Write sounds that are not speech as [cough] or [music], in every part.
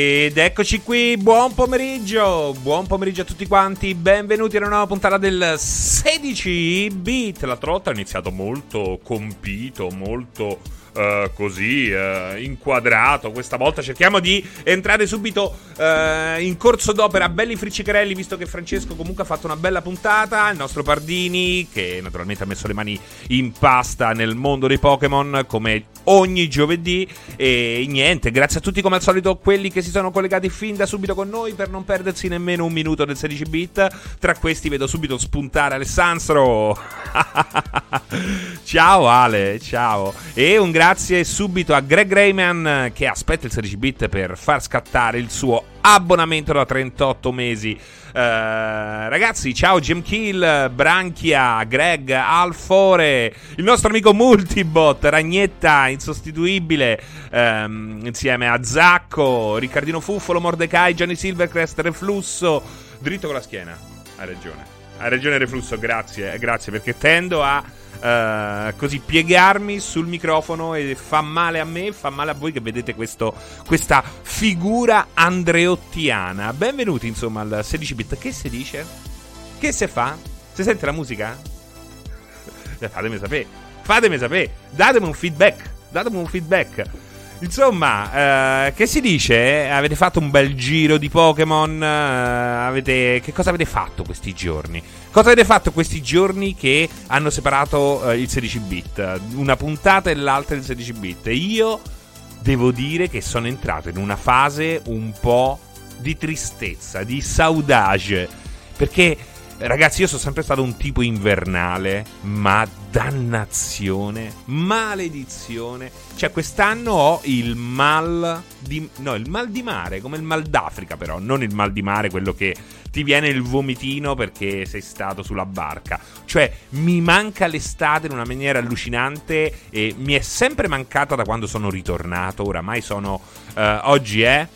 Ed eccoci qui, buon pomeriggio, buon pomeriggio a tutti quanti, benvenuti a una nuova puntata del 16 bit. L'altra volta ha iniziato molto compito, molto uh, così uh, inquadrato. Questa volta cerchiamo di entrare subito uh, in corso d'opera, belli friccicarelli, visto che Francesco comunque ha fatto una bella puntata. Il nostro Pardini, che naturalmente ha messo le mani in pasta nel mondo dei Pokémon, come ogni giovedì. E niente, grazie a tutti come al solito quelli che si sono collegati fin da subito con noi per non perdersi nemmeno un minuto del 16 bit. Tra questi vedo subito spuntare Alessandro. [laughs] ciao Ale, ciao. E un grazie subito a Greg Rayman che aspetta il 16 bit per far scattare il suo abbonamento da 38 mesi. Uh, ragazzi, ciao Jim Kill, Branchia, Greg, Alfore, il nostro amico Multibot, Ragnetta, insostituibile, um, insieme a Zacco, Riccardino Fuffolo, Mordecai, Gianni Silvercrest, Reflusso, dritto con la schiena. Hai ragione. Hai ragione Reflusso, grazie, grazie perché tendo a uh, così piegarmi sul microfono e fa male a me, fa male a voi che vedete questo, questa figura andreottiana. Benvenuti insomma al 16 bit. Che si dice? Che si fa? Si sente la musica? Eh, fatemi sapere. Fatemi sapere. Datemi un feedback. Datemi un feedback. Insomma, eh, che si dice? Avete fatto un bel giro di Pokémon? Eh, avete... Che cosa avete fatto questi giorni? Cosa avete fatto questi giorni che hanno separato eh, il 16 bit? Una puntata e l'altra del 16 bit. Io devo dire che sono entrato in una fase un po' di tristezza, di saudage. Perché Ragazzi, io sono sempre stato un tipo invernale, ma dannazione, maledizione. Cioè, quest'anno ho il mal di. No, il mal di mare, come il mal d'Africa, però. Non il mal di mare, quello che ti viene il vomitino perché sei stato sulla barca. Cioè, mi manca l'estate in una maniera allucinante e mi è sempre mancata da quando sono ritornato. Oramai sono. Uh, oggi è.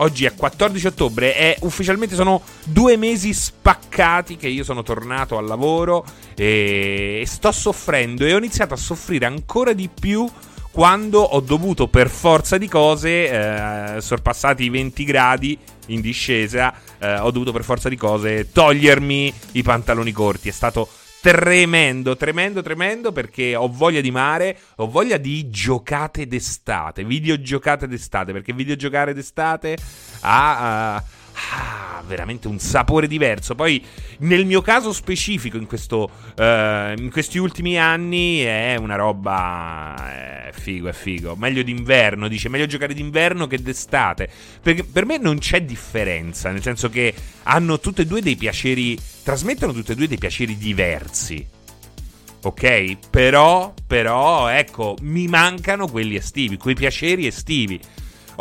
Oggi è 14 ottobre e ufficialmente sono due mesi spaccati che io sono tornato al lavoro e sto soffrendo e ho iniziato a soffrire ancora di più quando ho dovuto per forza di cose, eh, sorpassati i 20 gradi in discesa, eh, ho dovuto per forza di cose togliermi i pantaloni corti. È stato tremendo, tremendo, tremendo perché ho voglia di mare, ho voglia di giocate d'estate, videogiocate d'estate, perché videogiocare d'estate ha... Uh, ah, veramente un sapore diverso. Poi, nel mio caso specifico, in, questo, uh, in questi ultimi anni, è una roba. È figo, è figo. Meglio d'inverno, dice. Meglio giocare d'inverno che d'estate. Perché per me non c'è differenza, nel senso che hanno tutte e due dei piaceri. Trasmettono tutte e due dei piaceri diversi. Ok? Però, però, ecco, mi mancano quelli estivi, quei piaceri estivi.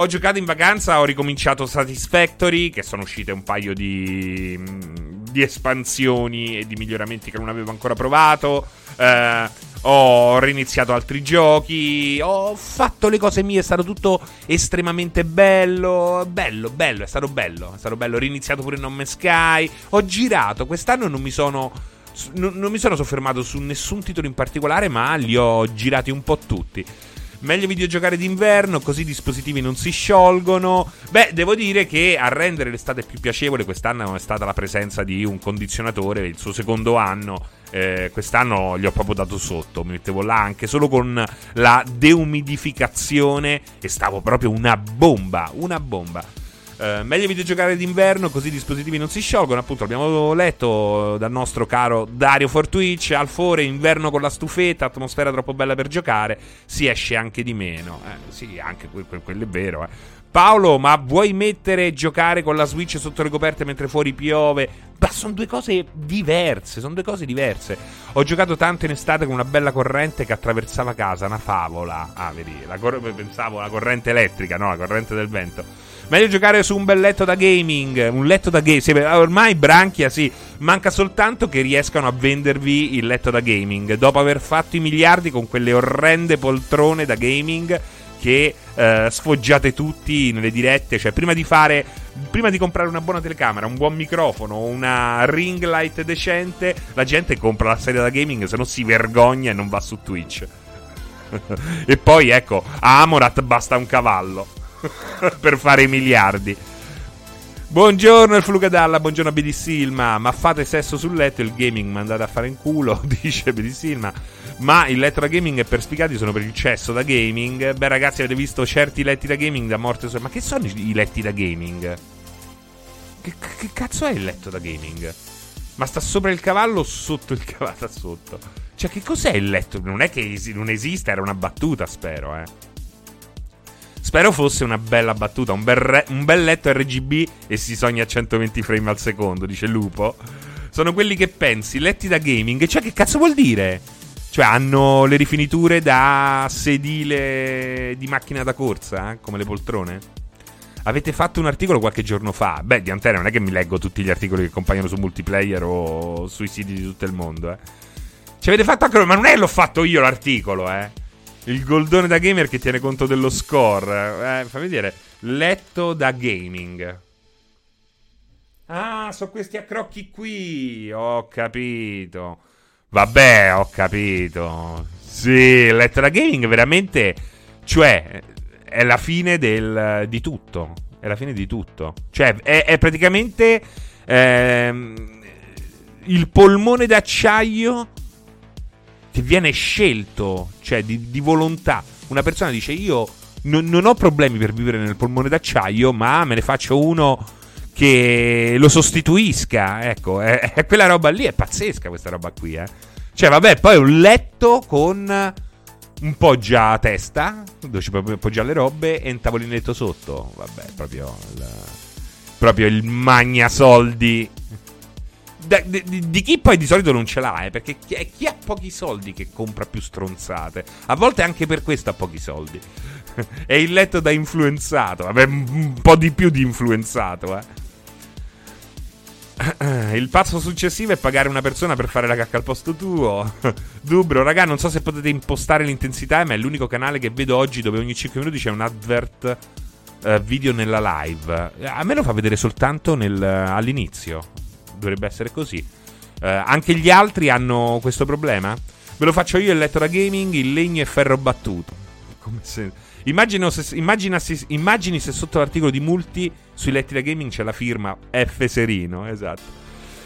Ho giocato in vacanza, ho ricominciato Satisfactory, che sono uscite un paio di, di espansioni e di miglioramenti che non avevo ancora provato. Eh, ho riniziato altri giochi, ho fatto le cose mie, è stato tutto estremamente bello, bello, bello, è stato bello, è stato bello, ho riniziato pure Non Man's Sky, ho girato, quest'anno non mi sono non, mi sono soffermato su nessun titolo in particolare, ma li ho girati un po' tutti. Meglio videogiocare d'inverno, così i dispositivi non si sciolgono. Beh, devo dire che a rendere l'estate più piacevole quest'anno è stata la presenza di un condizionatore, il suo secondo anno. Eh, quest'anno gli ho proprio dato sotto, mi mettevo là anche solo con la deumidificazione e stavo proprio una bomba, una bomba. Uh, meglio videogiocare d'inverno così i dispositivi non si sciolgono. Appunto, abbiamo letto dal nostro caro Dario for Twitch. Alfore, inverno con la stufetta, atmosfera troppo bella per giocare. Si esce anche di meno. Eh, sì, anche que- que- quello è vero. Eh. Paolo, ma vuoi mettere e giocare con la Switch sotto le coperte mentre fuori piove? Ma sono due cose diverse, sono due cose diverse. Ho giocato tanto in estate con una bella corrente che attraversava casa, una favola. Ah, vedi, la cor- pensavo la corrente elettrica, no, la corrente del vento. Meglio giocare su un bel letto da gaming. Un letto da gaming. Ormai Branchia, sì. Manca soltanto che riescano a vendervi il letto da gaming. Dopo aver fatto i miliardi con quelle orrende poltrone da gaming che eh, sfoggiate tutti nelle dirette. Cioè, prima di fare. Prima di comprare una buona telecamera, un buon microfono, una ring light decente, la gente compra la serie da gaming, se no si vergogna e non va su Twitch. [laughs] e poi ecco, a Amorat basta un cavallo. [laughs] per fare i miliardi. Buongiorno il Flugadalla, buongiorno a BD Silma. Ma fate sesso sul letto, il gaming mandate a fare in culo, [laughs] dice BD Silma. Ma il letto da gaming è per spiegati, sono per il cesso da gaming. Beh, ragazzi, avete visto certi letti da gaming da morte. Ma che sono i letti da gaming? Che, che cazzo è il letto da gaming? Ma sta sopra il cavallo o sotto il [laughs] cavallo? Sta sotto. Cioè, che cos'è il letto? Non è che es- non esiste, era una battuta, spero, eh. Spero fosse una bella battuta, un bel, re- un bel letto RGB e si sogna a 120 frame al secondo, dice Lupo. Sono quelli che pensi, letti da gaming, cioè che cazzo vuol dire? Cioè hanno le rifiniture da sedile di macchina da corsa, eh? come le poltrone? Avete fatto un articolo qualche giorno fa. Beh, di Antena non è che mi leggo tutti gli articoli che compaiono su multiplayer o sui siti di tutto il mondo, eh. Ci avete fatto anche. Ma non è l'ho fatto io l'articolo, eh. Il goldone da gamer che tiene conto dello score. Eh, fammi vedere. Letto da gaming. Ah, sono questi accrocchi qui. Ho capito. Vabbè, ho capito. Sì, letto da gaming veramente. Cioè, è la fine del, di tutto. È la fine di tutto. Cioè, è, è praticamente. Ehm, il polmone d'acciaio che viene scelto, cioè di, di volontà. Una persona dice io non, non, ho problemi per vivere nel polmone d'acciaio, ma me ne faccio uno che lo sostituisca. Ecco, è, è quella roba lì è pazzesca questa roba qui, eh. Cioè, vabbè, poi un letto con un poggia a testa, dove ci puoi le robe, e un tavolinetto sotto. Vabbè, proprio il, proprio il magna soldi di, di, di, chi poi di solito non ce l'ha, eh, perché chi, è chi ha pochi soldi che compra più stronzate. A volte anche per questo ha pochi soldi. [laughs] è il letto da influenzato, vabbè, un po' di più di influenzato, eh. [coughs] Il passo successivo è pagare una persona per fare la cacca al posto tuo. [laughs] Dubro, raga, non so se potete impostare l'intensità, ma è l'unico canale che vedo oggi dove ogni 5 minuti c'è un advert uh, video nella live. A me lo fa vedere soltanto nel, all'inizio dovrebbe essere così. Uh, anche gli altri hanno questo problema? Ve lo faccio io il letto da gaming, il legno e ferro battuto. Come se... Se, immagina se, immagini se sotto l'articolo di Multi sui letti da gaming c'è la firma F Serino, esatto.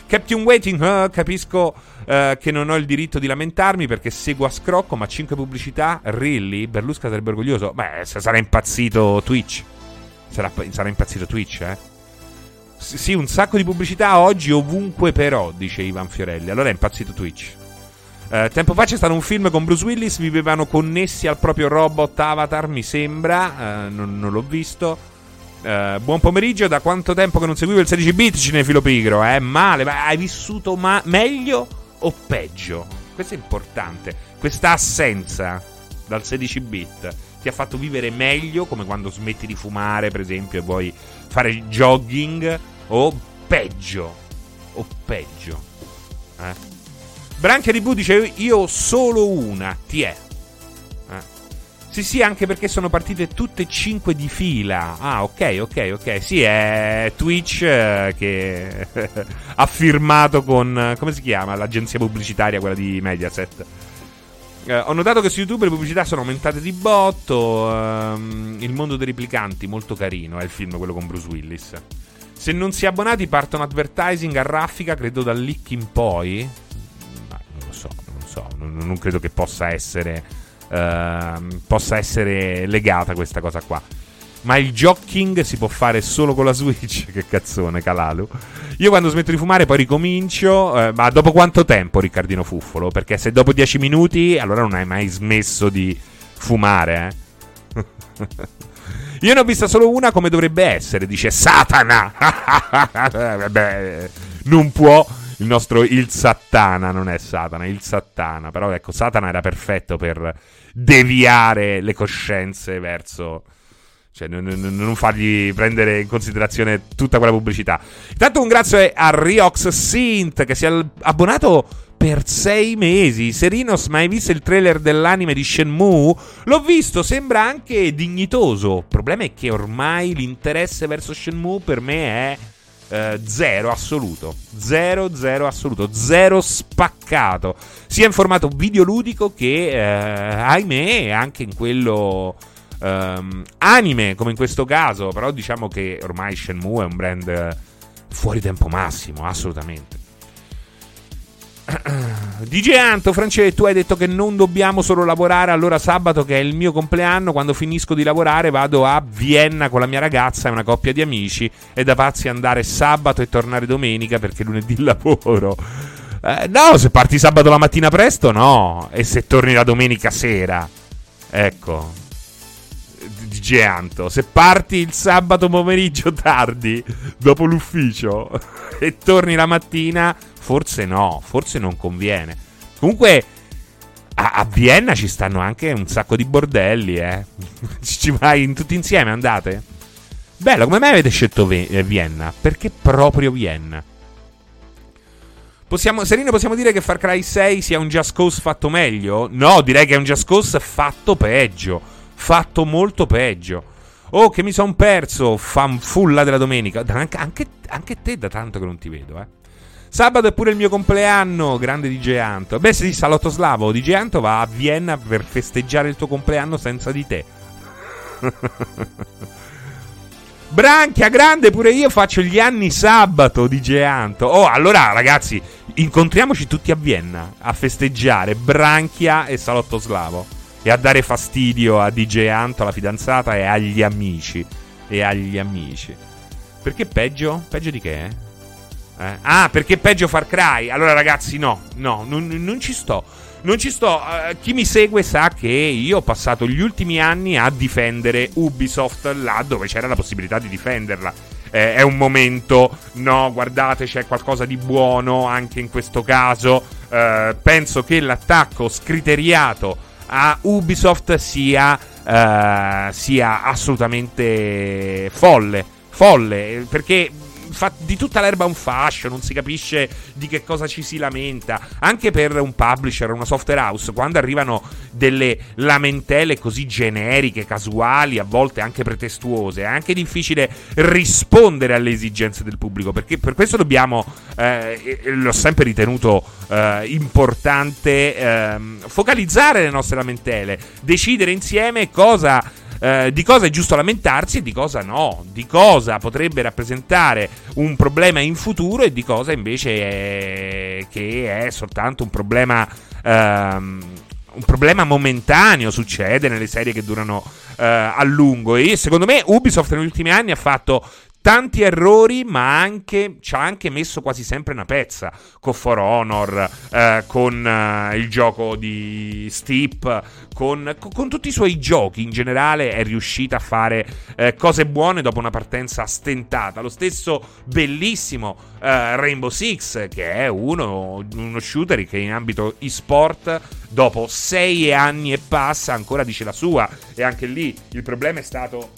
Captain Waiting, uh, capisco uh, che non ho il diritto di lamentarmi perché seguo a scrocco, ma 5 pubblicità, really? Berlusca sarebbe orgoglioso? Beh, sarà impazzito Twitch. Sarà, sarà impazzito Twitch, eh? Sì, un sacco di pubblicità oggi ovunque però, dice Ivan Fiorelli. Allora è impazzito Twitch. Uh, tempo fa c'è stato un film con Bruce Willis, vivevano connessi al proprio robot Avatar, mi sembra, uh, non, non, l'ho visto. Uh, buon pomeriggio, da quanto tempo che non seguivo il 16 bit cinefilo pigro, eh? Male, ma hai vissuto ma- meglio o peggio? Questo è importante. Questa assenza dal 16 bit ti ha fatto vivere meglio, come quando smetti di fumare, per esempio, e vuoi fare jogging o peggio. O peggio. Eh? Branchia di Bu dice: Io solo una. Ti è. Eh? Sì, sì, anche perché sono partite tutte e cinque di fila. Ah, ok, ok, ok. Sì, è Twitch eh, che [laughs] ha firmato con. Come si chiama? L'agenzia pubblicitaria, quella di Mediaset. Eh, ho notato che su YouTube le pubblicità sono aumentate di botto. Ehm, il mondo dei replicanti, molto carino. È il film quello con Bruce Willis. Se non si è abbonati, partono advertising a raffica, credo dal leak in poi. Ma non lo so, non lo so. Non, non credo che possa essere. Uh, possa essere legata questa cosa qua. Ma il jogging si può fare solo con la Switch. [laughs] che cazzone, Calalu. Io quando smetto di fumare poi ricomincio. Uh, ma dopo quanto tempo, Riccardino Fuffolo? Perché se dopo 10 minuti, allora non hai mai smesso di fumare, eh? [laughs] Io ne ho vista solo una come dovrebbe essere, dice Satana. [laughs] Vabbè, non può. Il nostro Il Satana non è Satana, il Satana. Però ecco, Satana era perfetto per deviare le coscienze verso. Cioè, non, non, non, fargli prendere in considerazione tutta quella pubblicità. Intanto un grazie a Riox Synth che si è abbonato per sei mesi. Serinos, ma hai visto il trailer dell'anime di Shenmue? L'ho visto, sembra anche dignitoso. Il problema è che ormai l'interesse verso Shenmue per me è eh, zero assoluto. Zero, zero assoluto. Zero spaccato. Sia in formato videoludico che, eh, ahimè, anche in quello... Um, anime, come in questo caso, però diciamo che ormai Shenmue è un brand fuori tempo massimo, assolutamente. [clears throat] DJ Anto, Francesco, tu hai detto che non dobbiamo solo lavorare, allora sabato che è il mio compleanno, quando finisco di lavorare vado a Vienna con la mia ragazza e una coppia di amici e da pazzi andare sabato e tornare domenica perché lunedì lavoro. Eh, no, se parti sabato la mattina presto no, e se torni la domenica sera. Ecco. DJ Anto, se parti il sabato pomeriggio [laughs] tardi, dopo l'ufficio, e torni la mattina Forse no, forse non conviene. Comunque a, a Vienna ci stanno anche un sacco di bordelli, eh. [laughs] ci vai in, tutti insieme, andate? Bello, come mai avete scelto v- eh, Vienna? Perché proprio Vienna? Possiamo, Serino, possiamo dire che Far Cry 6 sia un Just Cause fatto meglio? No, direi che è un Just Cause fatto peggio. Fatto molto peggio. Oh, che mi son perso, fanfulla della domenica. Anche, anche, anche te da tanto che non ti vedo, eh. Sabato è pure il mio compleanno, grande DJ Anto. Beh, sì, salotto slavo. DJ Anto va a Vienna per festeggiare il tuo compleanno senza di te. [laughs] Branchia, grande, pure io faccio gli anni sabato, DJ Anto. Oh, allora, ragazzi, incontriamoci tutti a Vienna a festeggiare Branchia e salotto slavo. E a dare fastidio a DJ Anto, alla fidanzata e agli amici. E agli amici. Perché peggio? Peggio di che? Eh? Eh? Ah, perché peggio Far Cry? Allora, ragazzi, no, no, non, non ci sto. Non ci sto. Uh, chi mi segue sa che io ho passato gli ultimi anni a difendere Ubisoft là dove c'era la possibilità di difenderla. Eh, è un momento, no, guardate, c'è qualcosa di buono anche in questo caso. Uh, penso che l'attacco scriteriato a Ubisoft sia, uh, sia assolutamente folle. Folle, perché fa di tutta l'erba un fascio, non si capisce di che cosa ci si lamenta. Anche per un publisher, una software house, quando arrivano delle lamentele così generiche, casuali, a volte anche pretestuose, è anche difficile rispondere alle esigenze del pubblico, perché per questo dobbiamo, eh, l'ho sempre ritenuto eh, importante, eh, focalizzare le nostre lamentele, decidere insieme cosa eh, di cosa è giusto lamentarsi e di cosa no, di cosa potrebbe rappresentare un problema in futuro e di cosa invece è, che è soltanto un problema, ehm, un problema momentaneo, succede nelle serie che durano eh, a lungo. E secondo me Ubisoft negli ultimi anni ha fatto tanti errori, ma anche, ci ha anche messo quasi sempre una pezza con For Honor, eh, con eh, il gioco di Steep, con, con, tutti i suoi giochi in generale è riuscita a fare eh, cose buone dopo una partenza stentata. Lo stesso bellissimo eh, Rainbow Six, che è uno, uno shooter che in ambito e-sport dopo sei anni e passa ancora dice la sua e anche lì il problema è stato...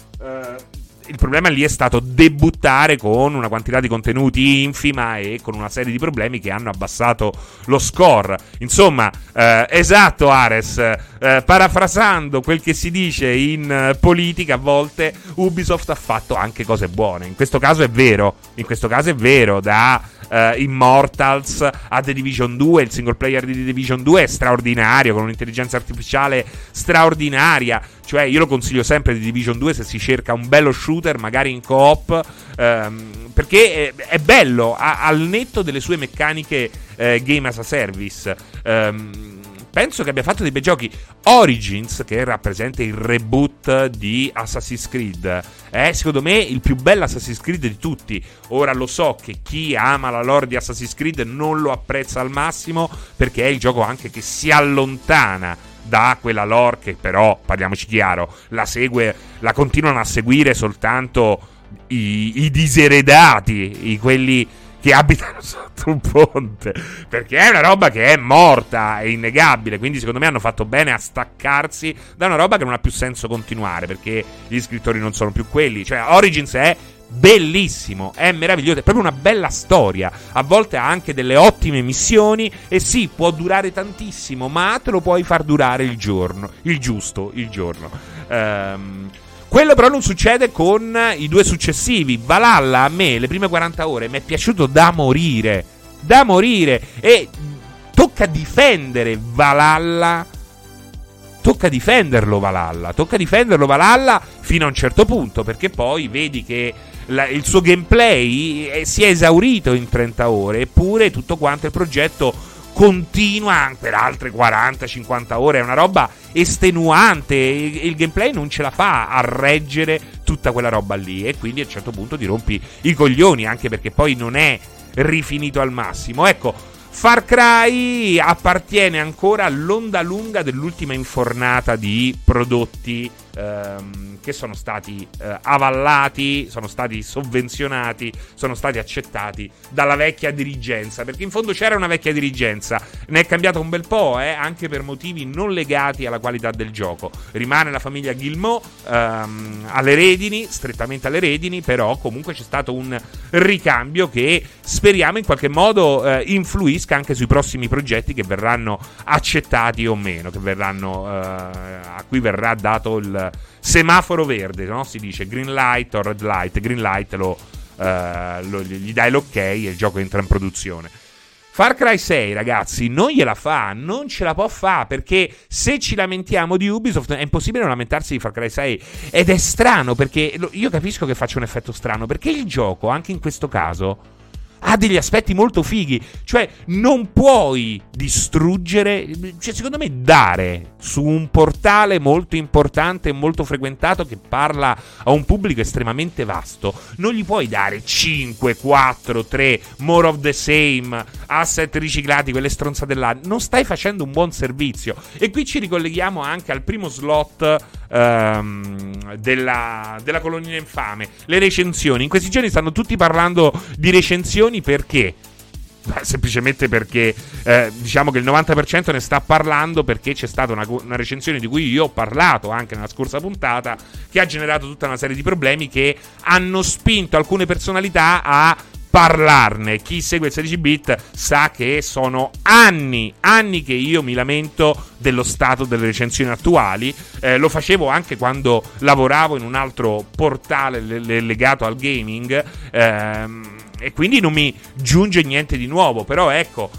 Il problema lì è stato debuttare con una quantità di contenuti infima e con una serie di problemi che hanno abbassato lo score. Insomma, eh, esatto, Ares, eh, parafrasando quel che si dice in eh, politica, a volte Ubisoft ha fatto anche cose buone. In questo caso è vero, in questo caso è vero, da uh, Immortals a The Division 2. Il single player di The Division 2 è straordinario, con un'intelligenza artificiale straordinaria. Cioè, io lo consiglio sempre The Division 2 se si cerca un bello shooter, magari in co-op. Um, perché è, è bello, a, al netto delle sue meccaniche uh, game as a service. Um, penso che abbia fatto dei bei giochi. Origins, che rappresenta il reboot di Assassin's Creed, è secondo me il più bello Assassin's Creed di tutti. Ora lo so che chi ama la lore di Assassin's Creed non lo apprezza al massimo perché è il gioco anche che si allontana da quella lore che però, parliamoci chiaro, la segue, la continuano a seguire soltanto i, i diseredati, i quelli che abitano [laughs] sotto un ponte. Perché è una roba che è morta, è innegabile. Quindi, secondo me, hanno fatto bene a staccarsi da una roba che non ha più senso continuare. Perché gli scrittori non sono più quelli. Cioè, Origins è bellissimo, è meraviglioso, è proprio una bella storia. A volte ha anche delle ottime missioni e sì, può durare tantissimo, ma te lo puoi far durare il giorno, il giusto, il giorno. Ehm quello però non succede con i due successivi. Valhalla a me, le prime 40 ore, mi è piaciuto da morire. Da morire. E tocca difendere Valhalla tocca difenderlo Valhalla, tocca difenderlo Valhalla fino a un certo punto, perché poi vedi che la, il suo gameplay è, si è esaurito in 30 ore, eppure tutto quanto il progetto continua per altre 40-50 ore, è una roba estenuante, il, il gameplay non ce la fa a reggere tutta quella roba lì e quindi a un certo punto ti rompi i coglioni, anche perché poi non è rifinito al massimo. Ecco, Far Cry appartiene ancora all'onda lunga dell'ultima infornata di prodotti ehm, che sono stati eh, avallati, sono stati sovvenzionati, sono stati accettati dalla vecchia dirigenza, perché in fondo c'era una vecchia dirigenza, ne è cambiato un bel po', eh, anche per motivi non legati alla qualità del gioco. Rimane la famiglia Gilmo ehm, alle redini, strettamente alle redini, però comunque c'è stato un ricambio che speriamo in qualche modo eh, influisca anche sui prossimi progetti che verranno accettati o meno, verranno, eh, a cui verrà dato il semaforo verde, no? si dice green light o red light, green light lo, uh, lo, gli dai l'ok e il gioco entra in produzione. Far Cry 6, ragazzi, non gliela fa, non ce la può fare perché se ci lamentiamo di Ubisoft è impossibile non lamentarsi di Far Cry 6 ed è strano perché io capisco che faccia un effetto strano perché il gioco, anche in questo caso, ha degli aspetti molto fighi. Cioè, non puoi distruggere, cioè, secondo me, dare su un portale molto importante e molto frequentato che parla a un pubblico estremamente vasto. Non gli puoi dare 5, 4, 3, more of the same, asset riciclati, quelle stronzate là. Non stai facendo un buon servizio. E qui ci ricolleghiamo anche al primo slot ehm, della, della colonnina infame, le recensioni. In questi giorni stanno tutti parlando di recensioni perché? semplicemente perché eh, diciamo che il 90% ne sta parlando perché c'è stata una, una, recensione di cui io ho parlato anche nella scorsa puntata che ha generato tutta una serie di problemi che hanno spinto alcune personalità a parlarne. Chi segue il 16 bit sa che sono anni, anni che io mi lamento dello stato delle recensioni attuali. Eh, lo facevo anche quando lavoravo in un altro portale legato al gaming. Ehm, e quindi non mi giunge niente di nuovo. Però ecco.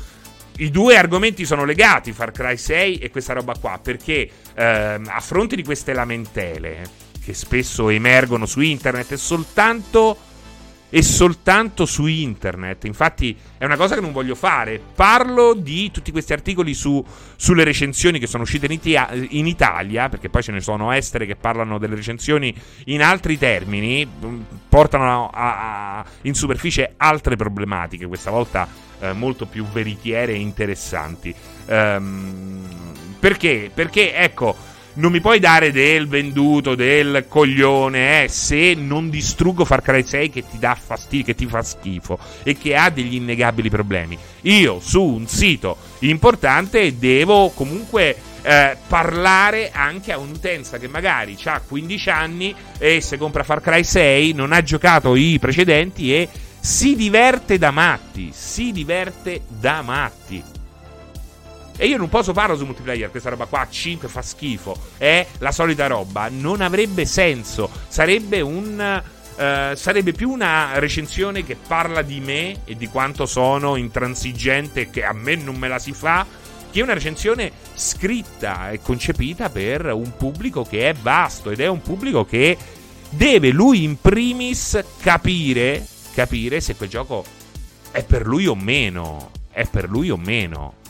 I due argomenti sono legati, Far Cry 6 e questa roba qua, perché ehm, a fronte di queste lamentele che spesso emergono su internet è soltanto e soltanto su internet. Infatti è una cosa che non voglio fare. Parlo di tutti questi articoli su, sulle recensioni che sono uscite in, Itia- in, Italia, perché poi ce ne sono estere che parlano delle recensioni in altri termini, mm, portano a, a, in superficie altre problematiche, questa volta eh, molto più veritiere e interessanti. Um, perché? Perché ecco non mi puoi dare del venduto, del coglione, eh, se non distruggo Far Cry 6 che ti dà fastidio, che ti fa schifo e che ha degli innegabili problemi. Io su un sito importante devo comunque eh, parlare anche a un'utenza che magari ha 15 anni e se compra Far Cry 6 non ha giocato i precedenti e si diverte da matti, si diverte da matti. E io non posso farlo su multiplayer, questa roba qua 5 fa schifo. È la solita roba. Non avrebbe senso. Sarebbe un. Uh, sarebbe più una recensione che parla di me e di quanto sono intransigente e che a me non me la si fa, che una recensione scritta e concepita per un pubblico che è vasto ed è un pubblico che deve lui in primis capire, capire se quel gioco è per lui o meno. È per lui o meno.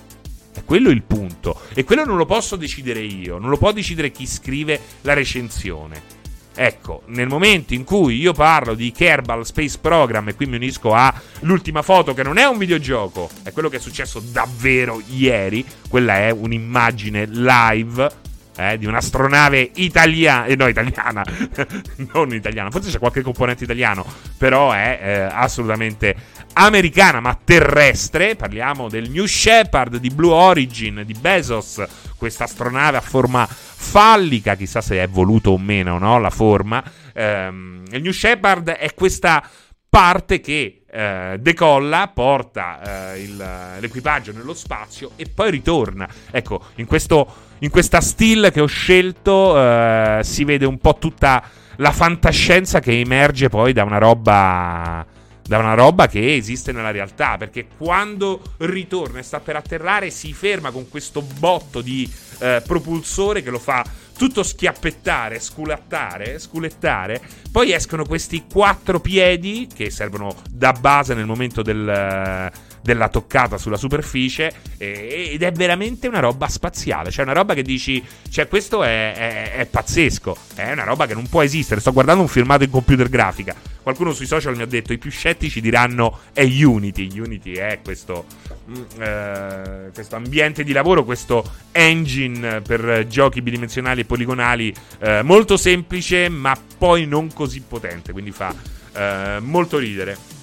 È quello il punto. E quello non lo posso decidere io, non lo può decidere chi scrive la recensione. Ecco, nel momento in cui io parlo di Kerbal Space Program, e qui mi unisco all'ultima foto che non è un videogioco, è quello che è successo davvero ieri, quella è un'immagine live eh, di un'astronave italiana, eh, no italiana, [laughs] non italiana, forse c'è qualche componente italiano, però è eh, assolutamente americana ma terrestre, parliamo del New Shepard di Blue Origin di Bezos, questa astronave a forma fallica, chissà se è voluto o meno no, la forma. Ehm, il New Shepard è questa parte che eh, decolla, porta eh, il, l'equipaggio nello spazio e poi ritorna. Ecco, in, questo, in questa still che ho scelto eh, si vede un po' tutta la fantascienza che emerge poi da una roba da una roba che esiste nella realtà, perché quando ritorna e sta per atterrare si ferma con questo botto di eh, propulsore che lo fa tutto schiappettare, sculattare, sculettare, poi escono questi quattro piedi che servono da base nel momento del della toccata sulla superficie ed è veramente una roba spaziale, cioè una roba che dici, cioè questo è, è, è, pazzesco, è una roba che non può esistere, sto guardando un filmato in computer grafica, qualcuno sui social mi ha detto i più scettici diranno è Unity, Unity è questo, mm, eh, questo ambiente di lavoro, questo engine per giochi bidimensionali e poligonali eh, molto semplice ma poi non così potente, quindi fa eh, molto ridere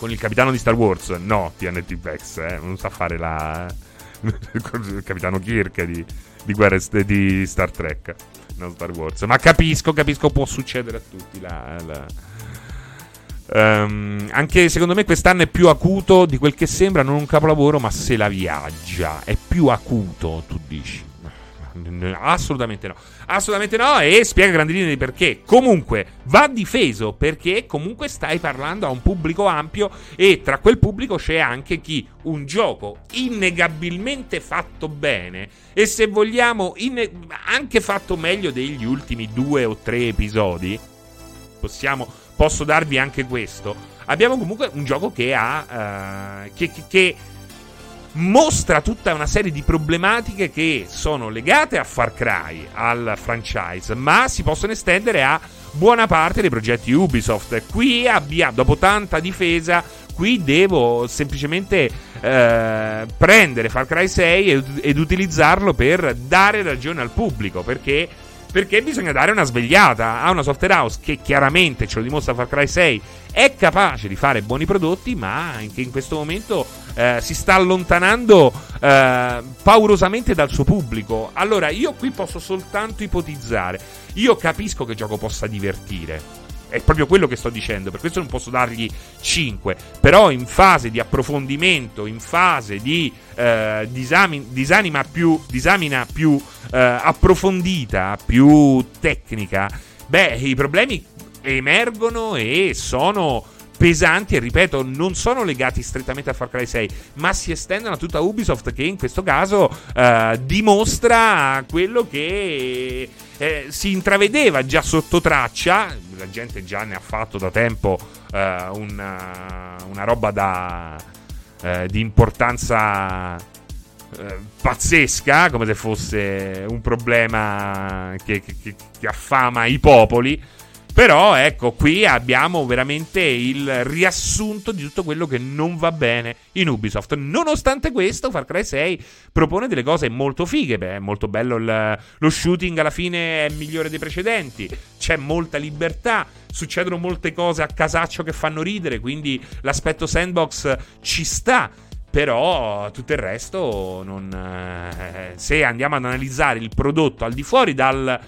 con il capitano di Star Wars. No, TNT Vex, eh, non sa fare la. [laughs] il capitano Kirk di, di, guerre, di Star Trek, non Star Wars. Ma capisco, capisco, può succedere a tutti. La, la... Um, anche secondo me quest'anno è più acuto di quel che sembra, non un capolavoro, ma se la viaggia. È più acuto, tu dici. Assolutamente no. Assolutamente no. E spiega grandi linee perché. Comunque, va difeso perché comunque stai parlando a un pubblico ampio e tra quel pubblico c'è anche chi un gioco innegabilmente fatto bene e se vogliamo inne- anche fatto meglio degli ultimi due o tre episodi. Possiamo, posso darvi anche questo. Abbiamo comunque un gioco che ha. Uh, che, che, che mostra tutta una serie di problematiche che sono legate a Far Cry, al franchise, ma si possono estendere a buona parte dei progetti Ubisoft. Qui abbiamo, dopo tanta difesa, qui devo semplicemente eh, prendere Far Cry 6 ed, ed utilizzarlo per dare ragione al pubblico, perché perché bisogna dare una svegliata a una software house che chiaramente, ce lo dimostra Far Cry 6, è capace di fare buoni prodotti, ma che in questo momento eh, si sta allontanando eh, paurosamente dal suo pubblico. Allora, io qui posso soltanto ipotizzare. Io capisco che il gioco possa divertire. È proprio quello che sto dicendo, per questo non posso dargli 5. Però in fase di approfondimento, in fase di eh, disami- disanima più, disamina più eh, approfondita, più tecnica, beh, i problemi emergono e sono pesanti e ripeto non sono legati strettamente a Far Cry 6 ma si estendono a tutta Ubisoft che in questo caso eh, dimostra quello che eh, si intravedeva già sotto traccia. La gente già ne ha fatto da tempo eh, una, una, roba da, eh, di importanza eh, pazzesca come se fosse un problema che, che, che affama i popoli però ecco, qui abbiamo veramente il riassunto di tutto quello che non va bene in Ubisoft. Nonostante questo, Far Cry 6 propone delle cose molto fighe. Beh, è molto bello il, lo shooting, alla fine è migliore dei precedenti. C'è molta libertà, succedono molte cose a casaccio che fanno ridere, quindi l'aspetto sandbox ci sta. Però tutto il resto non, eh, se andiamo ad analizzare il prodotto al di fuori dal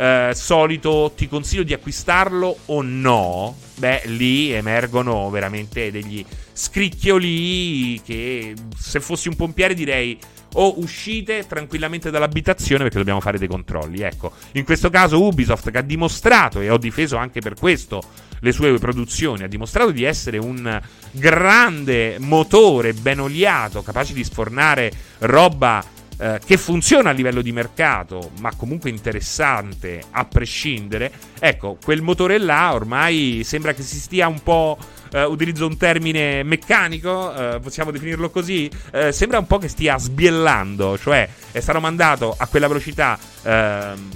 eh, solito ti consiglio di acquistarlo o no, beh, lì emergono veramente degli scricchioli che se fossi un pompiere direi o uscite tranquillamente dall'abitazione perché dobbiamo fare dei controlli. Ecco, in questo caso Ubisoft che ha dimostrato e ho difeso anche per questo le sue produzioni, ha dimostrato di essere un grande motore ben oliato, capace di sfornare roba eh, che funziona a livello di mercato, ma comunque interessante a prescindere, ecco, quel motore là ormai sembra che si stia un po'. Uh, utilizzo un termine meccanico, uh, possiamo definirlo così, uh, sembra un po' che stia sbiellando, cioè è stato mandato a quella velocità ehm,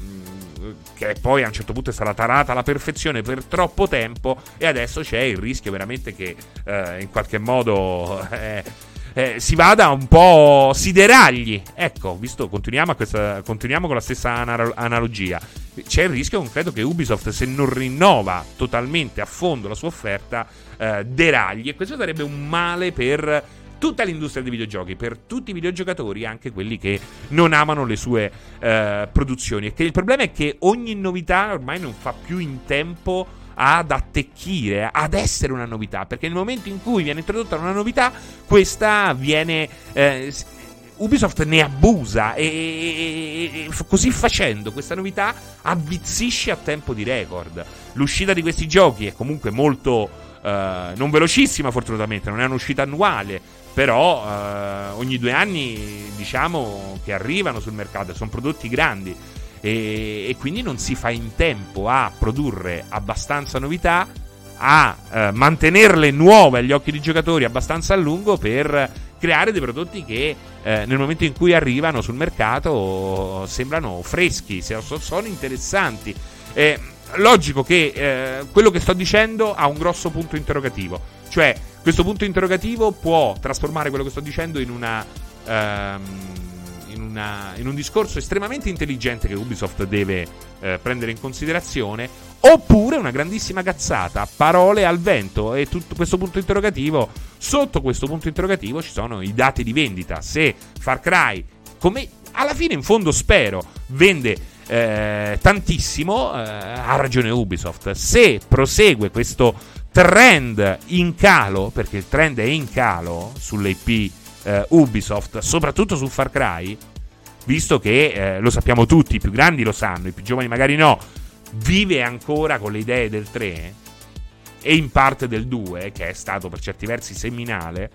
che poi a un certo punto è stata tarata alla perfezione per troppo tempo e adesso c'è il rischio veramente che in qualche modo [laughs] eh, si vada un po' sideragli. Ecco, visto, continuiamo, questa, continuiamo con la stessa anar- analogia. C'è il rischio concreto che Ubisoft, se non rinnova totalmente a fondo la sua offerta, eh, deragli. E questo sarebbe un male per tutta l'industria dei videogiochi, per tutti i videogiocatori, anche quelli che non amano le sue eh, produzioni. E che il problema è che ogni novità ormai non fa più in tempo ad attecchire, ad essere una novità, perché nel momento in cui viene introdotta una novità, questa viene... Eh, Ubisoft ne abusa e, e, e, così facendo questa novità avvizzisce a tempo di record. L'uscita di questi giochi è comunque molto... eh, non velocissima fortunatamente, non è un'uscita annuale, però eh, ogni due anni diciamo che arrivano sul mercato, sono prodotti grandi e, e, quindi non si fa in tempo a produrre abbastanza novità, a eh, mantenerle nuove agli occhi dei giocatori abbastanza a lungo per creare dei prodotti che eh, nel momento in cui arrivano sul mercato sembrano freschi, sono interessanti. Eh, logico che eh, quello che sto dicendo ha un grosso punto interrogativo, cioè questo punto interrogativo può trasformare quello che sto dicendo in una... Ehm, una, in, un discorso estremamente intelligente che Ubisoft deve eh, prendere in considerazione, oppure una grandissima cazzata, parole al vento e tutto questo punto interrogativo, sotto questo punto interrogativo ci sono i dati di vendita. Se Far Cry, come alla fine in fondo spero, vende eh, tantissimo, eh, ha ragione Ubisoft. Se prosegue questo trend in calo, perché il trend è in calo sull'IP eh, Ubisoft, soprattutto su Far Cry, visto che eh, lo sappiamo tutti, i più grandi lo sanno, i più giovani magari no, vive ancora con le idee del 3 e in parte del 2, che è stato per certi versi seminale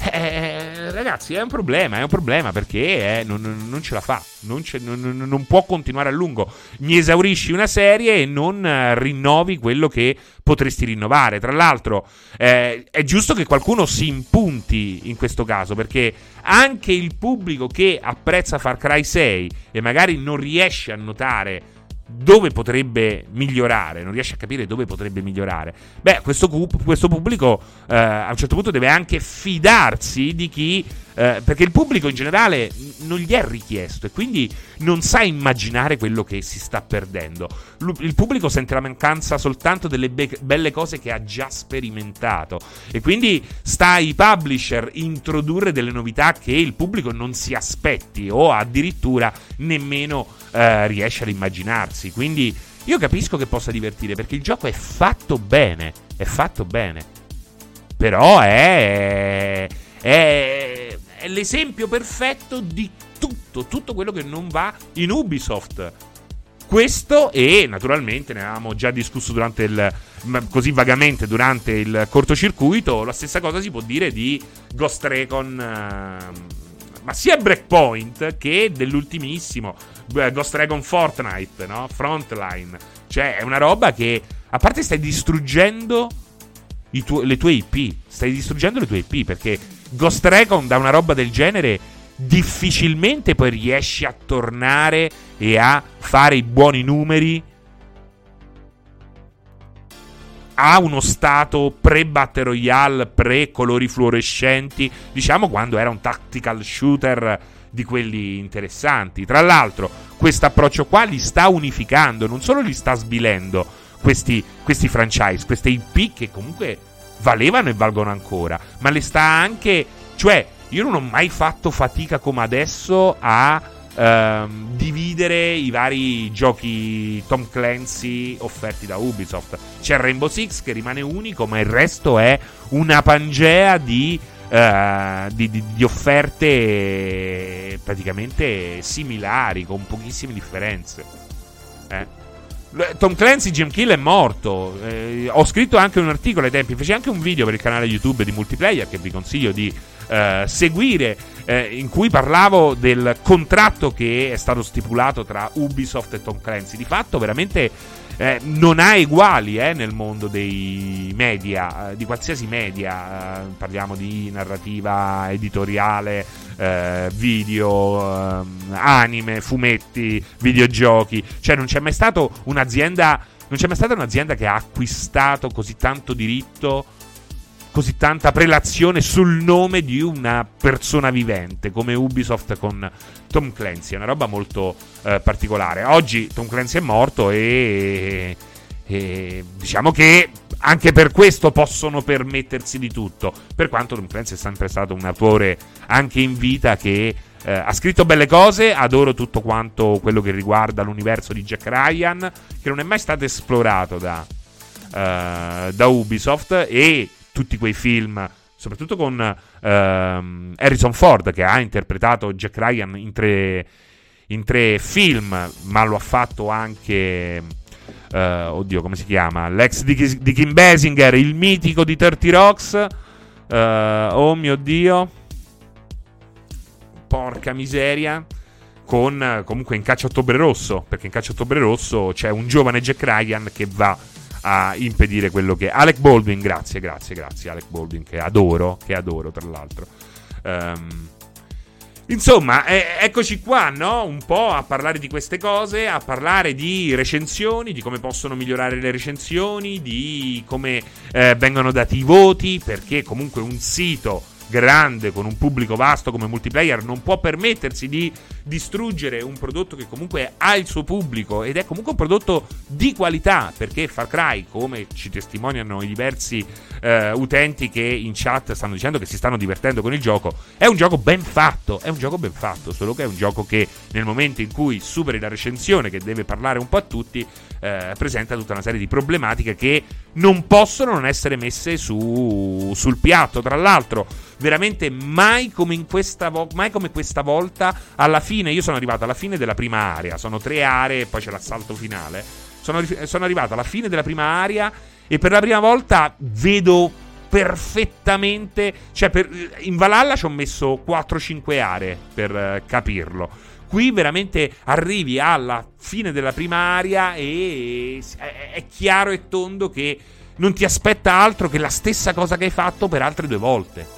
eh, ragazzi, è un problema, è un problema perché eh, non, non, ce la fa, non, non, non, può continuare a lungo. Mi esaurisci una serie e non eh, rinnovi quello che potresti rinnovare. Tra l'altro, eh, è giusto che qualcuno si impunti in questo caso perché anche il pubblico che apprezza Far Cry 6 e magari non riesce a notare dove potrebbe migliorare, non riesce a capire dove potrebbe migliorare. Beh, questo, questo pubblico eh, a un certo punto deve anche fidarsi di chi, eh, perché il pubblico in generale non gli è richiesto e quindi non sa immaginare quello che si sta perdendo. L- il pubblico sente la mancanza soltanto delle be- belle cose che ha già sperimentato e quindi sta ai publisher introdurre delle novità che il pubblico non si aspetti o addirittura nemmeno eh, riesce ad immaginarsi. Quindi io capisco che possa divertire perché il gioco è fatto bene, è fatto bene. Però è, è, è l'esempio perfetto di tutto, tutto quello che non va in Ubisoft. Questo e naturalmente ne avevamo già discusso durante il così vagamente durante il cortocircuito, la stessa cosa si può dire di Ghost Recon uh, ma sia Breakpoint che dell'ultimissimo Ghost Dragon Fortnite, no? Frontline. Cioè, è una roba che, a parte stai distruggendo tu- le tue IP, stai distruggendo le tue IP, perché Ghost Recon da una roba del genere difficilmente poi riesci a tornare e a fare i buoni numeri ha uno stato pre-Battle Royale, pre-colori fluorescenti, diciamo quando era un tactical shooter di quelli interessanti. Tra l'altro, questo approccio qua li sta unificando, non solo li sta sbilendo questi, questi franchise, queste IP che comunque valevano e valgono ancora, ma le sta anche... Cioè, io non ho mai fatto fatica come adesso a ehm, dividere i vari giochi Tom Clancy offerti da Ubisoft. C'è Rainbow Six che rimane unico, ma il resto è una pangea di, uh, di, di, di offerte praticamente similari, con pochissime differenze. Eh. Tom Clancy Jim Kill è morto. Eh, ho scritto anche un articolo ai tempi, feci anche un video per il canale YouTube di multiplayer che vi consiglio di eh, seguire eh, in cui parlavo del contratto che è stato stipulato tra Ubisoft e Tom Clancy. Di fatto, veramente eh, non ha eguali eh, nel mondo dei media, eh, di qualsiasi media. Eh, parliamo di narrativa editoriale, video, anime, fumetti, videogiochi. Cioè, non c'è mai stato un'azienda. Non c'è mai stata un'azienda che ha acquistato così tanto diritto così tanta prelazione sul nome di una persona vivente come Ubisoft con Tom Clancy. È una roba molto eh, particolare. Oggi Tom Clancy è morto e, e diciamo che anche per questo possono permettersi di tutto. Per quanto Tom Clancy è sempre stato un autore anche in vita che eh, ha scritto belle cose, adoro tutto quanto quello che riguarda l'universo di Jack Ryan, che non è mai stato esplorato da, uh, da Ubisoft e tutti quei film, soprattutto con ehm, Harrison Ford che ha interpretato Jack Ryan in tre, in tre film, ma lo ha fatto anche Uh, oddio, come si chiama? L'ex di, di, Kim Basinger, il mitico di 30 Rocks. Uh, oh mio dio. Porca miseria. Con comunque in caccia ottobre rosso. Perché in caccia ottobre rosso c'è un giovane Jack Ryan che va a impedire quello che. Alec Baldwin, grazie, grazie, grazie. Alec Baldwin, che adoro, che adoro tra l'altro. Um, Insomma, eh, eccoci qua, no? Un po' a parlare di queste cose, a parlare di recensioni, di come possono migliorare le recensioni, di come eh, vengono dati i voti, perché comunque un sito grande, con un pubblico vasto come multiplayer, non può permettersi di distruggere un prodotto che comunque ha il suo pubblico ed è comunque un prodotto di qualità, perché Far Cry, come ci testimoniano i diversi eh, utenti che in chat stanno dicendo che si stanno divertendo con il gioco, è un gioco ben fatto, è un gioco ben fatto, solo che è un gioco che nel momento in cui superi la recensione, che deve parlare un po' a tutti, eh, presenta tutta una serie di problematiche che non possono non essere messe su, sul piatto. Tra l'altro, veramente mai come, vo- mai come questa volta, alla fine, io sono arrivato alla fine della prima area, sono tre aree e poi c'è l'assalto finale. Sono, sono arrivato alla fine della prima area e per la prima volta vedo perfettamente. Cioè, per, in Valhalla ci ho messo 4-5 aree per uh, capirlo. Qui veramente arrivi alla fine della prima area e è chiaro e tondo che non ti aspetta altro che la stessa cosa che hai fatto per altre due volte.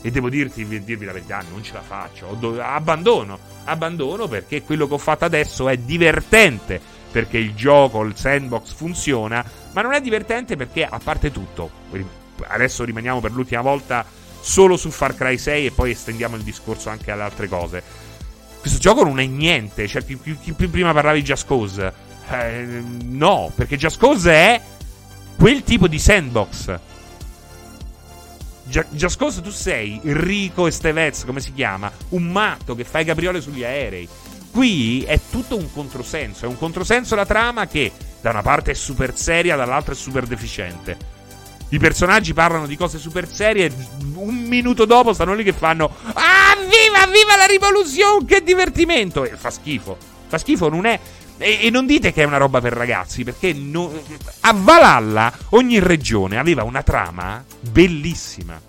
E devo dirti, dirvi la verità, non ce la faccio. Do- abbandono. Abbandono perché quello che ho fatto adesso è divertente. Perché il gioco, il sandbox funziona. Ma non è divertente perché, a parte tutto, adesso rimaniamo per l'ultima volta solo su Far Cry 6 e poi estendiamo il discorso anche alle altre cose. Questo gioco non è niente. Cioè, chi, chi, chi prima parlavi di Just Cause. Eh, no, perché Just Cause è quel tipo di sandbox. Cause tu sei Rico Estevez, come si chiama? Un matto che fa i capriole sugli aerei. Qui è tutto un controsenso. È un controsenso la trama che da una parte è super seria, dall'altra è super deficiente. I personaggi parlano di cose super serie e un minuto dopo stanno lì che fanno Ah, viva, viva la rivoluzione, che divertimento! E fa schifo. Fa schifo, non è... E, e non dite che è una roba per ragazzi, perché no... a Valhalla ogni regione aveva una trama bellissima.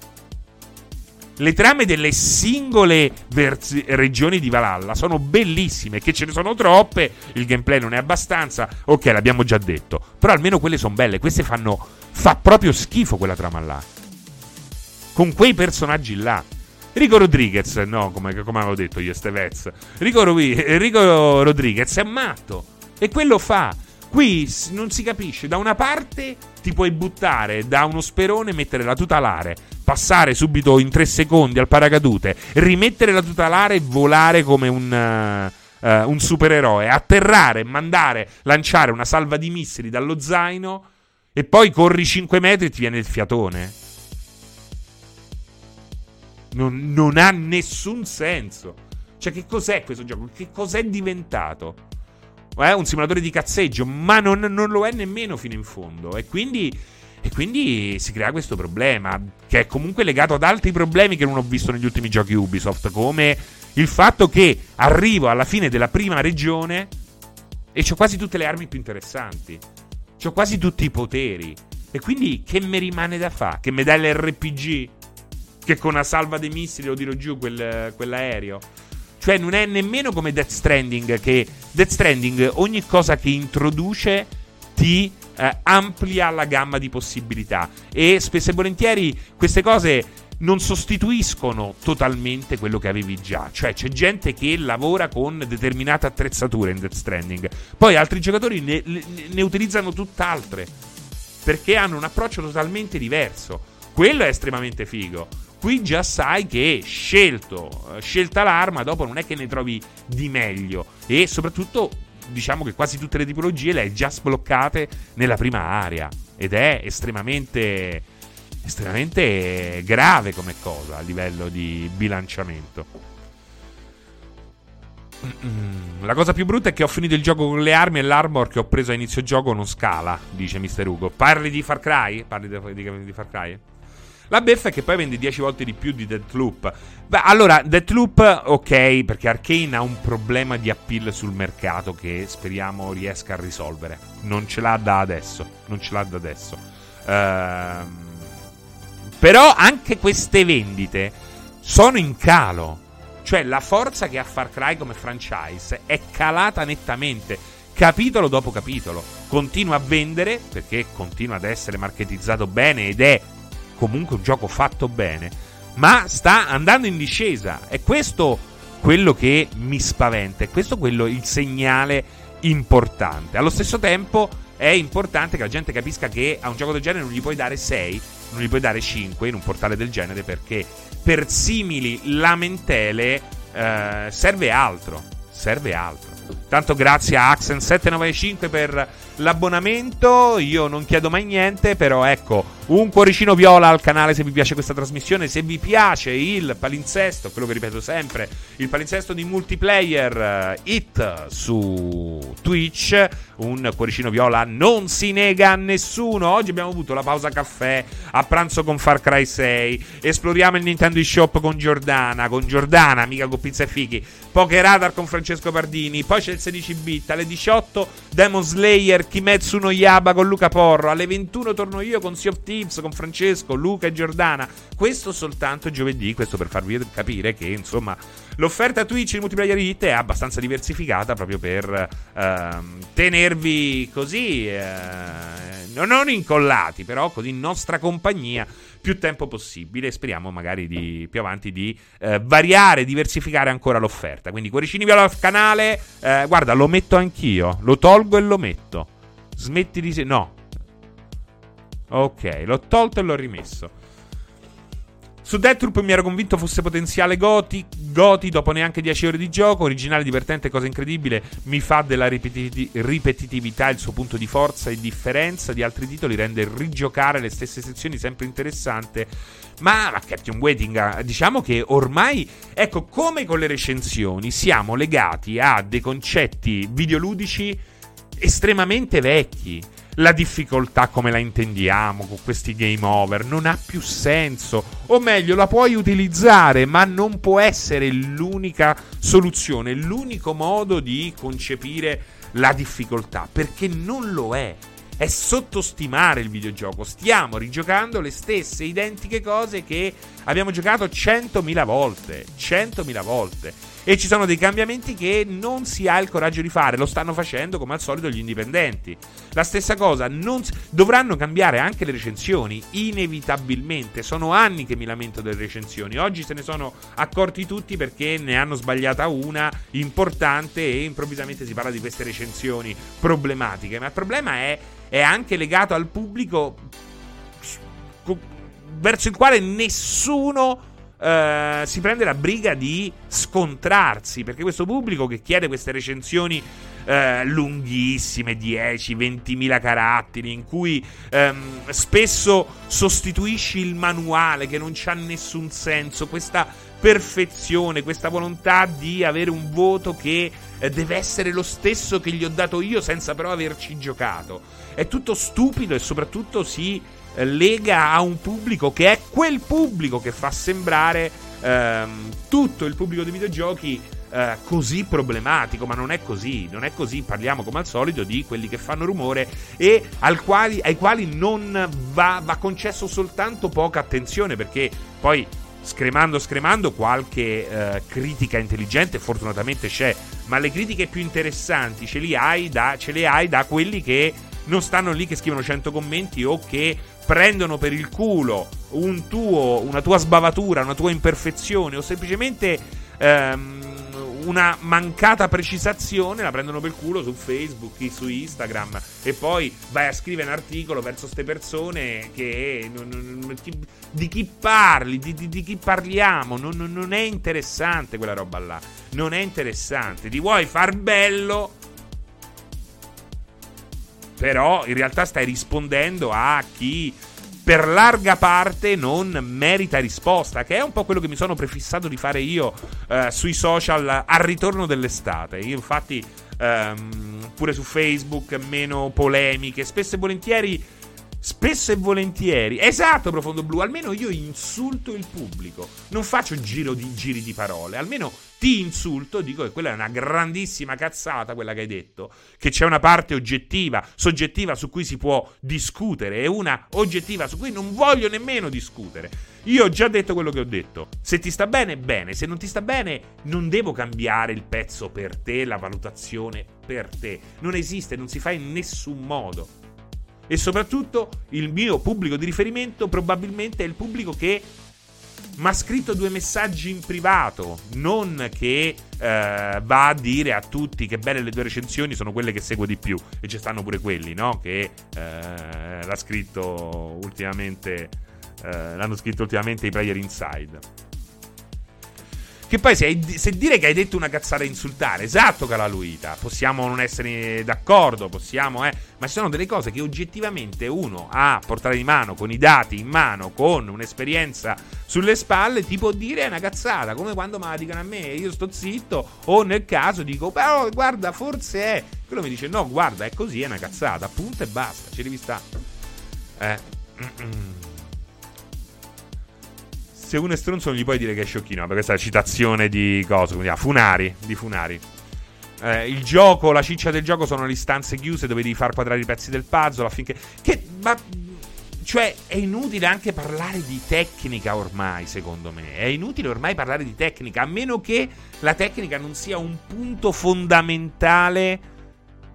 Le trame delle singole verzi- regioni di Valhalla sono bellissime, che ce ne sono troppe, il gameplay non è abbastanza, ok, l'abbiamo già detto, però almeno quelle sono belle, queste fanno Fa proprio schifo quella trama là. Con quei personaggi là. Rico Rodriguez, no, come, come avevo detto io, Stevez. Rico, Rico Rodriguez è matto. E quello fa. Qui non si capisce. Da una parte ti puoi buttare da uno sperone, mettere la tuta alare, passare subito in tre secondi al paracadute, rimettere la tuta alare e volare come un. Uh, un supereroe, atterrare, mandare, lanciare una salva di missili dallo zaino e poi corri 5 metri e ti viene il fiatone. Non, non ha nessun senso. Cioè, che cos'è questo gioco? Che cos'è diventato? È un simulatore di cazzeggio, ma non, non lo è nemmeno fino in fondo. E quindi, e quindi si crea questo problema, che è comunque legato ad altri problemi che non ho visto negli ultimi giochi Ubisoft, come il fatto che arrivo alla fine della prima regione e ho quasi tutte le armi più interessanti. Ho quasi tutti i poteri. E quindi che mi rimane da fare? Che mi dai l'RPG? Che con una salva dei missili lo tiro giù quel, quell'aereo? Cioè non è nemmeno come Death Stranding che Death Stranding ogni cosa che introduce ti eh, amplia la gamma di possibilità e spesso e volentieri queste cose non sostituiscono totalmente quello che avevi già. Cioè, c'è gente che lavora con determinate attrezzature in Death Stranding. Poi altri giocatori ne, ne utilizzano tutt'altre. Perché hanno un approccio totalmente diverso. Quello è estremamente figo. Qui già sai che scelto, eh, scelta l'arma, dopo non è che ne trovi di meglio. E soprattutto, diciamo che quasi tutte le tipologie le hai già sbloccate nella prima area. Ed è estremamente estremamente grave come cosa a livello di bilanciamento. [clears throat] La cosa più brutta è che ho finito il gioco con le armi e l'armor che ho preso a inizio gioco non scala, dice Mr. Ugo. Parli di Far Cry? Parli di, di, di Far Cry? La beffa è che poi vende 10 volte di più di Deathloop. Beh, allora, Deathloop, ok, perché Arkane ha un problema di appeal sul mercato che speriamo riesca a risolvere. Non ce l'ha da adesso. Non ce l'ha da adesso. Ehm... Però anche queste vendite sono in calo. Cioè, la forza che ha Far Cry come franchise è calata nettamente, capitolo dopo capitolo. Continua a vendere perché continua ad essere marketizzato bene ed è comunque un gioco fatto bene, ma sta andando in discesa. È questo quello che mi spaventa, è questo quello il segnale importante. Allo stesso tempo è importante che la gente capisca che a un gioco del genere non gli puoi dare 6, non gli puoi dare 5 in un portale del genere perché per simili lamentele eh, serve altro. Serve altro. Tanto grazie a Axen795 per l'abbonamento. Io non chiedo mai niente, però ecco, un cuoricino viola al canale se vi piace questa trasmissione, se vi piace il palinsesto, quello che ripeto sempre, il palinsesto di multiplayer uh, It su Twitch, un cuoricino viola non si nega a nessuno. Oggi abbiamo avuto la pausa caffè a pranzo con Far Cry 6, esploriamo il Nintendo eShop con Giordana, con Giordana, amica con pizza e fichi, Poker Radar con Francesco Pardini, poi c'è il 16 bit alle 18 Demon Slayer Kimetsu no Yaba con Luca Porro. Alle 21 torno io con Sea of Thieves con Francesco, Luca e Giordana. Questo soltanto giovedì, questo per farvi capire che insomma l'offerta Twitch di multiplayer hit è abbastanza diversificata proprio per ehm, tenervi così, eh, non incollati, però così in nostra compagnia più tempo possibile. Speriamo magari di, più avanti di eh, variare, diversificare ancora l'offerta. Quindi cuoricini viola al canale. Eh, guarda, lo metto anch'io. Lo tolgo e lo metto. Smetti di... No. Ok, l'ho tolto e l'ho rimesso. Su Deathloop mi ero convinto fosse potenziale Goti, Goti dopo neanche 10 ore di gioco, originale, divertente, cosa incredibile, mi fa della ripetiti- ripetitività il suo punto di forza e differenza di altri titoli, rende rigiocare le stesse sezioni sempre interessante. Ma, ma Captain Waiting, diciamo che ormai, ecco, come con le recensioni, siamo legati a dei concetti videoludici estremamente vecchi la difficoltà come la intendiamo con questi game over non ha più senso. O meglio, la puoi utilizzare, ma non può essere l'unica soluzione, l'unico modo di concepire la difficoltà, perché non lo è. È sottostimare il videogioco. Stiamo rigiocando le stesse identiche cose che abbiamo giocato 100.000 volte. 100.000 volte e ci sono dei cambiamenti che non si ha il coraggio di fare, lo stanno facendo come al solito gli indipendenti. La stessa cosa, si... dovranno cambiare anche le recensioni, inevitabilmente, sono anni che mi lamento delle recensioni, oggi se ne sono accorti tutti perché ne hanno sbagliata una importante e improvvisamente si parla di queste recensioni problematiche, ma il problema è, è anche legato al pubblico verso il quale nessuno Uh, si prende la briga di scontrarsi perché questo pubblico che chiede queste recensioni uh, lunghissime 10 20.000 caratteri in cui um, spesso sostituisci il manuale che non c'ha nessun senso questa perfezione questa volontà di avere un voto che uh, deve essere lo stesso che gli ho dato io senza però averci giocato. È tutto stupido e soprattutto si lega a un pubblico che è quel pubblico che fa sembrare ehm, tutto il pubblico dei videogiochi eh, così problematico, ma non è così, non è così, parliamo come al solito di quelli che fanno rumore e quali, ai quali non va, va concesso soltanto poca attenzione perché poi scremando scremando qualche eh, critica intelligente fortunatamente c'è ma le critiche più interessanti ce, da, ce le hai da quelli che non stanno lì che scrivono 100 commenti o che prendono per il culo un tuo, una tua sbavatura, una tua imperfezione o semplicemente ehm, una mancata precisazione, la prendono per il culo su Facebook, su Instagram e poi vai a scrivere un articolo verso queste persone che non, non, di chi parli, di, di, di chi parliamo, non, non è interessante quella roba là, non è interessante, ti vuoi far bello però in realtà stai rispondendo a chi per larga parte non merita risposta, che è un po' quello che mi sono prefissato di fare io eh, sui social al ritorno dell'estate. Io infatti ehm, pure su Facebook meno polemiche, spesso e volentieri Spesso e volentieri, esatto, profondo blu. Almeno io insulto il pubblico. Non faccio giro di, giri di parole. Almeno ti insulto, dico che quella è una grandissima cazzata, quella che hai detto. Che c'è una parte oggettiva, soggettiva su cui si può discutere e una oggettiva su cui non voglio nemmeno discutere. Io ho già detto quello che ho detto. Se ti sta bene, bene. Se non ti sta bene, non devo cambiare il pezzo per te, la valutazione per te. Non esiste, non si fa in nessun modo. E soprattutto il mio pubblico di riferimento probabilmente è il pubblico che mi ha scritto due messaggi in privato, non che eh, va a dire a tutti che belle le due recensioni sono quelle che seguo di più. E ci stanno pure quelli, no? Che eh, l'ha scritto ultimamente. Eh, l'hanno scritto ultimamente i player inside. Che poi se, se, dire che hai detto una cazzata insultare, esatto Calaluita, possiamo non essere d'accordo, possiamo, eh, ma ci sono delle cose che oggettivamente uno a portare di mano, con i dati in mano, con un'esperienza sulle spalle, ti può dire è una cazzata, come quando me la dicono a me, io sto zitto, o nel caso dico, però guarda, forse è, quello mi dice no, guarda, è così, è una cazzata, appunto e basta, ci devi stare. Eh. Mm-mm [clears throat] se uno è stronzo non gli puoi dire che è sciocchino. Perché questa è la citazione di cosa? Come Funari. Di Funari. Eh, il gioco, la ciccia del gioco sono le stanze chiuse dove devi far quadrare i pezzi del puzzle affinché. Che. Ma. Cioè, è inutile anche parlare di tecnica ormai, secondo me. È inutile ormai parlare di tecnica, a meno che la tecnica non sia un punto fondamentale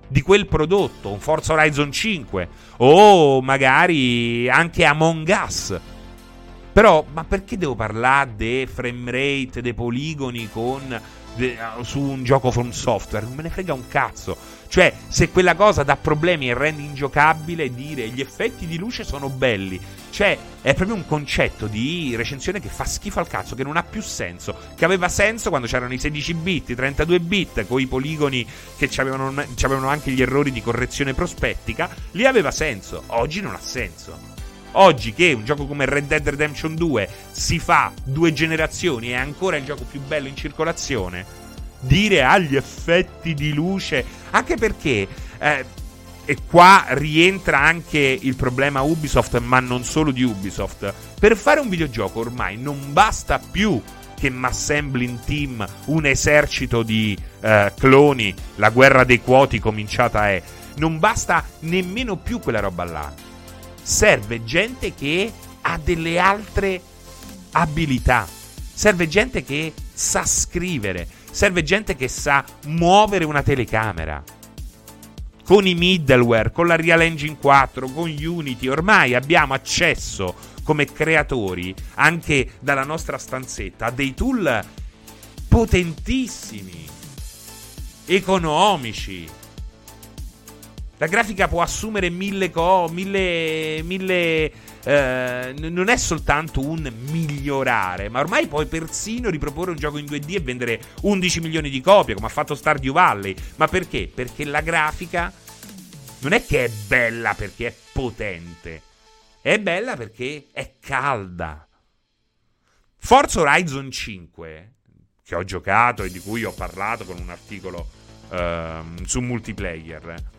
di quel prodotto, un Forza Horizon 5 o magari anche Among Us però, ma perché devo parlare dei frame rate, dei poligoni con, de, su un gioco from software? Non me ne frega un cazzo. Cioè, se quella cosa dà problemi e rende ingiocabile, dire gli effetti di luce sono belli. Cioè, è proprio un concetto di recensione che fa schifo al cazzo, che non ha più senso. Che aveva senso quando c'erano i 16 bit, i 32 bit, con i poligoni che avevano, anche gli errori di correzione prospettica. Lì aveva senso. Oggi non ha senso. Oggi che un gioco come Red Dead Redemption 2 si fa due generazioni e è ancora il gioco più bello in circolazione, dire agli effetti di luce, anche perché... Eh, e qua rientra anche il problema Ubisoft, ma non solo di Ubisoft. Per fare un videogioco ormai non basta più che m'assembli in team un esercito di eh, cloni, la guerra dei quoti cominciata è. Non basta nemmeno più quella roba là serve gente che ha delle altre abilità. Serve gente che sa scrivere. Serve gente che sa muovere una telecamera. Con i middleware, con la Real Engine 4, con Unity, ormai abbiamo accesso come creatori, anche dalla nostra stanzetta, a dei tool potentissimi, economici, la grafica può assumere mille cose, mille, mille eh, non è soltanto un migliorare, ma ormai puoi persino riproporre un gioco in 2D e vendere 11 milioni di copie, come ha fatto Stardew Valley. Ma perché? Perché la grafica non è che è bella perché è potente, è bella perché è calda. Forza Horizon 5, che ho giocato e di cui ho parlato con un articolo eh, su multiplayer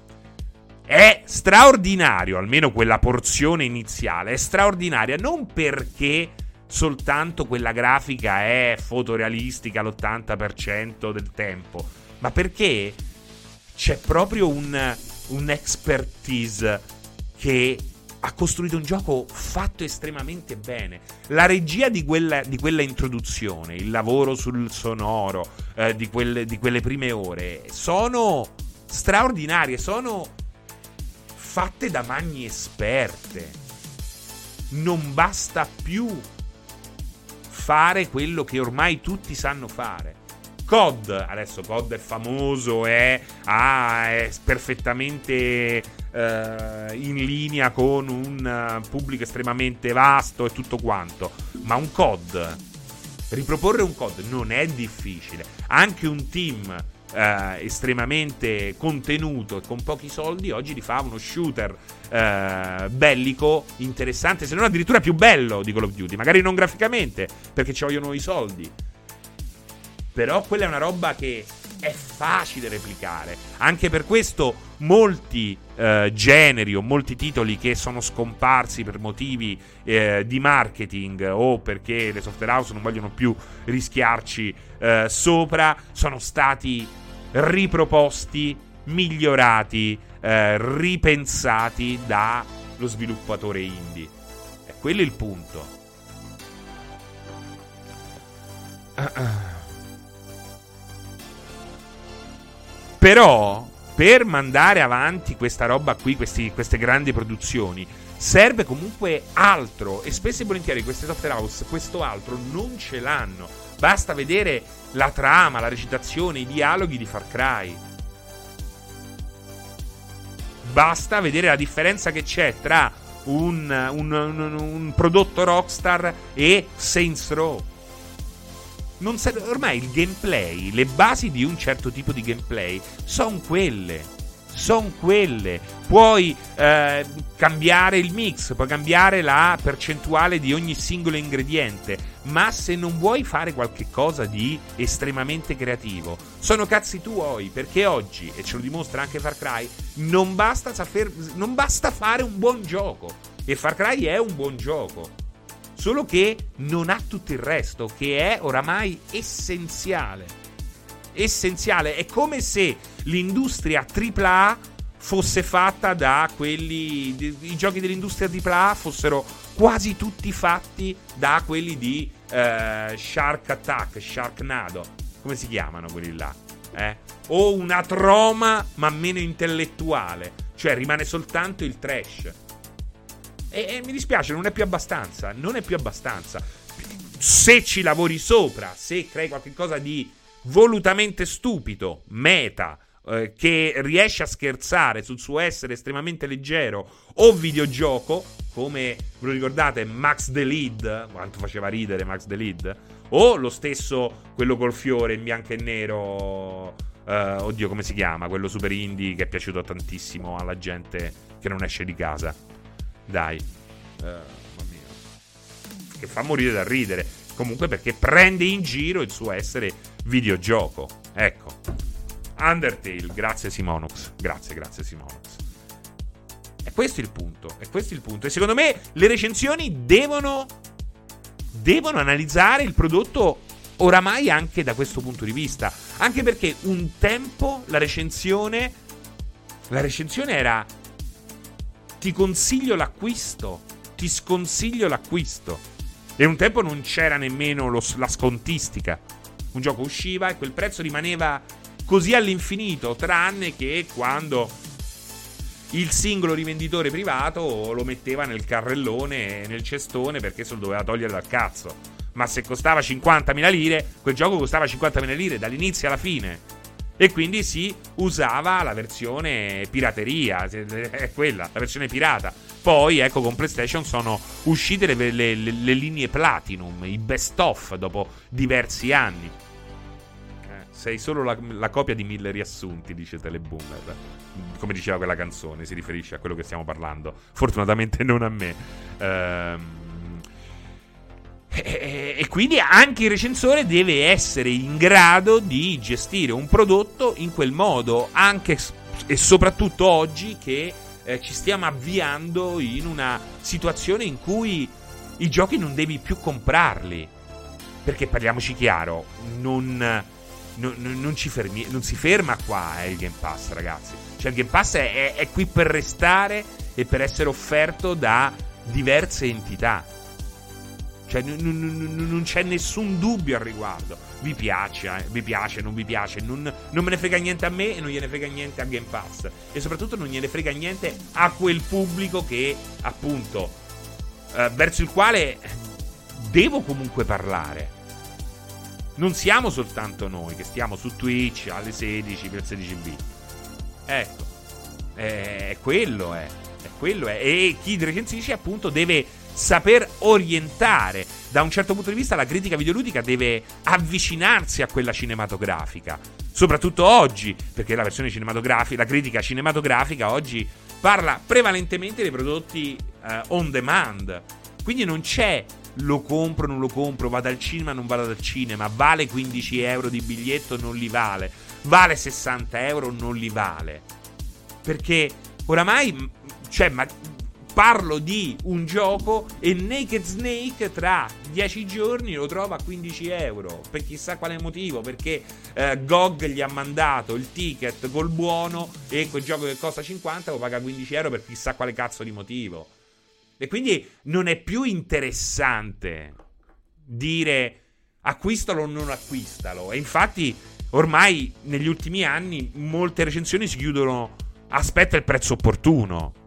è straordinario, almeno quella porzione iniziale, è straordinaria non perché soltanto quella grafica è fotorealistica l'80% del tempo, ma perché c'è proprio un, un expertise che ha costruito un gioco fatto estremamente bene. La regia di quella, di quella introduzione, il lavoro sul sonoro eh, di, quelle, di quelle prime ore sono straordinarie, sono fatte da mani esperte. Non basta più fare quello che ormai tutti sanno fare. COD, adesso COD è famoso, è, ah, è perfettamente eh, in linea con un uh, pubblico estremamente vasto e tutto quanto. Ma un COD, riproporre un COD non è difficile. Anche un team eh, estremamente contenuto e con pochi soldi, oggi li fa uno shooter eh, bellico interessante, se non addirittura più bello di Call of Duty, magari non graficamente, perché ci vogliono i soldi. Però quella è una roba che è facile replicare. Anche per questo molti eh, generi o molti titoli che sono scomparsi per motivi eh, di marketing o perché le software house non vogliono più rischiarci eh, sopra sono stati riproposti, migliorati, eh, ripensati dallo sviluppatore indie. E quello è il punto. Però, per mandare avanti questa roba qui, questi, queste grandi produzioni, serve comunque altro. E spesso e volentieri queste software house questo altro non ce l'hanno. Basta vedere la trama, la recitazione, i dialoghi di Far Cry. Basta vedere la differenza che c'è tra un, un, un, un prodotto Rockstar e Saints Row serve, ormai il gameplay, le basi di un certo tipo di gameplay sono quelle. Sono quelle. Puoi eh, cambiare il mix, puoi cambiare la percentuale di ogni singolo ingrediente. Ma se non vuoi fare qualcosa di estremamente creativo, sono cazzi tuoi. Perché oggi, e ce lo dimostra anche Far Cry, non basta, saper, non basta fare un buon gioco. E Far Cry è un buon gioco solo che non ha tutto il resto, che è oramai essenziale. Essenziale, è come se l'industria AAA fosse fatta da quelli. I giochi dell'industria AAA fossero quasi tutti fatti da quelli di uh, Shark Attack, Sharknado. Come si chiamano quelli là? Eh? O una troma ma meno intellettuale. Cioè rimane soltanto il trash. E, e mi dispiace, non è più abbastanza. Non è più abbastanza. Se ci lavori sopra, se crei qualcosa di volutamente stupido, meta, eh, che riesce a scherzare sul suo essere estremamente leggero o videogioco, come ve lo ricordate Max the Lead, quanto faceva ridere Max the Lead, o lo stesso quello col fiore in bianco e nero, eh, oddio come si chiama, quello super indie che è piaciuto tantissimo alla gente che non esce di casa. Dai. Uh. Che fa morire da ridere. Comunque perché prende in giro il suo essere videogioco. Ecco. Undertale, grazie Simonox. Grazie, grazie Simonox. E questo è il punto. E questo è il punto. E secondo me le recensioni devono. Devono analizzare il prodotto oramai anche da questo punto di vista. Anche perché un tempo la recensione. La recensione era ti consiglio l'acquisto, ti sconsiglio l'acquisto. E un tempo non c'era nemmeno lo, la scontistica. Un gioco usciva e quel prezzo rimaneva così all'infinito, tranne che quando il singolo rivenditore privato lo metteva nel carrellone, nel cestone, perché se lo doveva togliere dal cazzo. Ma se costava 50.000 lire, quel gioco costava 50.000 lire dall'inizio alla fine. E quindi si usava la versione pirateria, è quella, la versione pirata. Poi, ecco, con PlayStation sono uscite le, le, le, le linee Platinum, i best of dopo diversi anni. Eh, sei solo la, la, copia di mille riassunti, dice Teleboomer. Come diceva quella canzone, si riferisce a quello che stiamo parlando. Fortunatamente non a me. Ehm e quindi anche il recensore deve essere in grado di gestire un prodotto in quel modo, anche e soprattutto oggi che eh, ci stiamo avviando in una situazione in cui i giochi non devi più comprarli. Perché parliamoci chiaro, non, non, non, fermi, non si ferma qua eh, il Game Pass, ragazzi. Cioè il Game Pass è, è, è qui per restare e per essere offerto da diverse entità. Cioè, n- n- non c'è nessun dubbio al riguardo. Vi piace, eh? vi piace, non vi piace. Non, non, me ne frega niente a me e non gliene frega niente a Game Pass. E soprattutto non gliene frega niente a quel pubblico che, appunto, eh, verso il quale devo comunque parlare. Non siamo soltanto noi che stiamo su Twitch alle 16 per 16 bit. Ecco, è quello è. È quello è. E chi recensisce, appunto, deve saper orientare. Da un certo punto di vista la critica videoludica deve avvicinarsi a quella cinematografica. Soprattutto oggi, perché la versione cinematografica, la critica cinematografica oggi parla prevalentemente dei prodotti uh, on demand. Quindi non c'è lo compro, non lo compro, vado al cinema, non vado al cinema, vale 15 euro di biglietto, non li vale, vale 60 euro, non li vale. Perché oramai, cioè, ma parlo di un gioco e Naked Snake tra 10 giorni lo trova a 15 euro per chissà quale motivo perché eh, GOG gli ha mandato il ticket col buono e quel gioco che costa 50 lo paga 15 euro per chissà quale cazzo di motivo. E quindi non è più interessante dire acquistalo o non acquistalo e infatti ormai negli ultimi anni molte recensioni si chiudono aspetta il prezzo opportuno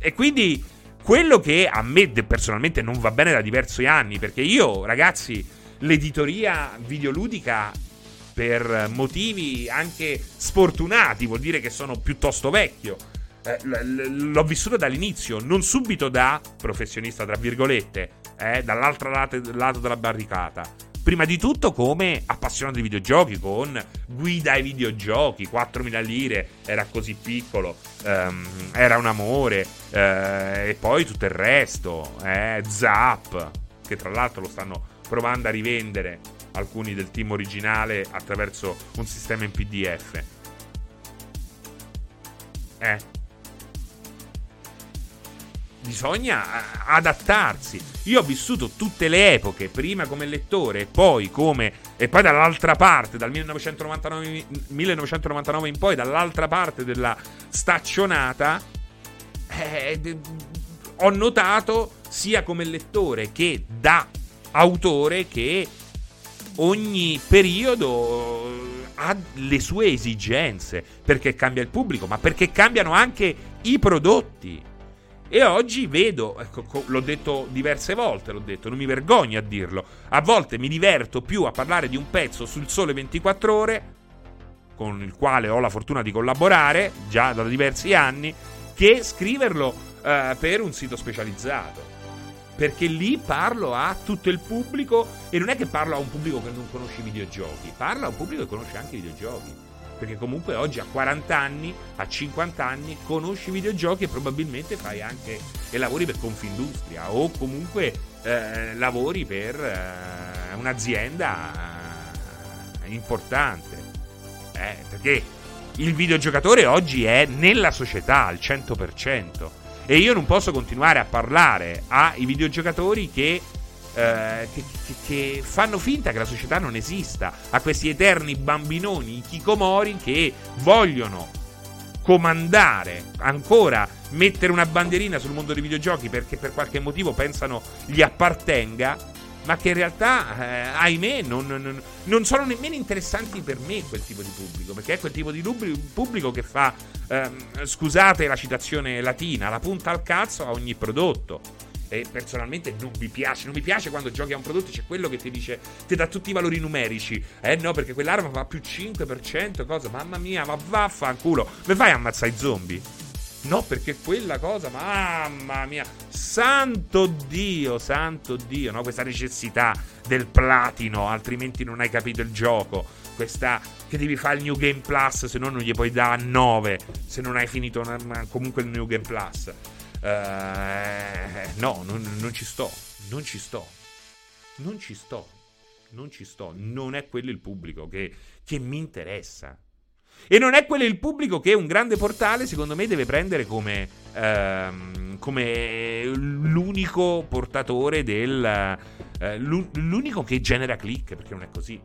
e quindi quello che a me personalmente non va bene da diversi anni, perché io, ragazzi, l'editoria videoludica per motivi anche sfortunati, vuol dire che sono piuttosto vecchio. Eh, l'ho vissuto dall'inizio, non subito da professionista, tra virgolette, eh, dall'altro lato, lato della barricata prima di tutto come appassionato di videogiochi, con guida ai videogiochi, 4.000 lire, era così piccolo, um, era un amore, uh, e poi tutto il resto, eh, Zap, che tra l'altro lo stanno provando a rivendere alcuni del team originale attraverso un sistema in PDF. Eh, bisogna eh, adattarsi. Io ho vissuto tutte le epoche, prima come lettore, poi come e poi dall'altra parte, dal 1999, 1999 in poi, dall'altra parte della staccionata, eh, ho notato sia come lettore che da autore che ogni periodo ha le sue esigenze, perché cambia il pubblico, ma perché cambiano anche i prodotti. E oggi vedo, ecco, l'ho detto diverse volte, l'ho detto, non mi vergogno a dirlo. A volte mi diverto più a parlare di un pezzo sul sole 24 ore, con il quale ho la fortuna di collaborare già da diversi anni, che scriverlo eh, per un sito specializzato. Perché lì parlo a tutto il pubblico e non è che parlo a un pubblico che non conosce i videogiochi, parlo a un pubblico che conosce anche i videogiochi perché comunque oggi a 40 anni, a 50 anni, conosci i videogiochi e probabilmente fai anche e lavori per Confindustria o comunque eh, lavori per eh, un'azienda eh, importante. Eh, perché il videogiocatore oggi è nella società al 100%. E io non posso continuare a parlare ai videogiocatori che eh, che, che, che, fanno finta che la società non esista, a questi eterni bambinoni, i chicomori che vogliono comandare ancora, mettere una bandierina sul mondo dei videogiochi perché per qualche motivo pensano gli appartenga, ma che in realtà, eh, ahimè, non, non, non, sono nemmeno interessanti per me quel tipo di pubblico, perché è quel tipo di pubblico che fa, ehm, scusate la citazione latina, la punta al cazzo a ogni prodotto e personalmente non mi piace. Non mi piace quando giochi a un prodotto c'è quello che ti dice, ti dà tutti i valori numerici. Eh no, perché quell'arma fa più 5%, cosa? Mamma mia, ma vaffanculo. Me fai ammazzare i zombie? No, perché quella cosa, mamma mia, santo Dio, santo Dio, no? Questa necessità del platino, altrimenti non hai capito il gioco. Questa che devi fare il New Game Plus, se no non gli puoi dare 9, se non hai finito comunque il New Game Plus. Uh, no, non, non ci sto. Non ci sto. Non ci sto. Non ci sto. Non è quello il pubblico che, che mi interessa. E non è quello il pubblico che un grande portale, secondo me, deve prendere come, ehm, come l'unico portatore del. Eh, l'unico che genera click, perché non è così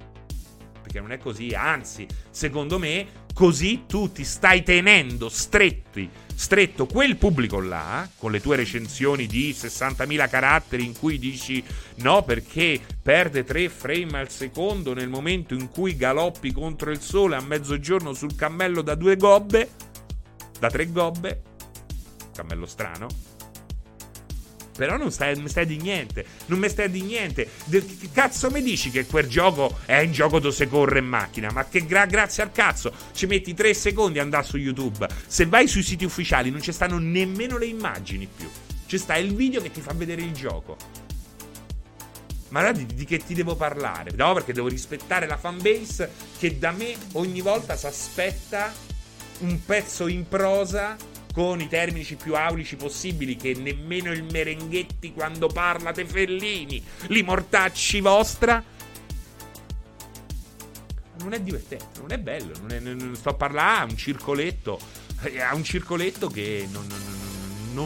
perché non è così, anzi, secondo me, così tu ti stai tenendo stretti, stretto quel pubblico là, con le tue recensioni di 60.000 caratteri in cui dici no perché perde 3 frame al secondo nel momento in cui galoppi contro il sole a mezzogiorno sul cammello da due gobbe, da tre gobbe, cammello strano, però non stai, mi stai di niente. Non mi stai di niente. De, che cazzo mi dici che quel gioco è un gioco dove si corre in macchina? Ma che gra- grazie al cazzo ci metti tre secondi a andare su YouTube. Se vai sui siti ufficiali non ci stanno nemmeno le immagini più. Ci sta il video che ti fa vedere il gioco. Ma allora di, di che ti devo parlare? No, perché devo rispettare la fanbase che da me ogni volta si aspetta un pezzo in prosa con i termini più aulici possibili che nemmeno il Merenghetti quando parla de Fellini, li mortacci vostra. Non è divertente, non è bello, non, è, non sto a parlare a un circoletto, a un circoletto che non, non, non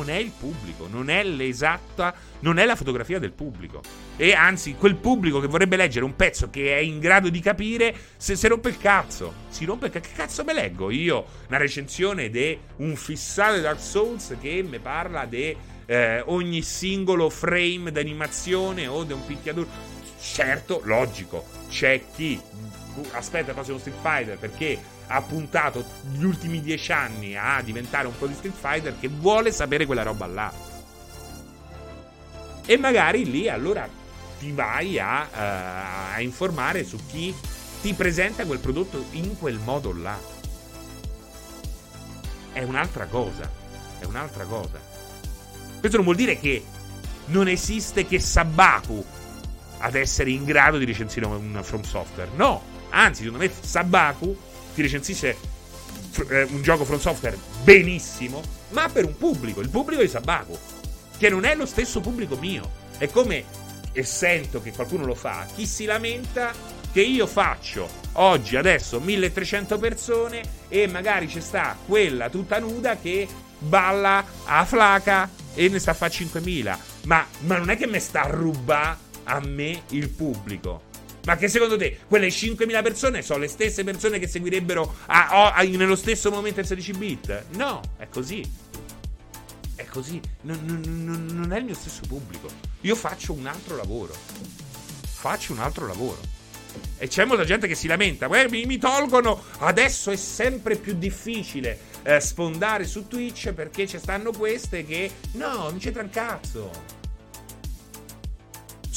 è il pubblico, non è l'esatta, non è la fotografia del pubblico. E anzi, quel pubblico che vorrebbe leggere un pezzo che è in grado di capire, se si rompe il cazzo. Si rompe il cazzo. Che cazzo me leggo io? Una recensione di un fissato Dark Souls che mi parla di eh, ogni singolo frame d'animazione o di un picchiaduro. Certo, logico, c'è chi aspetta il prossimo Street Fighter perché ha puntato gli ultimi dieci anni a diventare un po' di Street Fighter che vuole sapere quella roba là. E magari lì allora ti vai a, uh, a informare su chi ti presenta quel prodotto in quel modo là. È un'altra cosa. È un'altra cosa. Questo non vuol dire che non esiste che Sabaku ad essere in grado di recensire un From Software. No, anzi, secondo me Sabaku ti recensisce eh, un gioco From Software benissimo, ma per un pubblico, il pubblico di Sabaku, che non è lo stesso pubblico mio. È come e sento che qualcuno lo fa, chi si lamenta che io faccio oggi, adesso, 1300 persone e magari c'è sta quella tutta nuda che balla a flaca e ne sta a fare 5000. Ma, ma non è che mi sta a rubare a me il pubblico. Ma che secondo te quelle 5.000 persone sono le stesse persone che seguirebbero a, a, nello stesso momento il 16 bit? No, è così è così, non, non, non, è il mio stesso pubblico. Io faccio un altro lavoro. Faccio un altro lavoro. E c'è molta gente che si lamenta. Mi, mi tolgono. Adesso è sempre più difficile eh, sfondare su Twitch perché ci stanno queste che. No, non c'entra un cazzo.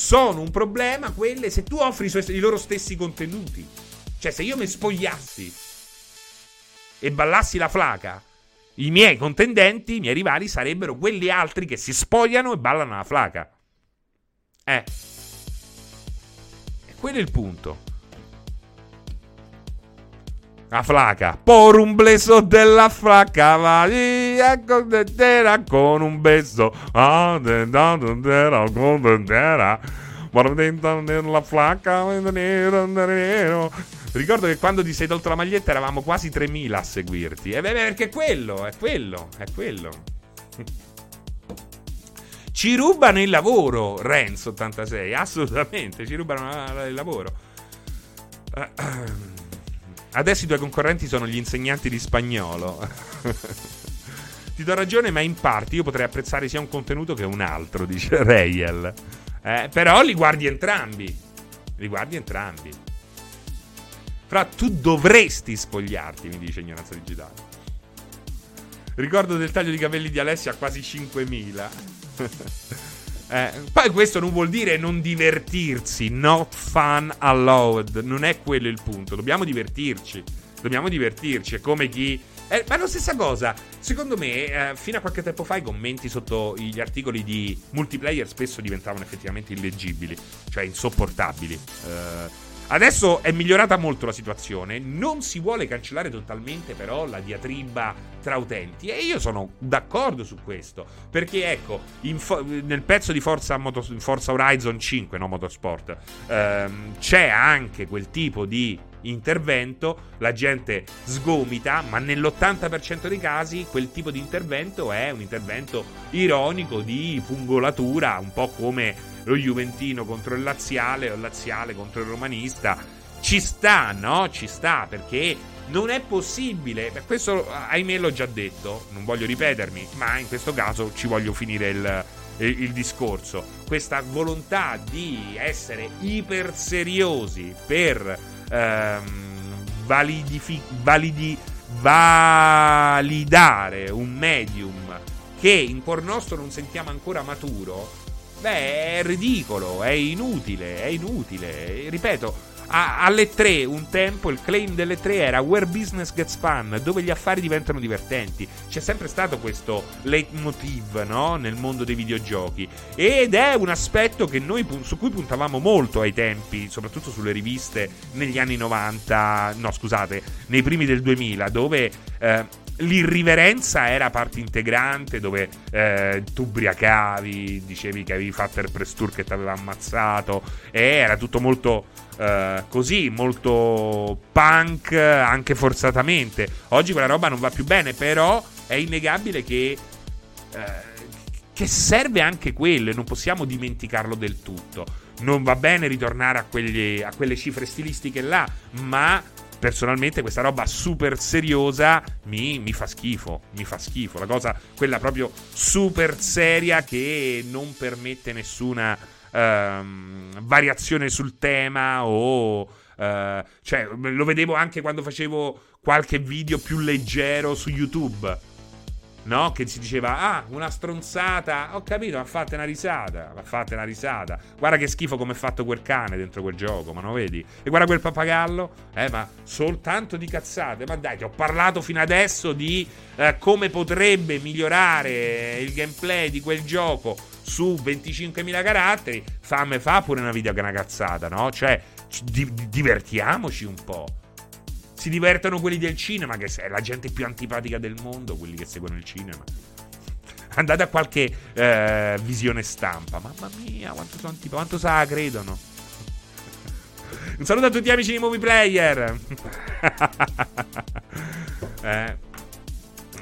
Sono un problema quelle se tu offri i loro stessi contenuti. Cioè, se io mi spogliassi e ballassi la flaca i miei contendenti, i miei rivali, sarebbero quelli altri che si spogliano e ballano la flaca. Eh. E quello è il punto. La flaca. Por un bleso della flaca va via con un beso. Ah, la flaca. Ricordo che quando ti sei tolto la maglietta eravamo quasi 3000 a seguirti. E beh, perché è quello, è quello, è quello. [laughs] Ci rubano il lavoro, Renzo86. Assolutamente, ci rubano il lavoro. [clears throat] Adesso i tuoi concorrenti sono gli insegnanti di spagnolo. [laughs] Ti do ragione, ma in parte io potrei apprezzare sia un contenuto che un altro, dice [laughs] Rayel. Eh, però li guardi entrambi. Li guardi entrambi. Fra tu dovresti spogliarti, mi dice ignoranza digitale. Ricordo del taglio di capelli di Alessia a quasi 5.000. [laughs] eh, poi questo non vuol dire non divertirsi, not fun allowed. Non è quello il punto. Dobbiamo divertirci. Dobbiamo divertirci. È come chi. Eh, ma è la stessa cosa. Secondo me, eh, fino a qualche tempo fa, i commenti sotto gli articoli di multiplayer spesso diventavano effettivamente illeggibili, cioè insopportabili. Eh Adesso è migliorata molto la situazione, non si vuole cancellare totalmente però la diatriba tra utenti. E io sono d'accordo su questo, perché ecco, fo- nel pezzo di Forza, Motor- Forza, Horizon 5, no Motorsport, ehm, c'è anche quel tipo di intervento, la gente sgomita, ma nell'80% dei casi quel tipo di intervento è un intervento ironico di fungolatura, un po' come lo Juventino contro il Laziale o il Laziale contro il Romanista. Ci sta, no? Ci sta perché non è possibile. Questo, ahimè, l'ho già detto. Non voglio ripetermi, ma in questo caso ci voglio finire il, il, il discorso. Questa volontà di essere iper seriosi per ehm, validifi- validi- validare un medium che in cuor nostro non sentiamo ancora maturo Beh, è ridicolo, è inutile, è inutile. Ripeto, a, alle 3 un tempo il claim delle 3 era where business gets fun, dove gli affari diventano divertenti. C'è sempre stato questo leitmotiv, no? Nel mondo dei videogiochi. Ed è un aspetto noi, su cui puntavamo molto ai tempi, soprattutto sulle riviste negli anni 90, no scusate, nei primi del 2000, dove eh, l'irriverenza era parte integrante dove eh, tu ubriacavi, dicevi che avevi fatto il press tour che ti aveva ammazzato e era tutto molto eh, così, molto punk anche forzatamente. Oggi quella roba non va più bene, però è innegabile che, eh, che serve anche quello e non possiamo dimenticarlo del tutto. Non va bene ritornare a, quegli, a quelle cifre stilistiche là, ma personalmente questa roba super seriosa mi, mi, fa schifo, mi fa schifo. La cosa, quella proprio super seria che non permette nessuna ehm, variazione sul tema o... Eh, cioè, lo vedevo anche quando facevo qualche video più leggero su YouTube no? Che si diceva, ah, una stronzata. Ho capito, ma fate una risata. Ma fate una risata. Guarda che schifo come è fatto quel cane dentro quel gioco, ma non vedi? E guarda quel pappagallo. Eh, ma soltanto di cazzate. Ma dai, ti ho parlato fino adesso di eh, come potrebbe migliorare il gameplay di quel gioco su 25.000 caratteri. Fammi fa pure una video che è una cazzata, no? Cioè, di- divertiamoci un po' si divertono quelli del cinema, che è la gente più antipatica del mondo, quelli che seguono il cinema. [laughs] Andate a qualche eh, visione stampa. Mamma mia, quanto sono antipatici, quanto sa credono. [laughs] Un saluto a tutti gli amici di Movie Player. [laughs] eh.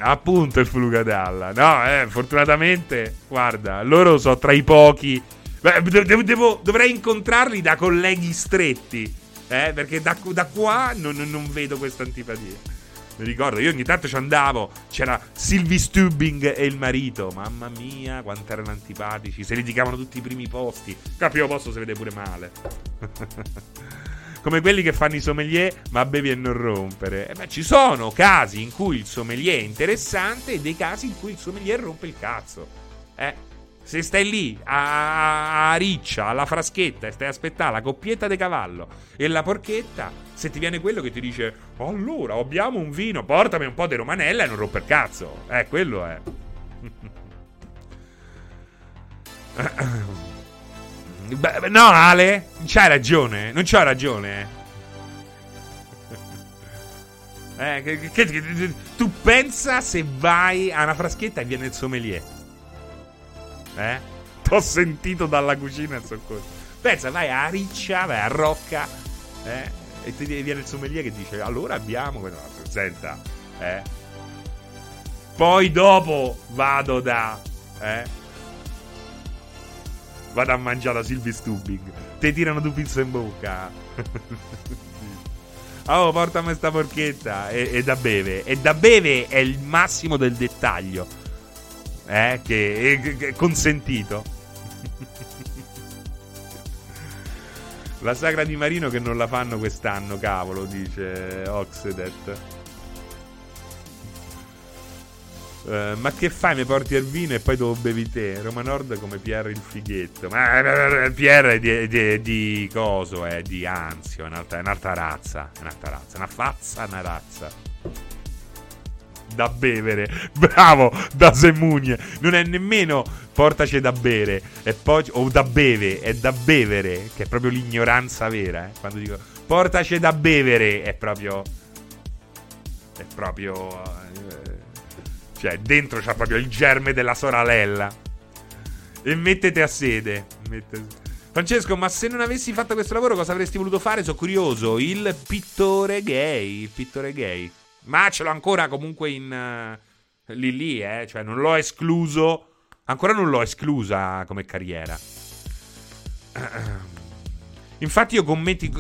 Appunto il Flugadalla. No, eh, fortunatamente, guarda, loro sono tra i pochi. Beh, devo, devo, dovrei incontrarli da colleghi stretti. Eh, perché da, da qua non, non, vedo questa antipatia. Mi ricordo, io ogni tanto ci andavo, c'era Sylvie Stubbing e il marito. Mamma mia, quanto erano antipatici. Se litigavano tutti i primi posti. Primo posto si vede pure male. [laughs] Come quelli che fanno i sommelier, ma bevi e non rompere. Eh beh, ci sono casi in cui il sommelier è interessante e dei casi in cui il sommelier rompe il cazzo. Eh. Se stai lì a, a riccia, alla fraschetta e stai a aspettare la coppietta di cavallo e la porchetta, se ti viene quello che ti dice allora abbiamo un vino, portami un po' di romanella e non romper cazzo. Eh, quello è. [coughs] No, Ale, c'hai ragione, non c'ho ragione. Eh, che, che, che, tu pensa se vai a una fraschetta e viene il sommelier. Eh? [laughs] T'ho sentito dalla cucina e soccorso. Pensa, vai a Riccia, vai a Rocca, eh? E ti viene il sommelier che dice, allora abbiamo... No, senta, eh? Poi dopo vado da... Eh? Vado a mangiare da Silvi Stubing. Ti tirano due pizze in bocca. [laughs] oh, portami sta porchetta. E, e da beve. E da beve è il massimo del dettaglio eh, che è consentito. la sagra di Marino che non la fanno quest'anno, cavolo, dice Oxedet. Uh, ma che fai? Mi porti il vino e poi dopo bevi te? Roma Nord come Pierre il fighetto. Ma è di, di, di coso, è di Anzio, è un'altra, è un'altra razza. È un'altra razza, una fazza, una razza da bevere. [laughs] Bravo, da Semugne. Non è nemmeno portaci da bere, e poi, o da beve, è da bevere, che è proprio l'ignoranza vera. Eh? Quando dico portaci da bevere, è proprio... È proprio... Eh, cioè, dentro c'ha proprio il germe della soralella. E mettete a sede. Mettete... Francesco, ma se non avessi fatto questo lavoro, cosa avresti voluto fare? Sono curioso. Il pittore gay. Il pittore gay. Ma ce l'ho ancora comunque in uh, lì lì, eh. Cioè, non l'ho escluso. Ancora non l'ho esclusa come carriera. [clears throat] Infatti, io commenti.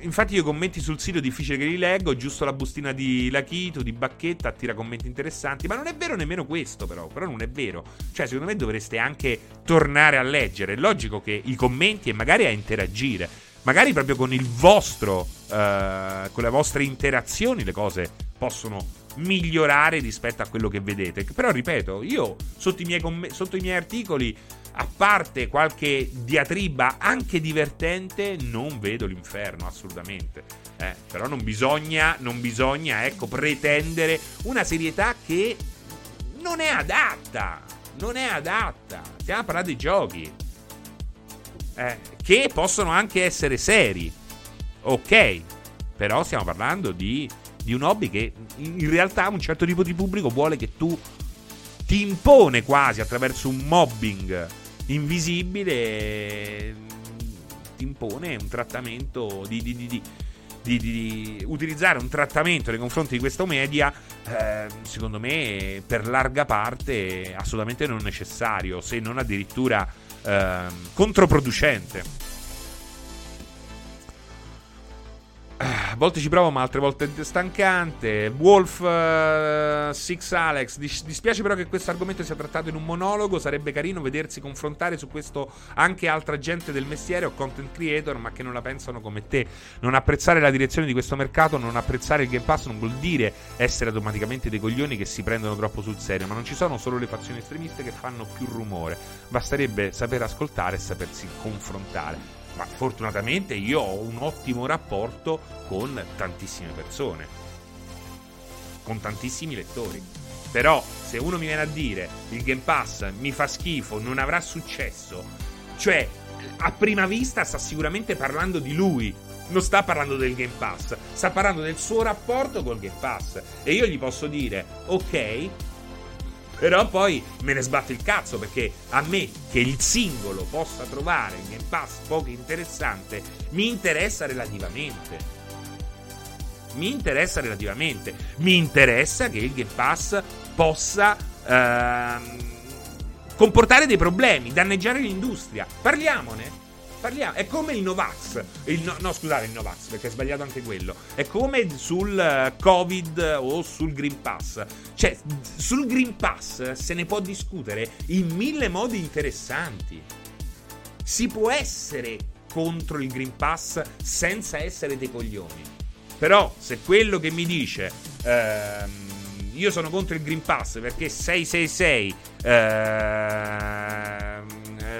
Infatti, io commenti sul sito difficile che li leggo. Giusto la bustina di Lachito, di Bacchetta, attira commenti interessanti. Ma non è vero nemmeno questo, però. Però non è vero. Cioè, secondo me dovreste anche tornare a leggere. È logico che i commenti e magari a interagire magari proprio con il vostro, eh, con le vostre interazioni, le cose possono migliorare rispetto a quello che vedete. Però ripeto, io sotto i miei, comm- sotto i miei articoli, a parte qualche diatriba anche divertente, non vedo l'inferno assolutamente. Eh, però non bisogna, non bisogna, ecco, pretendere una serietà che non è adatta. Non è adatta. Stiamo a parlare di giochi eh, che possono anche essere seri. Ok, però stiamo parlando di di un hobby che in realtà un certo tipo di pubblico vuole che tu ti impone quasi attraverso un mobbing invisibile ti impone un trattamento di, di, di, di di, di, utilizzare un trattamento nei confronti di questa media, eh, secondo me, per larga parte assolutamente non necessario, se non addirittura eh, controproducente. A volte ci provo, ma altre volte è stancante. Wolf uh, Six Alex. Dis- dispiace però che questo argomento sia trattato in un monologo. Sarebbe carino vedersi confrontare su questo anche altra gente del mestiere o content creator, ma che non la pensano come te. Non apprezzare la direzione di questo mercato, non apprezzare il Game Pass non vuol dire essere automaticamente dei coglioni che si prendono troppo sul serio. Ma non ci sono solo le fazioni estremiste che fanno più rumore. Basterebbe saper ascoltare e sapersi confrontare ma fortunatamente io ho un ottimo rapporto con tantissime persone, con tantissimi lettori. Però se uno mi viene a dire il Game Pass mi fa schifo, non avrà successo, cioè a prima vista sta sicuramente parlando di lui, non sta parlando del Game Pass, sta parlando del suo rapporto col Game Pass. E io gli posso dire, ok, però poi me ne sbatto il cazzo perché a me che il singolo possa trovare il Game Pass poco interessante mi interessa relativamente. Mi interessa relativamente. Mi interessa che il Game Pass possa ehm, comportare dei problemi, danneggiare l'industria. Parliamone. Parliamo, è come il Novax. Il no, no, scusate, il Novax, perché è sbagliato anche quello. È come sul eh, Covid o sul Green Pass. Cioè, sul Green Pass se ne può discutere in mille modi interessanti. Si può essere contro il Green Pass senza essere dei coglioni. Però, se quello che mi dice. Ehm, io sono contro il Green Pass perché 666 ehm,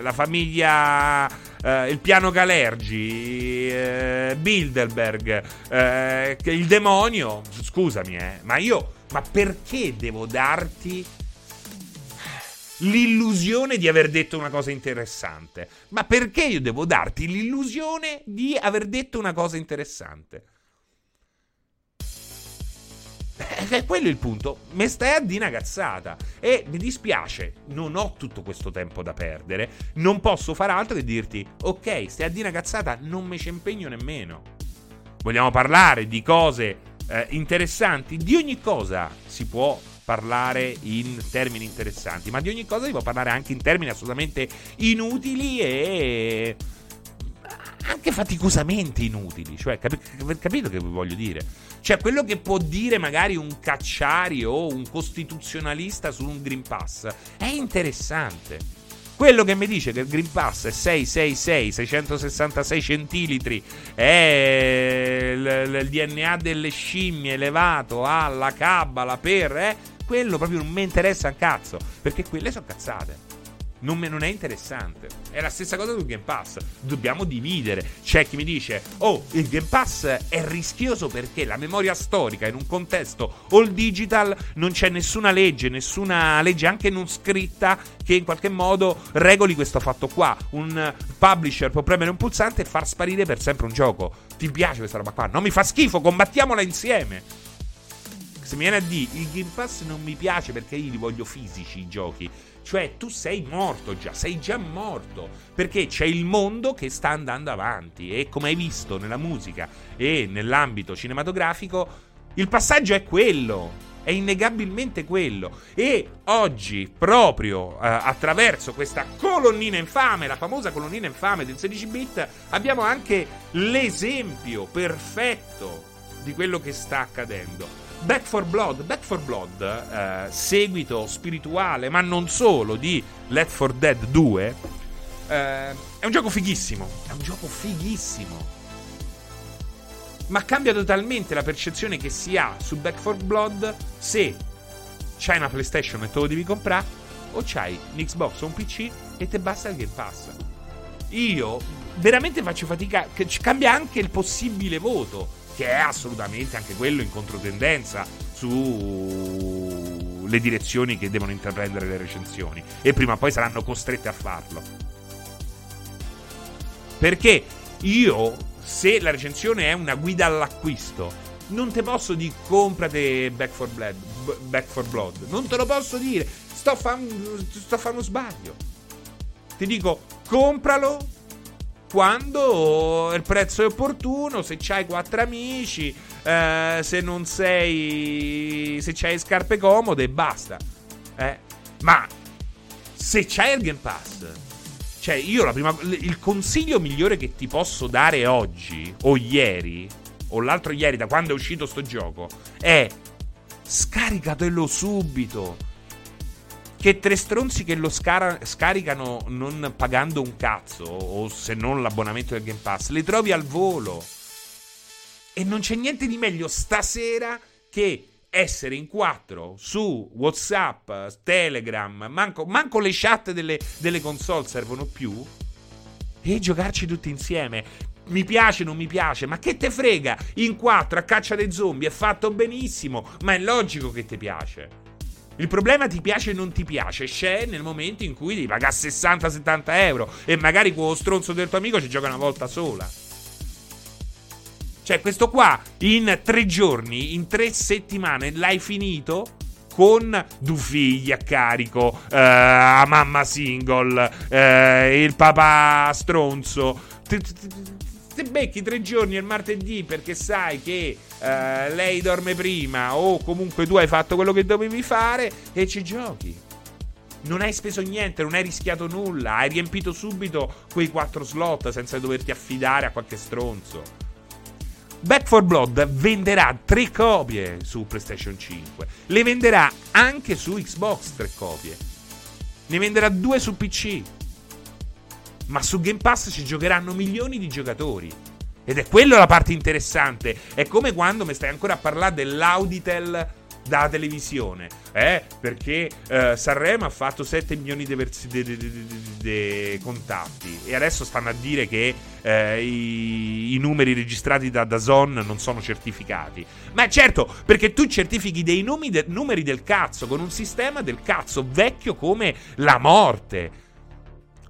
la famiglia Uh, il piano Galergi, uh, Bilderberg, uh, il demonio. Scusami, eh, ma io. Ma perché devo darti l'illusione di aver detto una cosa interessante? Ma perché io devo darti l'illusione di aver detto una cosa interessante? Eh, quello è il punto. Mi stai a di una cazzata. E mi dispiace, non ho tutto questo tempo da perdere. Non posso fare altro che dirti: Ok, stai a di una cazzata, non me ci impegno nemmeno. Vogliamo parlare di cose eh, interessanti? Di ogni cosa si può parlare in termini interessanti, ma di ogni cosa si può parlare anche in termini assolutamente inutili e anche faticosamente inutili. Cioè, capi- capito che voglio dire? Cioè, quello che può dire magari un cacciari o un costituzionalista su un Green Pass è interessante. Quello che mi dice che il Green Pass è 666, 666 centilitri, è il, DNA delle scimmie elevato alla cabala per... Eh, quello proprio non mi interessa un cazzo, perché quelle sono cazzate non, me, non è interessante. È la stessa cosa del Game Pass. Dobbiamo dividere. C'è chi mi dice: Oh, il Game Pass è rischioso perché la memoria storica in un contesto all digital non c'è nessuna legge, nessuna legge anche non scritta che in qualche modo regoli questo fatto qua. Un publisher può premere un pulsante e far sparire per sempre un gioco. Ti piace questa roba qua? Non mi fa schifo, combattiamola insieme. Se mi viene a dire il Game Pass non mi piace perché io li voglio fisici i giochi. Cioè, tu sei morto già, sei già morto. Perché c'è il mondo che sta andando avanti. E come hai visto nella musica e nell'ambito cinematografico, il passaggio è quello. È innegabilmente quello. E oggi, proprio eh, attraverso questa colonnina infame, la famosa colonnina infame del 16 bit, abbiamo anche l'esempio perfetto di quello che sta accadendo. Back for Blood, Back for Blood, eh, seguito spirituale, ma non solo, di Let for Dead 2, eh, è un gioco fighissimo. È un gioco fighissimo. Ma cambia totalmente la percezione che si ha su Back for Blood se c'hai una PlayStation e te lo devi comprare, o c'hai un Xbox o un PC e te basta il Game Pass. Io veramente faccio fatica. Cambia anche il possibile voto che è assolutamente anche quello in controtendenza sulle direzioni che devono intraprendere le recensioni e prima o poi saranno costrette a farlo. Perché io, se la recensione è una guida all'acquisto, non te posso dire comprate Back for Blood, Back for Blood. Non te lo posso dire. Sto a fare uno sbaglio. Ti dico, compralo quando il prezzo è opportuno, se c'hai quattro amici, eh, se non sei... se c'hai scarpe comode e basta. Eh? Ma se c'hai il Game Pass, cioè io la prima... il consiglio migliore che ti posso dare oggi o ieri o l'altro ieri da quando è uscito sto gioco è scaricatelo subito che tre stronzi che lo scara- scaricano non pagando un cazzo, o se non l'abbonamento del Game Pass, le trovi al volo. E non c'è niente di meglio stasera che essere in quattro su WhatsApp, Telegram, manco, manco le chat delle, delle console servono più, e giocarci tutti insieme mi piace, non mi piace, ma che te frega? In quattro a caccia dei zombie è fatto benissimo, ma è logico che ti piace. Il problema ti piace o non ti piace c'è nel momento in cui devi pagare 60-70 euro e magari quello stronzo del tuo amico ci gioca una volta sola. Cioè, questo qua in tre giorni, in tre settimane l'hai finito con due figli a carico, eh, mamma single, eh, il papà stronzo. Te becchi tre giorni il martedì perché sai che uh, lei dorme prima o comunque tu hai fatto quello che dovevi fare e ci giochi. Non hai speso niente, non hai rischiato nulla, hai riempito subito quei quattro slot senza doverti affidare a qualche stronzo. Back 4 Blood venderà tre copie su PlayStation 5. Le venderà anche su Xbox tre copie. Ne venderà due su PC. Ma su Game Pass ci giocheranno milioni di giocatori. Ed è quella la parte interessante. È come quando mi stai ancora a parlare dell'Auditel da televisione, eh? Perché eh, Sanremo ha fatto 7 milioni di contatti e adesso stanno a dire che eh, i, i, numeri registrati da Dazon non sono certificati. Ma certo, perché tu certifichi dei de- numeri del cazzo con un sistema del cazzo vecchio come la morte.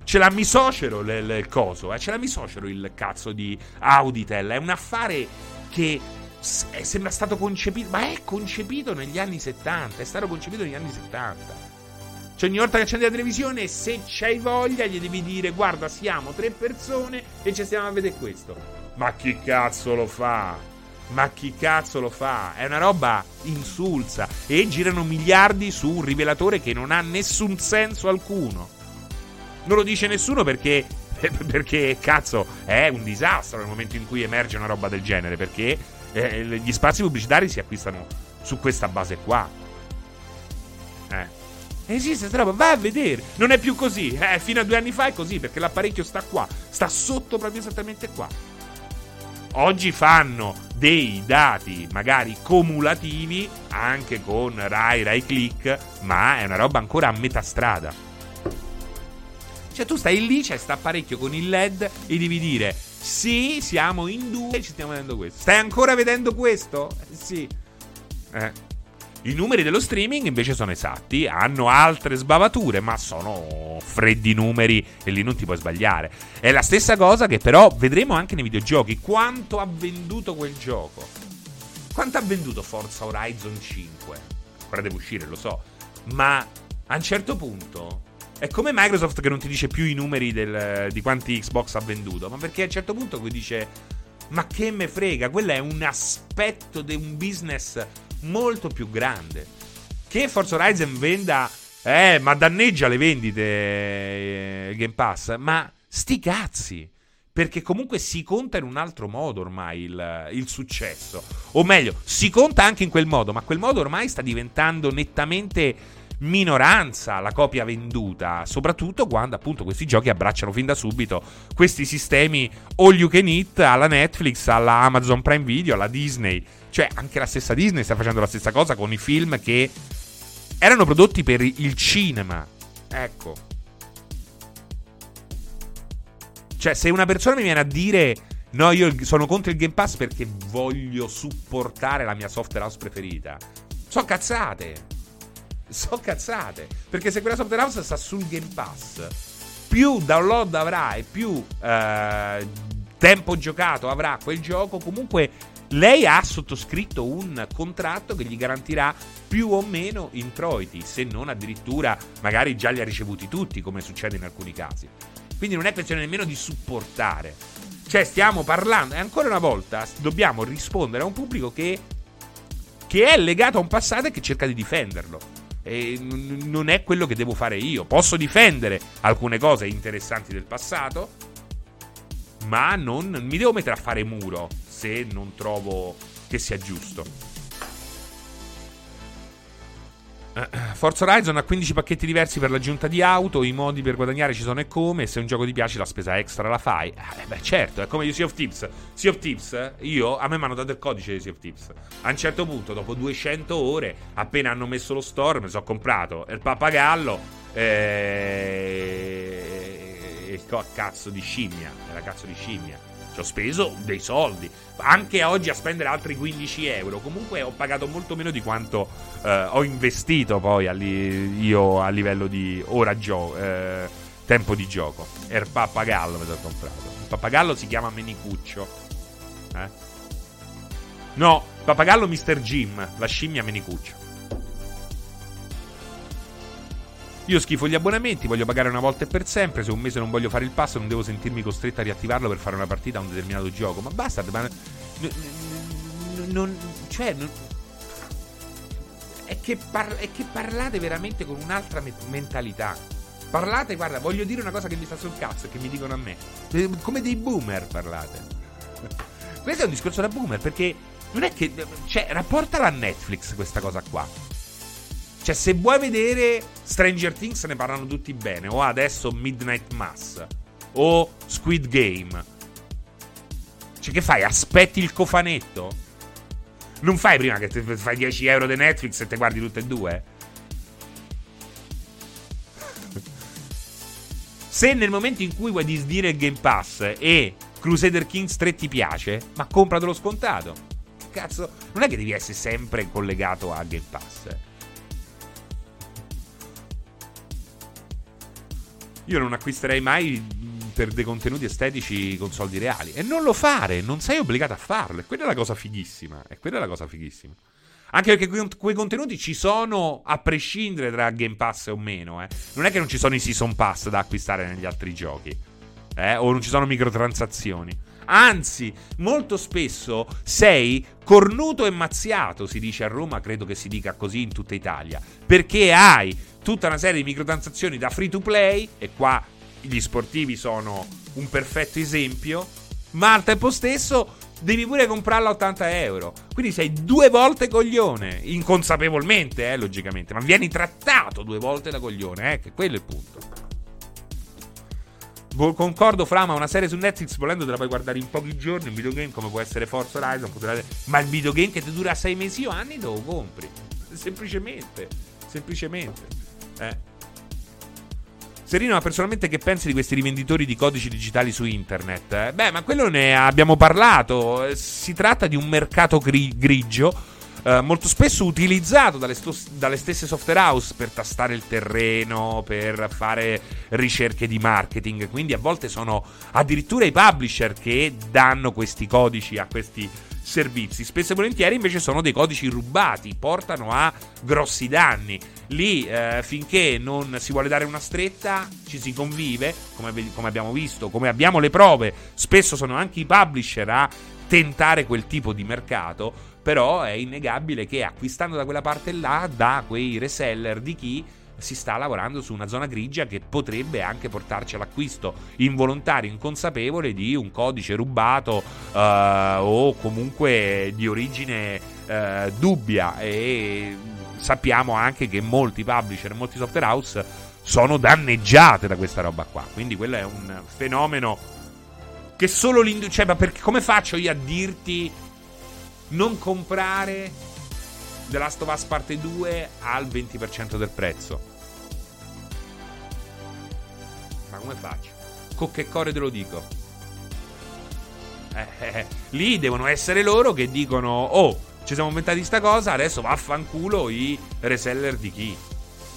Ce l'ha misocero il, il coso, eh? ce l'ha misocero il cazzo di Auditel. È un affare che sembra stato concepito, ma è concepito negli anni 70, è stato concepito negli anni 70. Cioè ogni volta che accendi la televisione, se c'hai voglia, gli devi dire guarda, siamo tre persone e ci stiamo a vedere questo. Ma chi cazzo lo fa? Ma chi cazzo lo fa? È una roba insulsa e girano miliardi su un rivelatore che non ha nessun senso alcuno. Non lo dice nessuno perché, [laughs] perché cazzo è un disastro nel momento in cui emerge una roba del genere. Perché eh, gli spazi pubblicitari si acquistano su questa base qua. Eh. Esiste questa roba, vai a vedere. Non è più così. Eh, fino a due anni fa è così perché l'apparecchio sta qua. Sta sotto proprio esattamente qua. Oggi fanno dei dati magari cumulativi anche con Rai, Rai Click, ma è una roba ancora a metà strada. Cioè, tu stai lì, c'è sta apparecchio con il LED e devi dire: Sì, siamo in due, ci stiamo vedendo questo. Stai ancora vedendo questo? Eh, sì. Eh. I numeri dello streaming invece sono esatti, hanno altre sbavature, ma sono freddi numeri e lì non ti puoi sbagliare. È la stessa cosa che però vedremo anche nei videogiochi. Quanto ha venduto quel gioco? Quanto ha venduto Forza Horizon 5? Ancora deve uscire, lo so. Ma a un certo punto è come Microsoft che non ti dice più i numeri del, di quanti Xbox ha venduto, ma perché a un certo punto lui dice: Ma che me frega, quello è un aspetto di un business molto più grande. Che Forza Horizon venda, eh, ma danneggia le vendite eh, Game Pass, ma sti cazzi. Perché comunque si conta in un altro modo ormai il, il, successo. O meglio, si conta anche in quel modo, ma quel modo ormai sta diventando nettamente minoranza la copia venduta, soprattutto quando appunto questi giochi abbracciano fin da subito questi sistemi all you can eat alla Netflix, alla Amazon Prime Video, alla Disney. Cioè, anche la stessa Disney sta facendo la stessa cosa con i film che erano prodotti per il cinema. Ecco. Cioè, se una persona mi viene a dire no, io sono contro il Game Pass perché voglio supportare la mia software house preferita. So cazzate so cazzate. Perché se quella software house sta sul Game Pass, più download avrà e più eh, tempo giocato avrà quel gioco, comunque lei ha sottoscritto un contratto che gli garantirà più o meno introiti, se non addirittura magari già li ha ricevuti tutti, come succede in alcuni casi. Quindi non è questione nemmeno di supportare. Cioè, stiamo parlando, e ancora una volta dobbiamo rispondere a un pubblico che, che è legato a un passato e che cerca di difenderlo. E non è quello che devo fare io. Posso difendere alcune cose interessanti del passato, ma non mi devo mettere a fare muro se non trovo che sia giusto. Forza Horizon ha 15 pacchetti diversi per l'aggiunta di auto, i modi per guadagnare ci sono e come, se un gioco ti piace la spesa extra la fai. Eh, beh certo, è come Sea of Tips. Sea of Tips, io, a me mi hanno dato il codice di Sea of Tips. A un certo punto, dopo 200 ore, appena hanno messo lo store, mi sono comprato il pappagallo e... e... cazzo di scimmia, era cazzo di scimmia. Ci ho speso dei soldi. Anche oggi a spendere altri 15 euro. Comunque ho pagato molto meno di quanto eh, ho investito poi alli, io a livello di ora gioco. Eh, tempo di gioco. E il pappagallo mi sono comprato. Il pappagallo si chiama Menicuccio. Eh? No, pappagallo Mr. Jim, la scimmia Menicuccio. Io schifo gli abbonamenti, voglio pagare una volta e per sempre. Se un mese non voglio fare il passo, non devo sentirmi costretto a riattivarlo per fare una partita a un determinato gioco. Ma basta, ma. Non. Cioè. Non, è, che par- è che parlate veramente con un'altra me- mentalità. Parlate, guarda, voglio dire una cosa che mi sta sul cazzo e che mi dicono a me. Eh, come dei boomer parlate. [laughs] Questo è un discorso da boomer perché non è che. Cioè, rapportala a Netflix questa cosa qua. Cioè, se vuoi vedere Stranger Things, ne parlano tutti bene. O adesso Midnight Mass. O Squid Game. Cioè, che fai? Aspetti il cofanetto? Non fai prima che fai 10 euro di Netflix e te guardi tutte e due? [laughs] Se nel momento in cui vuoi disdire il Game Pass e Crusader Kings 3 ti piace, ma compratelo scontato. Cazzo, non è che devi essere sempre collegato a Game Pass. Io non acquisterei mai per dei contenuti estetici con soldi reali. E non lo fare, non sei obbligato a farlo. E quella è la cosa fighissima. E quella è la cosa fighissima. Anche perché quei, contenuti ci sono a prescindere tra Game Pass o meno. Eh. Non è che non ci sono i Season Pass da acquistare negli altri giochi. Eh, o non ci sono microtransazioni. Anzi, molto spesso sei cornuto e mazziato, si dice a Roma, credo che si dica così in tutta Italia, perché hai tutta una serie di microtransazioni da free to play, e qua gli sportivi sono un perfetto esempio, ma al tempo stesso devi pure comprarla a 80 euro. Quindi sei due volte coglione, inconsapevolmente, eh, logicamente, ma vieni trattato due volte da coglione, eh, che quello è il punto. Concordo, Frama, una serie su Netflix volendo te la puoi guardare in pochi giorni, un videogame come può essere Forza Horizon, ma il videogame che ti dura sei mesi o anni te lo compri. Semplicemente, semplicemente. Eh. Serino, ma personalmente che pensi di questi rivenditori di codici digitali su internet? Eh? Beh, ma quello ne abbiamo parlato. Si tratta di un mercato gri- grigio. Eh, molto spesso utilizzato dalle, sto- dalle, stesse software house per tastare il terreno, per fare ricerche di marketing. Quindi a volte sono addirittura i publisher che danno questi codici a questi servizi. Spesso e volentieri invece sono dei codici rubati, portano a grossi danni. Lì eh, finché non si vuole dare una stretta ci si convive, come, come abbiamo visto, come abbiamo le prove, spesso sono anche i publisher a tentare quel tipo di mercato, però è innegabile che acquistando da quella parte là, da quei reseller di chi si sta lavorando su una zona grigia che potrebbe anche portarci all'acquisto involontario, inconsapevole di un codice rubato uh, o comunque di origine uh, dubbia e sappiamo anche che molti publisher molti software house sono danneggiate da questa roba qua. Quindi quello è un fenomeno che solo l'industria... Cioè, perché, come faccio io a dirti non comprare The Last of Us Parte 2 al 20% del prezzo. Ma come faccio? Con che core te lo dico? Eh, eh, eh, lì devono essere loro che dicono: Oh, ci siamo inventati sta cosa, adesso vaffanculo i reseller di chi.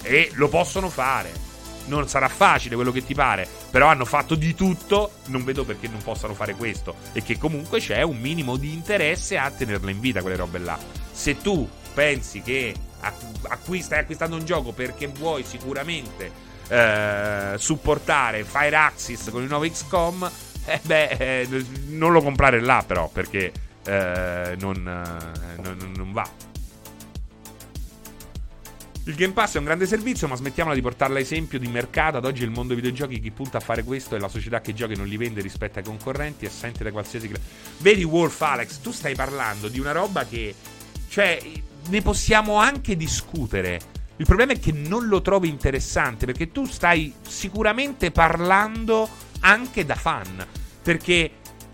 E lo possono fare. Non sarà facile quello che ti pare, però hanno fatto di tutto, non vedo perché non possano fare questo e che comunque c'è un minimo di interesse a tenerle in vita quelle robe là. Se tu pensi che acqui- stai acquistando un gioco perché vuoi sicuramente eh, supportare Fire Axis con il nuovo XCOM, eh beh, eh, non lo comprare là però perché eh, non, eh, non, non va. Il Game Pass è un grande servizio, ma smettiamola di portarla esempio di mercato. Ad oggi il mondo dei videogiochi chi punta a fare questo è la società che giochi non li vende rispetto ai concorrenti, assente da qualsiasi. Vedi, Wolf Alex, tu stai parlando di una roba che. Cioè, ne possiamo anche discutere. Il problema è che non lo trovi interessante perché tu stai sicuramente parlando anche da fan. Perché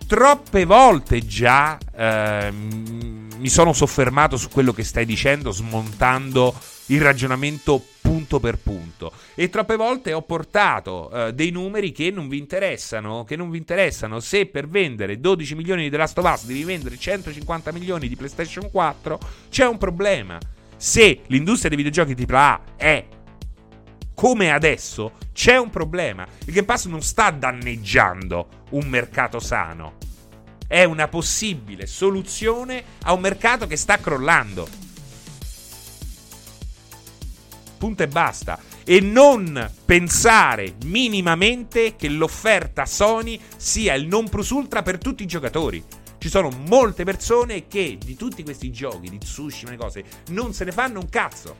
troppe volte già eh, mi sono soffermato su quello che stai dicendo, smontando il ragionamento punto per punto. E troppe volte ho portato uh, dei numeri che non vi interessano. Che non vi interessano. Se per vendere 12 milioni di The Last of Us devi vendere 150 milioni di PlayStation 4, c'è un problema. Se l'industria dei videogiochi AAA è come adesso, c'è un problema. Il Game Pass non sta danneggiando un mercato sano. È una possibile soluzione a un mercato che sta crollando punto e basta. E non pensare minimamente che l'offerta Sony sia il non plus ultra per tutti i giocatori. Ci sono molte persone che di tutti questi giochi, di Tsushima e cose, non se ne fanno un cazzo.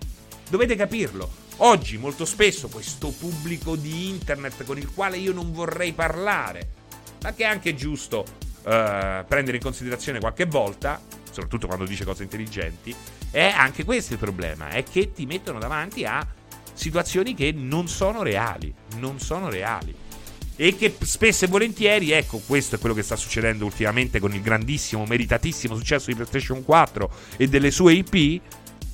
Dovete capirlo. Oggi molto spesso questo pubblico di internet con il quale io non vorrei parlare, ma che è anche giusto uh, prendere in considerazione qualche volta, soprattutto quando dice cose intelligenti, è anche questo il problema, è che ti mettono davanti a situazioni che non sono reali, non sono reali. E che spesso e volentieri, ecco, questo è quello che sta succedendo ultimamente con il grandissimo, meritatissimo successo di PlayStation 4 e delle sue IP.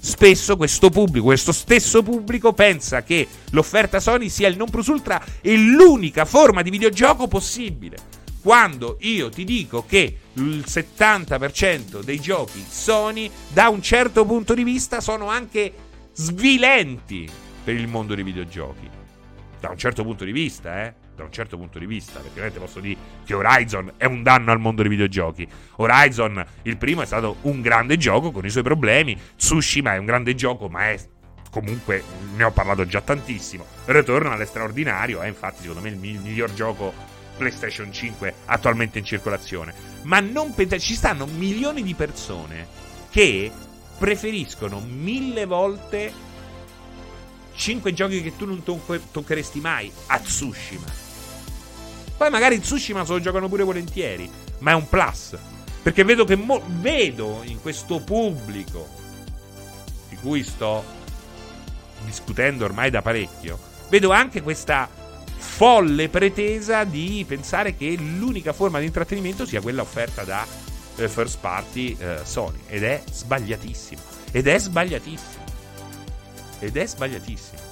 Spesso questo pubblico, questo stesso pubblico, pensa che l'offerta Sony sia il non plus ultra e l'unica forma di videogioco possibile quando io ti dico che il 70% dei giochi Sony, da un certo punto di vista, sono anche svilenti per il mondo dei videogiochi. Da un certo punto di vista, eh? Da un certo punto di vista, perché ovviamente posso dire che Horizon è un danno al mondo dei videogiochi. Horizon, il primo, è stato un grande gioco con i suoi problemi. Tsushima è un grande gioco, ma è comunque ne ho parlato già tantissimo. Ritorno all'estraordinario, è infatti secondo me il miglior gioco PlayStation 5 attualmente in circolazione. Ma non pensate, ci stanno milioni di persone che preferiscono mille volte 5 giochi che tu non toccheresti mai a Tsushima. Poi magari Tsushima se lo giocano pure volentieri, ma è un plus. Perché vedo che mo- vedo in questo pubblico di cui sto discutendo ormai da parecchio, vedo anche questa folle pretesa di pensare che l'unica forma di intrattenimento sia quella offerta da eh, first party eh, Sony. Ed è sbagliatissimo. Ed è sbagliatissimo. Ed è sbagliatissimo.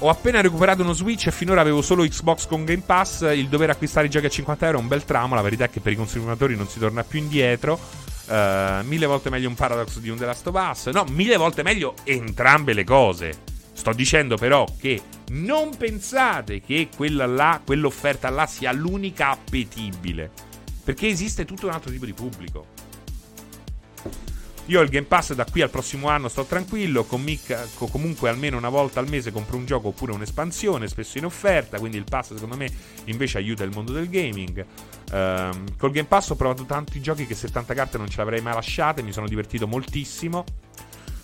Ho appena recuperato uno Switch e finora avevo solo Xbox con Game Pass. Il dover acquistare i giochi a 50 euro è un bel tramo. La verità è che per i consumatori non si torna più indietro. Uh, mille volte meglio un Paradox di un The Last of Us. No, mille volte meglio entrambe le cose. Sto dicendo però che non pensate che quella là, quell'offerta là sia l'unica appetibile. Perché esiste tutto un altro tipo di pubblico. Io il Game Pass da qui al prossimo anno sto tranquillo, Mick, comunque almeno una volta al mese compro un gioco oppure un'espansione, spesso in offerta, quindi il pass secondo me invece aiuta il mondo del gaming. Um, col Game Pass ho provato tanti giochi che 70 carte non ce l'avrei mai lasciate, mi sono divertito moltissimo.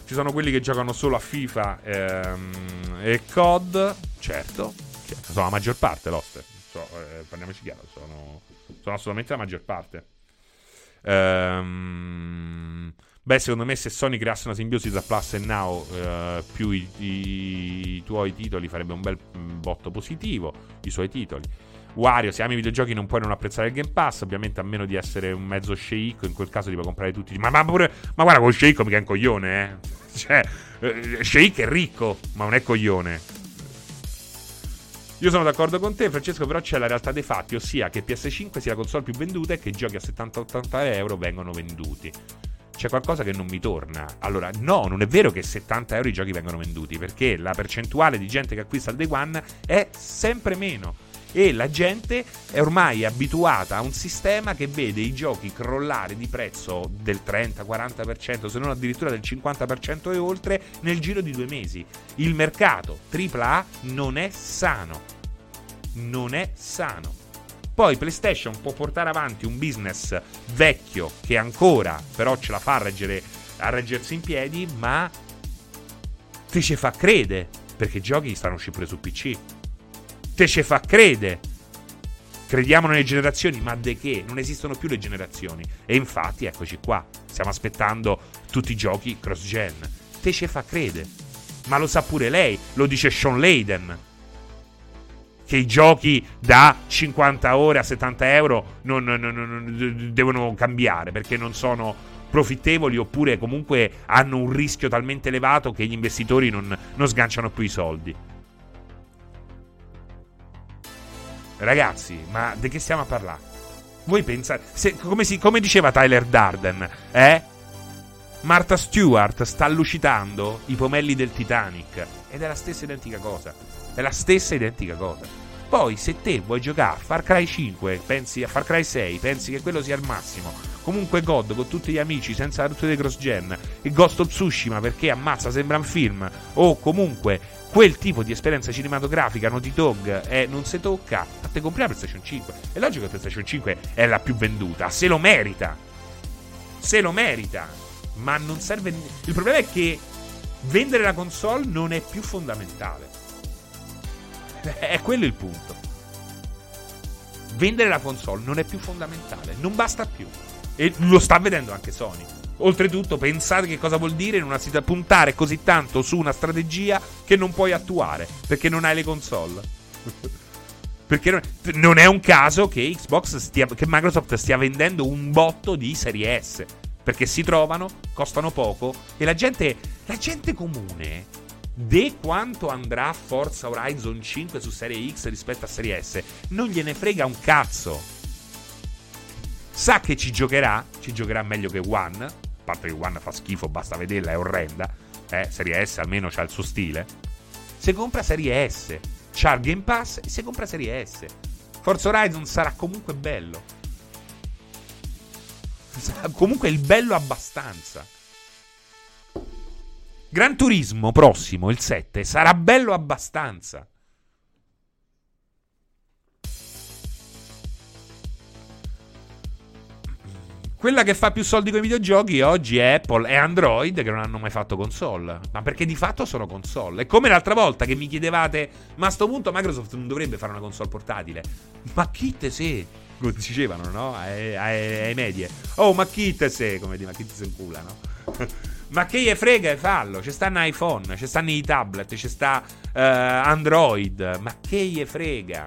Ci sono quelli che giocano solo a FIFA ehm, e COD, certo, certo, sono la maggior parte, Lost. So, eh, parliamoci chiaro, sono, sono, assolutamente la maggior parte. Ehm, beh, secondo me se Sony creasse una simbiosi tra Plus e Now eh, più i, i, i tuoi titoli farebbe un bel botto positivo, i suoi titoli. Wario, se ami i videogiochi non puoi non apprezzare il Game Pass, ovviamente a meno di essere un mezzo sceicco, in quel caso ti puoi comprare tutti. Ma, ma, pure, ma guarda, con sceicco mica è un coglione, eh. [laughs] Cioè, eh, sceicco è ricco, ma non è coglione. Io sono d'accordo con te, Francesco, però c'è la realtà dei fatti, ossia che PS5 sia la console più venduta e che giochi a 70-80 euro vengono venduti. c'è qualcosa che non mi torna. Allora, no, non è vero che 70 euro i giochi vengono venduti, perché la percentuale di gente che acquista il Day One è sempre meno. E la gente è ormai abituata a un sistema che vede i giochi crollare di prezzo del 30-40%, se non addirittura del 50% e oltre, nel giro di due mesi. Il mercato AAA non è sano. Non è sano. Poi PlayStation può portare avanti un business vecchio che ancora però ce la fa a, reggere, a reggersi in piedi, ma te ci fa credere perché i giochi stanno uscendo pure su PC. Te ci fa credere. Crediamo nelle generazioni, ma de che? Non esistono più le generazioni. E infatti, eccoci qua. Stiamo aspettando tutti i giochi cross-gen. Te ci fa credere. Ma lo sa pure lei, lo dice Sean Layden che i giochi da 50 ore a 70 euro non, non, non, devono cambiare perché non sono profittevoli oppure comunque hanno un rischio talmente elevato che gli investitori non, sganciano più i soldi. Ragazzi, ma di che stiamo a parlare? Voi pensate, se, come, si, come diceva Tyler Darden, eh? Martha Stewart sta lucitando i pomelli del Titanic ed è la stessa identica cosa. È la stessa identica cosa. Poi, se te vuoi giocare a Far Cry 5, pensi a Far Cry 6, pensi che quello sia il massimo. Comunque, God con tutti gli amici, senza rottura di cross gen, e Ghost of Tsushima perché ammazza, sembra un film, o comunque quel tipo di esperienza cinematografica Naughty Dog eh, non si tocca, a te compri la PlayStation 5. È logico che PlayStation 5 è la più venduta, se lo merita. Se lo merita. Ma non serve. Il problema è che vendere la console non è più fondamentale. [laughs] È quello il punto. Vendere la console non è più fondamentale, non basta più. E lo sta vedendo anche Sony. Oltretutto, pensate che cosa vuol dire in una situazione puntare così tanto su una strategia che non puoi attuare perché non hai le console. [laughs] perché non è un caso che Xbox stia, che Microsoft stia vendendo un botto di serie S. Perché si trovano, costano poco e la gente, la gente comune de quanto andrà Forza Horizon 5 su Serie X rispetto a Serie S, non gliene frega un cazzo. Sa che ci giocherà, ci giocherà meglio che One, a parte che One fa schifo, basta vederla, è orrenda. Eh, Serie S almeno c'ha il suo stile. Se compra Serie S, c'ha il Game Pass e se compra Serie S. Forza Horizon sarà comunque bello. Sarà comunque il bello abbastanza. Gran Turismo prossimo, il 7, sarà bello abbastanza. Quella che fa più soldi con i videogiochi oggi è Apple e Android che non hanno mai fatto console. Ma perché di fatto sono console. È come l'altra volta che mi chiedevate: Ma a sto punto Microsoft non dovrebbe fare una console portatile. Ma chi te sei? Come dicevano, no? Ai, ai, ai medie. Oh, ma chi te sei? Come dire, ma chi te sei in culo, no? [laughs] Ma che gli frega e fallo? Ci stanno iPhone, ci stanno i tablet, ci sta uh, Android. Ma che gli frega?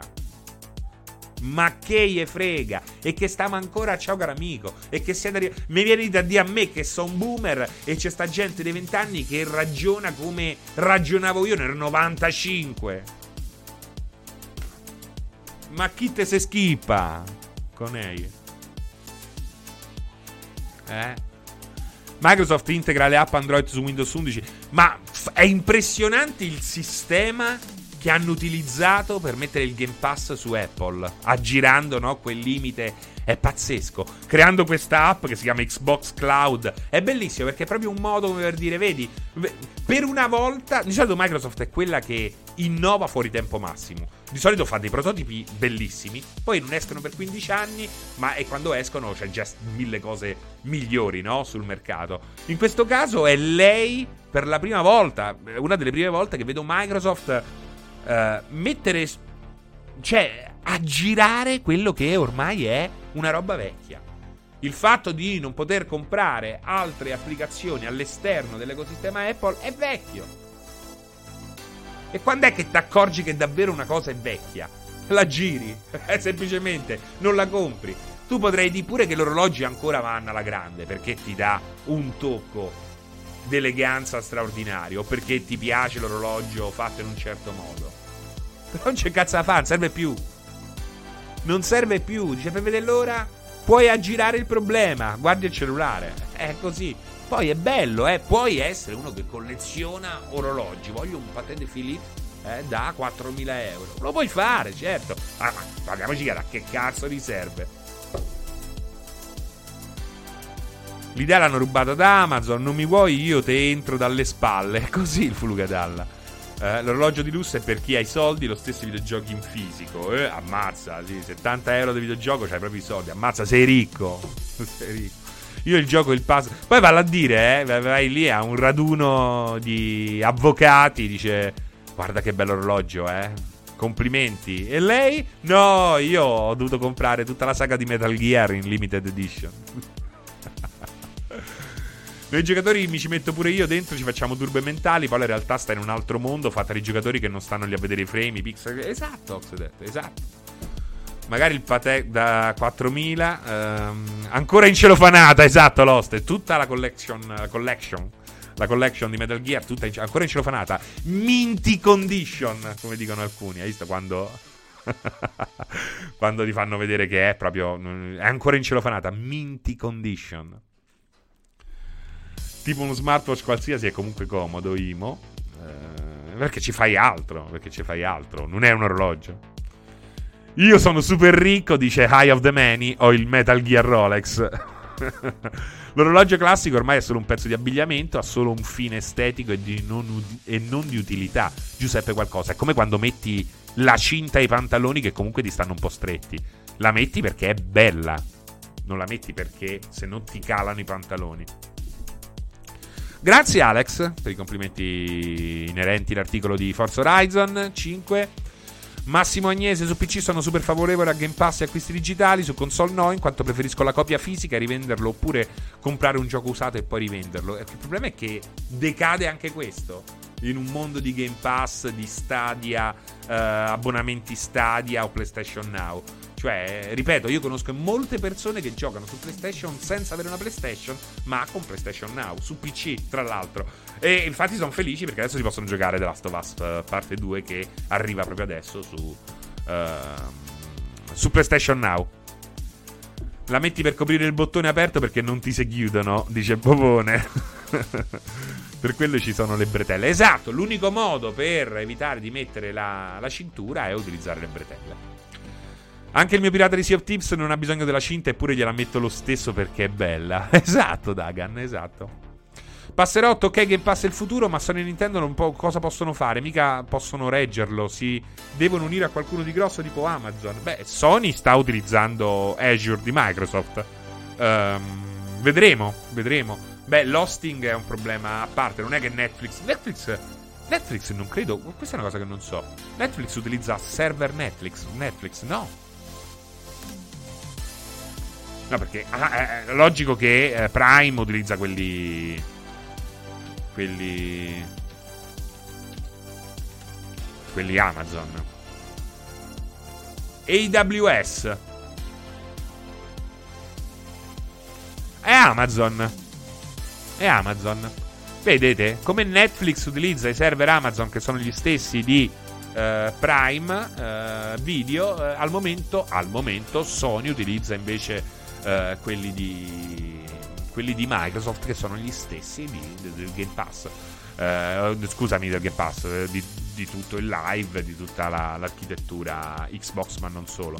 Ma che gli frega? E che stiamo ancora, ciao caro amico. E che siete arri- mi vieni da dire a me che sono un boomer e c'è sta gente dei vent'anni che ragiona come ragionavo io nel 95. Ma chi te se schipa? Con lei? Eh? Microsoft integra le app Android su Windows 11, ma è impressionante il sistema che hanno utilizzato per mettere il Game Pass su Apple, aggirando no, quel limite. È pazzesco. Creando questa app che si chiama Xbox Cloud. È bellissimo perché è proprio un modo per dire, vedi, per una volta, di solito Microsoft è quella che innova fuori tempo massimo. Di solito fa dei prototipi bellissimi, poi non escono per 15 anni, ma e quando escono c'è già mille cose migliori, no, sul mercato. In questo caso è lei per la prima volta, una delle prime volte che vedo Microsoft uh, mettere, cioè, aggirare quello che ormai è una roba vecchia. Il fatto di non poter comprare altre applicazioni all'esterno dell'ecosistema Apple è vecchio. E quando è che ti accorgi che davvero una cosa è vecchia? La giri, [laughs] semplicemente non la compri. Tu potrei dire pure che l'orologio ancora vanno alla grande perché ti dà un tocco d'eleganza straordinario, perché ti piace l'orologio fatto in un certo modo. Però non c'è cazzo da fare, non serve più. Non serve più. Dice per vedere l'ora, puoi aggirare il problema. Guardi il cellulare. è così. Poi è bello, eh. Puoi essere uno che colleziona orologi. Voglio un patente Philippe eh, da 4.000 euro. Lo puoi fare, certo. Ah, ma parliamoci chiaro, a che cazzo ti serve? L'idea l'hanno rubata da Amazon. Non mi vuoi? Io te entro dalle spalle. È [laughs] così il Fulugadalla. Eh, l'orologio di lusso è per chi ha i soldi, lo stesso videogiochi in fisico. Eh, ammazza, sì, 70 euro di videogioco, c'hai proprio i soldi. Ammazza, sei ricco. [laughs] sei ricco. Io il gioco, il puzzle. Poi valla a dire, eh, vai lì a un raduno di avvocati, dice, guarda che bello orologio, eh. Complimenti. E lei? No, io ho dovuto comprare tutta la saga di Metal Gear in limited edition. [laughs] Noi giocatori mi ci metto pure io dentro, ci facciamo turbe mentali, poi in realtà sta in un altro mondo, fate i giocatori che non stanno lì a vedere i frame, i pixel. Esatto, Oxedet, esatto. Magari il Patek da 4000, ehm, ancora in celofanata, esatto, Lost, è tutta la collection, la collection, la collection di Metal Gear, tutta in, ancora in celofanata, minty condition, come dicono alcuni, hai visto quando... [laughs] quando ti fanno vedere che è proprio... è ancora in celofanata, minty condition tipo uno smartwatch qualsiasi è comunque comodo, Imo. Eh, perché ci fai altro, perché ci fai altro, non è un orologio. Io sono super ricco, dice High of the Many, ho il Metal Gear Rolex. [laughs] L'orologio classico ormai è solo un pezzo di abbigliamento, ha solo un fine estetico e, non, e non di utilità. Giuseppe qualcosa. È come quando metti la cinta ai pantaloni che comunque ti stanno un po' stretti. La metti perché è bella. Non la metti perché se no ti calano i pantaloni. Grazie Alex per i complimenti inerenti all'articolo di Forza Horizon 5. Massimo Agnese su PC sono super favorevole a Game Pass e acquisti digitali, su console no, in quanto preferisco la copia fisica e rivenderlo oppure comprare un gioco usato e poi rivenderlo. Il problema è che decade anche questo in un mondo di Game Pass, di Stadia, eh, abbonamenti Stadia o PlayStation Now. Cioè, ripeto, io conosco molte persone che giocano su PlayStation senza avere una PlayStation, ma con PlayStation Now, su PC, tra l'altro. E infatti sono felici perché adesso si possono giocare The Last of Us uh, parte 2 che arriva proprio adesso su, uh, su PlayStation Now. La metti per coprire il bottone aperto perché non ti chiudono, dice Bovone. [laughs] per quello ci sono le bretelle. Esatto, l'unico modo per evitare di mettere la, la cintura è utilizzare le bretelle. Anche il mio pirata di Sea of Tips non ha bisogno della cinta, eppure gliela metto lo stesso perché è bella. [laughs] esatto, Dagan, esatto. Passerotto, ok, Game Pass è il futuro, ma Sony e Nintendo non po- cosa possono fare? Mica possono reggerlo, si devono unire a qualcuno di grosso tipo Amazon. Beh, Sony sta utilizzando Azure di Microsoft. Um, vedremo, vedremo. Beh, l'hosting è un problema a parte, non è che Netflix... Netflix... Netflix non credo, questa è una cosa che non so. Netflix utilizza server Netflix, Netflix no. No, perché ah, è eh, logico che eh, Prime utilizza quelli. Quelli. Quelli Amazon. AWS. È Amazon. È Amazon. Vedete, come Netflix utilizza i server Amazon che sono gli stessi di Uh, Prime uh, Video, uh, al, momento, al momento Sony utilizza invece eh, quelli, di, quelli di Microsoft che sono gli stessi di, del Game Pass. Eh, scusami, del Game Pass, eh, di, di, tutto il live, di tutta la, l'architettura Xbox, ma non solo.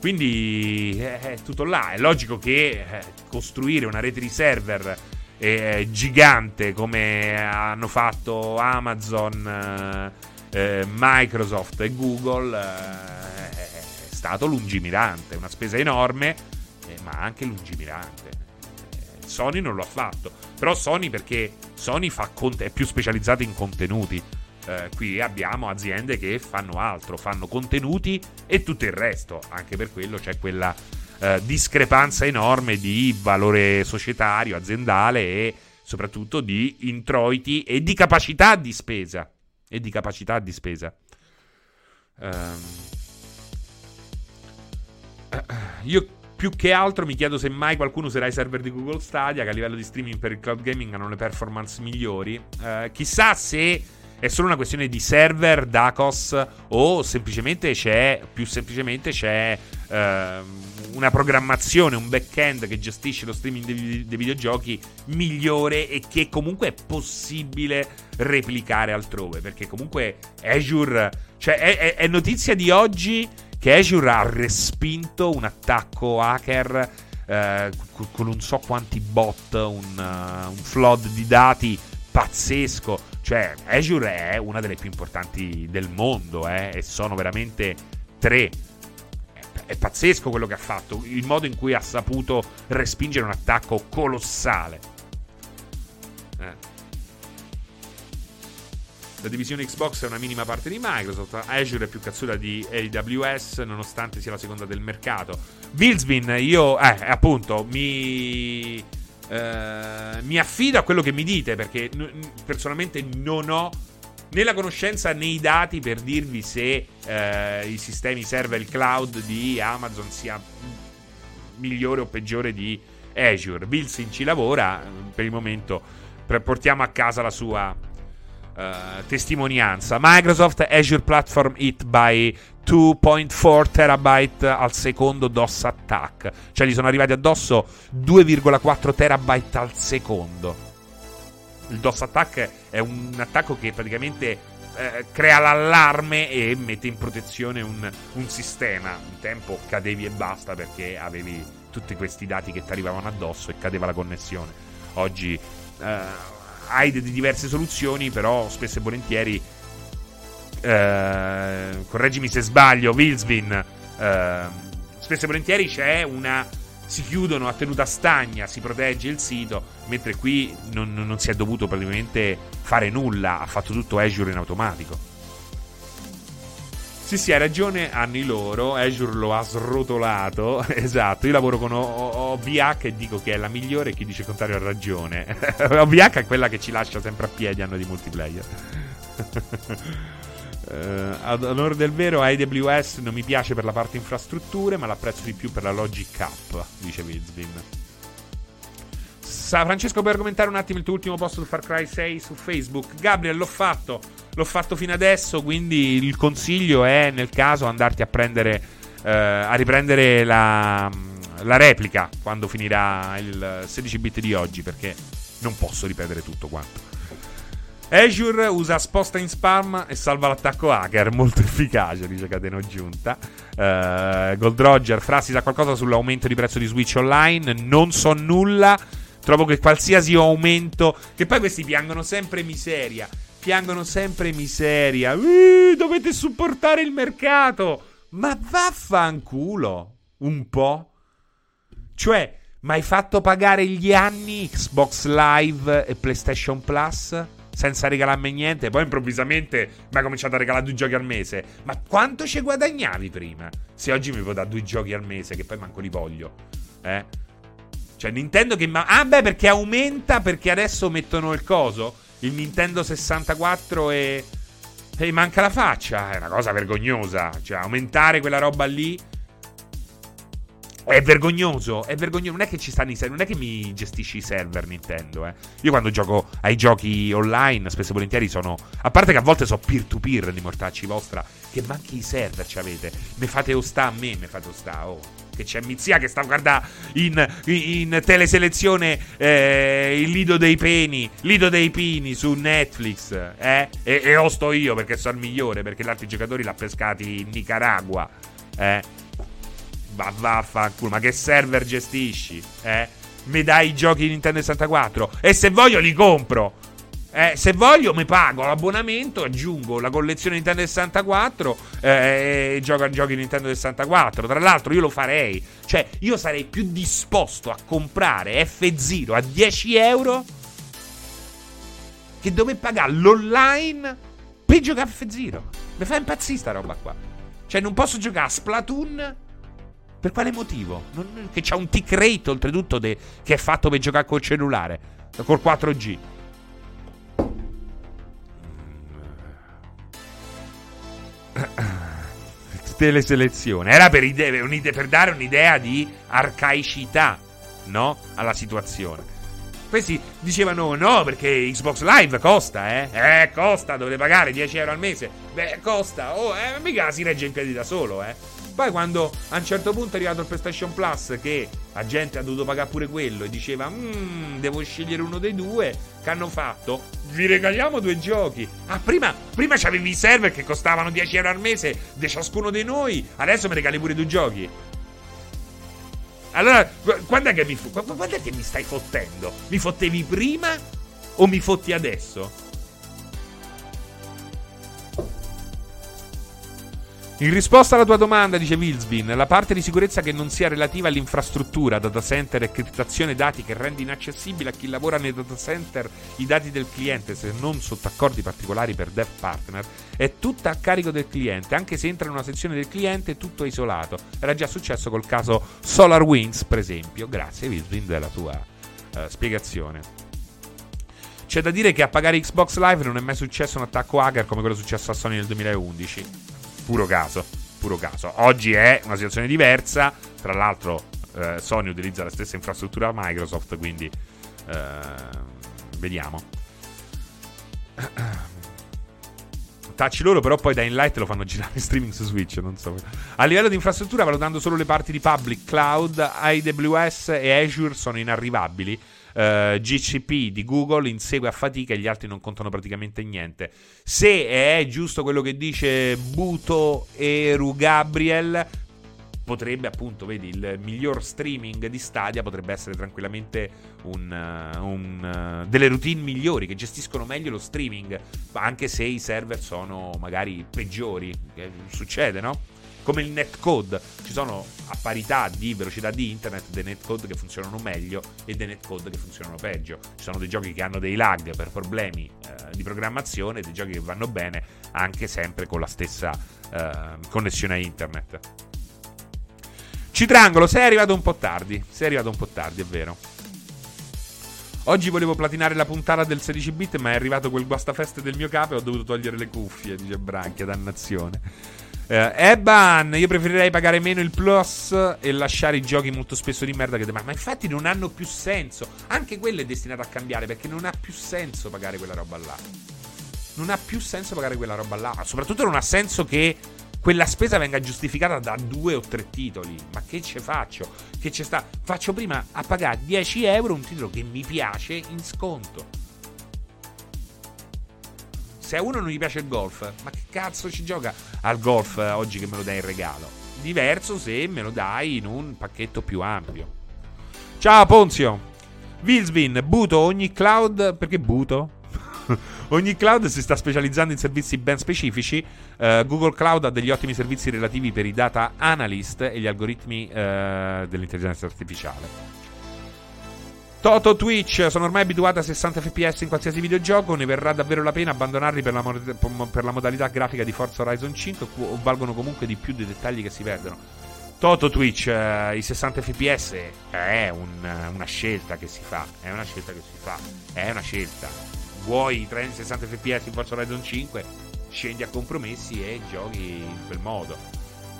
Quindi eh, è tutto là. È logico che eh, costruire una rete di server eh, gigante come hanno fatto Amazon, Microsoft e Google è stato lungimirante, una spesa enorme eh, ma anche lungimirante. Eh, Sony non lo ha fatto, però Sony perché Sony conte- è più specializzata in contenuti. Eh, qui abbiamo aziende che fanno altro, fanno contenuti e tutto il resto. Anche per quello c'è quella eh, discrepanza enorme di valore societario, aziendale e soprattutto di introiti e di capacità di spesa. E di capacità di spesa. Um, [clears throat] io più che altro mi chiedo se mai qualcuno userà i server di Google Stadia, che a livello di streaming per il cloud gaming hanno le performance migliori. Eh, chissà se è solo una questione di server, DACOS o semplicemente c'è, più semplicemente c'è eh, una programmazione, un back-end che gestisce lo streaming dei, dei, videogiochi migliore e che comunque è possibile replicare altrove. Perché comunque Azure, cioè è, è, è notizia di oggi che Azure ha respinto un attacco hacker eh, con non so quanti bot, un, uh, un flood di dati pazzesco. Cioè, Azure è una delle più importanti del mondo, eh, e sono veramente tre. È pazzesco quello che ha fatto, il modo in cui ha saputo respingere un attacco colossale. Eh. La divisione Xbox è una minima parte di Microsoft. Azure è più cazzuta di AWS, nonostante sia la seconda del mercato. Bilsbin, io, eh, appunto, mi. Eh, mi affido a quello che mi dite perché n- personalmente non ho né la conoscenza né i dati per dirvi se eh, i sistemi server il cloud di Amazon sia migliore o peggiore di Azure. Bilsin ci lavora, per il momento portiamo a casa la sua Uh, testimonianza. Microsoft Azure Platform hit by 2.4 terabyte al secondo DOS attack. Cioè gli sono arrivati addosso 2,4 terabyte al secondo. Il DOS attack è un attacco che praticamente eh, crea l'allarme e mette in protezione un, un, sistema. Un tempo cadevi e basta perché avevi tutti questi dati che ti arrivavano addosso e cadeva la connessione. Oggi eh, hai di diverse soluzioni, però spesso e volentieri, eh, correggimi se sbaglio, Wilsvin, eh, spesso e volentieri c'è una... Si chiudono a tenuta stagna, si protegge il sito, mentre qui non, non si è dovuto praticamente fare nulla, ha fatto tutto Azure in automatico. Sì, sì, hai ragione, anni loro. Azure lo ha srotolato. [laughs] esatto. Io lavoro con OVH e dico che è la migliore. Chi dice il contrario ha ragione. [laughs] OVH è quella che ci lascia sempre a piedi anno di multiplayer. uh, [laughs] ad onore del vero, AWS non mi piace per la parte infrastrutture, ma l'apprezzo di più per la Logic App, dice Wizbin. Francesco, puoi argomentare un attimo il tuo ultimo post su Far Cry 6 su Facebook? Gabriel, l'ho fatto l'ho fatto fino adesso, quindi il consiglio è nel caso andarti a prendere eh, a riprendere la, la, replica quando finirà il 16 bit di oggi perché non posso ripetere tutto quanto. Azure usa sposta in spam e salva l'attacco hacker, molto efficace, dice Cateno Giunta. Uh, Gold Roger, Frassi sa qualcosa sull'aumento di prezzo di Switch Online? Non so nulla. Trovo che qualsiasi aumento, che poi questi piangono sempre miseria piangono sempre miseria. Uh, dovete supportare il mercato. Ma vaffanculo. Un po'. Cioè, ma hai fatto pagare gli anni Xbox Live e PlayStation Plus? Senza regalarmi niente. Poi improvvisamente mi hai cominciato a regalare due giochi al mese. Ma quanto ci guadagnavi prima? Se oggi mi può dare due giochi al mese, che poi manco li voglio. Eh? Cioè, Nintendo che... Ah, beh, perché aumenta perché adesso mettono il coso? il Nintendo 64 e. E manca la faccia, è una cosa vergognosa. Cioè, aumentare quella roba lì. È vergognoso, è vergognoso. Non è che ci stanno i server, non è che mi gestisci i server Nintendo, eh. Io quando gioco ai giochi online, spesso e volentieri sono. A parte che a volte so peer-to-peer di mortacci vostra, che manchi i server ci avete. Me fate osta a me, me fate osta, oh che c'è Mizia che sta a guardare in, in, teleselezione eh, il Lido dei Peni, Lido dei Pini su Netflix, eh? E, e o sto io perché sono il migliore, perché gli altri giocatori l'ha pescati in Nicaragua, eh? Va, vaffanculo, ma che server gestisci, eh? Mi dai i giochi Nintendo 64 e se voglio li compro. Eh, se voglio mi pago l'abbonamento, aggiungo la collezione Nintendo 64 eh, e gioco giochi Nintendo 64. Tra l'altro io lo farei. Cioè, io sarei più disposto a comprare F0 a 10 euro che dover pagare l'online per giocare a F0. Mi fa impazzire sta roba qua. Cioè, non posso giocare a Splatoon per quale motivo? Non, che c'ha un tick rate oltretutto de, che è fatto per giocare col cellulare, col 4G. [coughs] teleselezione. Era per, ide- per dare un'idea di arcaicità, no? Alla situazione. Questi dicevano no perché Xbox Live costa, eh? Eh, costa, dovete pagare 10 euro al mese. Beh, costa. Oh, eh, mica si regge in piedi da solo, eh. Poi quando a un certo punto è arrivato il PlayStation Plus che la gente ha dovuto pagare pure quello e diceva mmm, devo scegliere uno dei due, che hanno fatto? Vi regaliamo due giochi. Ah, prima, prima c'avevi i server che costavano 10 euro al mese di ciascuno di noi, adesso mi regali pure due giochi. Allora, quando è che mi, quando è che mi stai fottendo? Mi fottevi prima o mi fotti adesso? In risposta alla tua domanda, dice Wilsbin, la parte di sicurezza che non sia relativa all'infrastruttura, data center e criptazione dati che rende inaccessibile a chi lavora nei data center i dati del cliente se non sotto accordi particolari per dev partner, è tutta a carico del cliente, anche se entra in una sezione del cliente tutto è isolato. Era già successo col caso SolarWinds, per esempio. Grazie Wilsbin della tua uh, spiegazione. C'è da dire che a pagare Xbox Live non è mai successo un attacco hacker come quello successo a Sony nel 2011 puro caso. Puro caso. Oggi è una situazione diversa. Tra l'altro, eh, Sony utilizza la stessa infrastruttura Microsoft, quindi eh, vediamo. [clears throat] Tacci loro, però poi da Inlight lo fanno girare in streaming su Switch. Non so. A livello di infrastruttura, valutando solo le parti di public cloud, AWS e Azure sono inarrivabili eh, GCP di Google insegue a fatica e gli altri non contano praticamente niente. Se è giusto quello che dice Buto Eru Gabriel, potrebbe appunto, vedi, il miglior streaming di Stadia potrebbe essere tranquillamente un, uh, un, uh, delle routine migliori che gestiscono meglio lo streaming, anche se i server sono magari peggiori. Eh, succede, no? Come il netcode. Ci sono a parità di velocità di internet dei netcode che funzionano meglio e dei netcode che funzionano peggio. Ci sono dei giochi che hanno dei lag per problemi eh, di programmazione dei giochi che vanno bene anche sempre con la stessa eh, connessione a internet. Citrangolo, sei arrivato un po' tardi. Sei arrivato un po' tardi, è vero. Oggi volevo platinare la puntata del 16 bit, ma è arrivato quel guastafeste del mio capo e ho dovuto togliere le cuffie, dice Branchia, dannazione. Eh, Eban, io preferirei pagare meno il plus e lasciare i giochi molto spesso di merda che ma, ma infatti non hanno più senso. Anche quello è destinato a cambiare perché non ha più senso pagare quella roba là. Non ha più senso pagare quella roba là. Soprattutto non ha senso che quella spesa venga giustificata da due o tre titoli. Ma che ce faccio? Che ce sta? Faccio prima a pagare 10 euro un titolo che mi piace in sconto. Se a uno non gli piace il golf, ma che cazzo ci gioca al golf eh, oggi che me lo dai in regalo? Diverso se me lo dai in un pacchetto più ampio. Ciao Ponzio. Wilsbin, Buto, ogni cloud... Perché Buto? [laughs] ogni cloud si sta specializzando in servizi ben specifici. Uh, Google Cloud ha degli ottimi servizi relativi per i data analyst e gli algoritmi uh, dell'intelligenza artificiale. Toto Twitch, sono ormai abituato a 60 fps in qualsiasi videogioco, ne verrà davvero la pena abbandonarli per la, mod- per la modalità grafica di Forza Horizon 5 o valgono comunque di più dei dettagli che si perdono? Toto Twitch, eh, i 60 fps è un, una scelta che si fa, è una scelta che si fa, è una scelta. Vuoi i 30 60 fps in Forza Horizon 5? Scendi a compromessi e giochi in quel modo.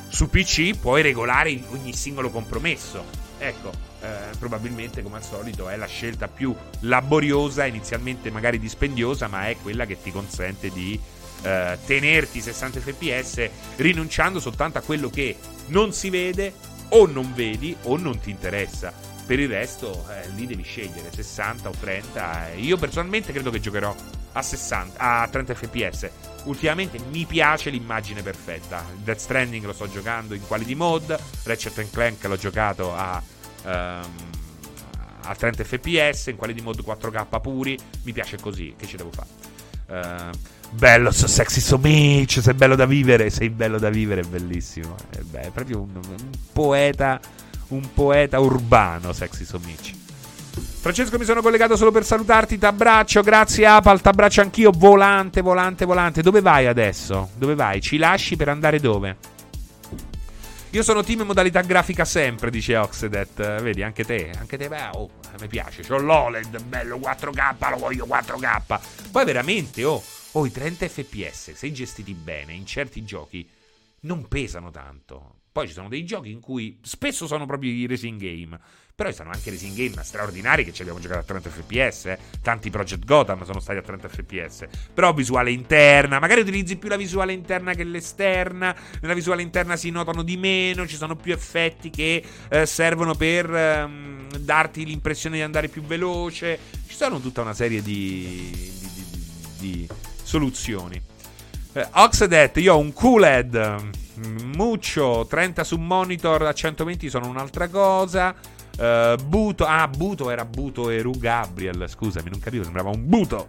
Su PC puoi regolare ogni singolo compromesso. Ecco, eh, probabilmente come al solito è la scelta più laboriosa, inizialmente magari dispendiosa, ma è quella che ti consente di eh, tenerti 60 fps rinunciando soltanto a quello che non si vede o non vedi o non ti interessa. Per il resto eh, lì devi scegliere 60 o 30. Io personalmente credo che giocherò a, 60, a 30 fps. Ultimamente mi piace l'immagine perfetta. Death Stranding lo sto giocando in quality mode. Ratchet Clank l'ho giocato a um, a 30 fps, in quali di mod 4K puri. Mi piace così, che ci devo fare? Uh, bello, so sexy so much, sei bello da vivere, sei bello da vivere, è bellissimo. È, beh, è proprio un, un, poeta, un poeta urbano, sexy so much. Francesco, mi sono collegato solo per salutarti. T'abbraccio, grazie Apal. T'abbraccio anch'io. Volante, volante, volante. Dove vai adesso? Dove vai? Ci lasci per andare dove? Io sono team modalità grafica sempre, dice Oxedet. Vedi, anche te, anche te, beh, oh, mi piace. C'ho l'OLED, bello 4K, lo voglio 4K. Poi veramente, oh, oh, i 30 fps, se gestiti bene, in certi giochi, non pesano tanto. Poi ci sono dei giochi in cui spesso sono proprio i racing game. Però ci sono anche racing game straordinari che ci abbiamo giocato a 30 fps. Eh. Tanti Project Gotham sono stati a 30 fps. Però visuale interna, magari utilizzi più la visuale interna che l'esterna. Nella visuale interna si notano di meno, ci sono più effetti che eh, servono per ehm, darti l'impressione di andare più veloce. Ci sono tutta una serie di, di, di, di soluzioni. Eh, Oxedet, io ho un QLED. Muccio 30 su monitor a 120 sono un'altra cosa. Uh, Buto, ah, Buto era Buto e Ru Gabriel. Scusami, non capivo, sembrava un Buto.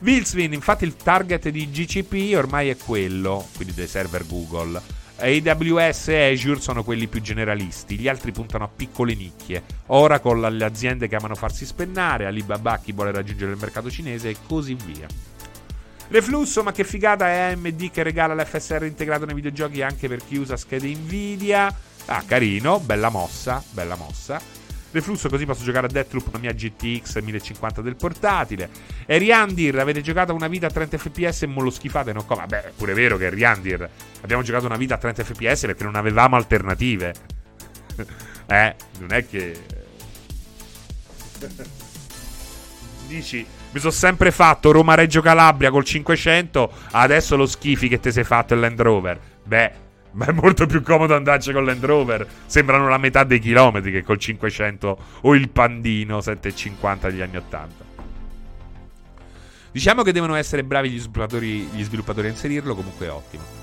Wilsvin, infatti, il target di GCP ormai è quello, quindi dei server Google. AWS e Azure sono quelli più generalisti, gli altri puntano a piccole nicchie. Oracle alle aziende che amano farsi spennare, Alibaba chi vuole raggiungere il mercato cinese e così via. Reflusso, ma che figata è AMD che regala l'FSR integrato nei videogiochi anche per chi usa schede Nvidia. Ah, carino, bella mossa, bella mossa. Reflusso così posso giocare a Deathloop la mia GTX 1050 del portatile. E Riandir, avete giocato una vita a 30 fps e mo lo schifate, no? Vabbè, è pure vero che Riandir abbiamo giocato una vita a 30 fps perché non avevamo alternative. [laughs] eh, non è che... [laughs] Dici, mi sono sempre fatto Roma-Reggio Calabria col 500, adesso lo schifi che ti sei fatto il Land Rover. Beh, ma è molto più comodo andarci con Land Rover. Sembrano la metà dei chilometri che col 500 o il Pandino 750 degli anni 80. Diciamo che devono essere bravi gli sviluppatori, gli sviluppatori a inserirlo, comunque è ottimo.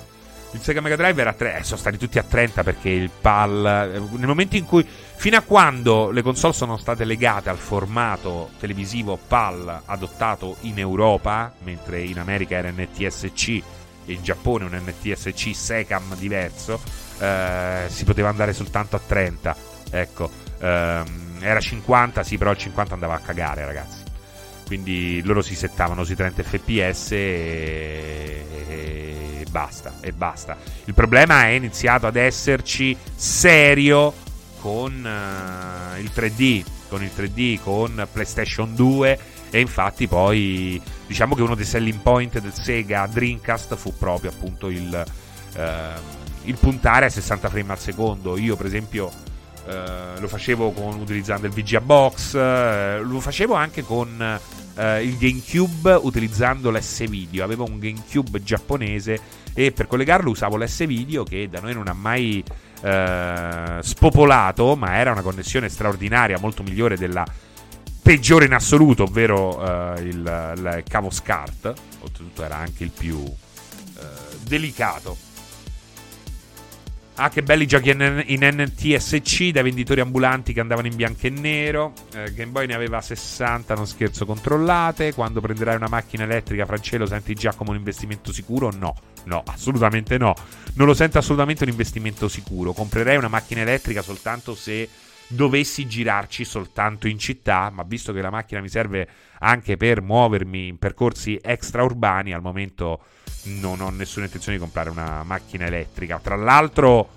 Il Sega Mega Drive era a 3, eh, sono stati tutti a 30 perché il PAL. Eh, nel momento in cui. Fino a quando le console sono state legate al formato televisivo PAL adottato in Europa, mentre in America era NTSC in Giappone un NTSC SECAM diverso, eh, si poteva andare soltanto a 30. Ecco, ehm, era 50, sì, però il 50 andava a cagare, ragazzi. Quindi loro si settavano sui 30 fps e, e basta, e basta. Il problema è iniziato ad esserci serio con uh, il 3D, con il 3D, con PlayStation 2 e infatti poi diciamo che uno dei selling point del Sega Dreamcast fu proprio appunto il, eh, il puntare a 60 frame al secondo. Io per esempio eh, lo facevo con, utilizzando il VGA Box, eh, lo facevo anche con eh, il GameCube utilizzando l'S-Video. Avevo un GameCube giapponese e per collegarlo usavo l'S-Video che da noi non ha mai eh, spopolato, ma era una connessione straordinaria, molto migliore della peggiore in assoluto, ovvero uh, il, il, cavo SCART. Oltretutto era anche il più uh, delicato. Ah, che belli giochi in, in, NTSC dai venditori ambulanti che andavano in bianco e nero. Eh, Game Boy ne aveva 60, non scherzo, controllate. Quando prenderai una macchina elettrica, Francelo, senti già come un investimento sicuro? No, no, assolutamente no. Non lo sento assolutamente un investimento sicuro. Comprerei una macchina elettrica soltanto se dovessi girarci soltanto in città, ma visto che la macchina mi serve anche per muovermi in percorsi extraurbani, al momento non ho nessuna intenzione di comprare una macchina elettrica. Tra l'altro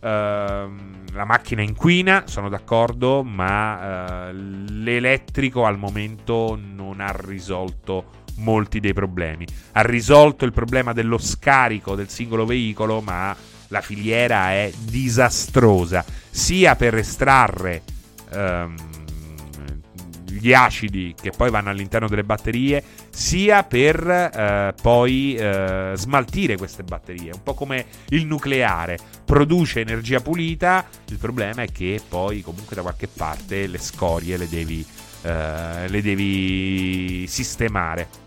ehm, la macchina inquina, sono d'accordo, ma eh, l'elettrico al momento non ha risolto molti dei problemi. Ha risolto il problema dello scarico del singolo veicolo, ma la filiera è disastrosa, sia per estrarre um, gli acidi che poi vanno all'interno delle batterie, sia per uh, poi uh, smaltire queste batterie. Un po' come il nucleare, produce energia pulita, il problema è che poi comunque da qualche parte le scorie le devi, uh, le devi sistemare.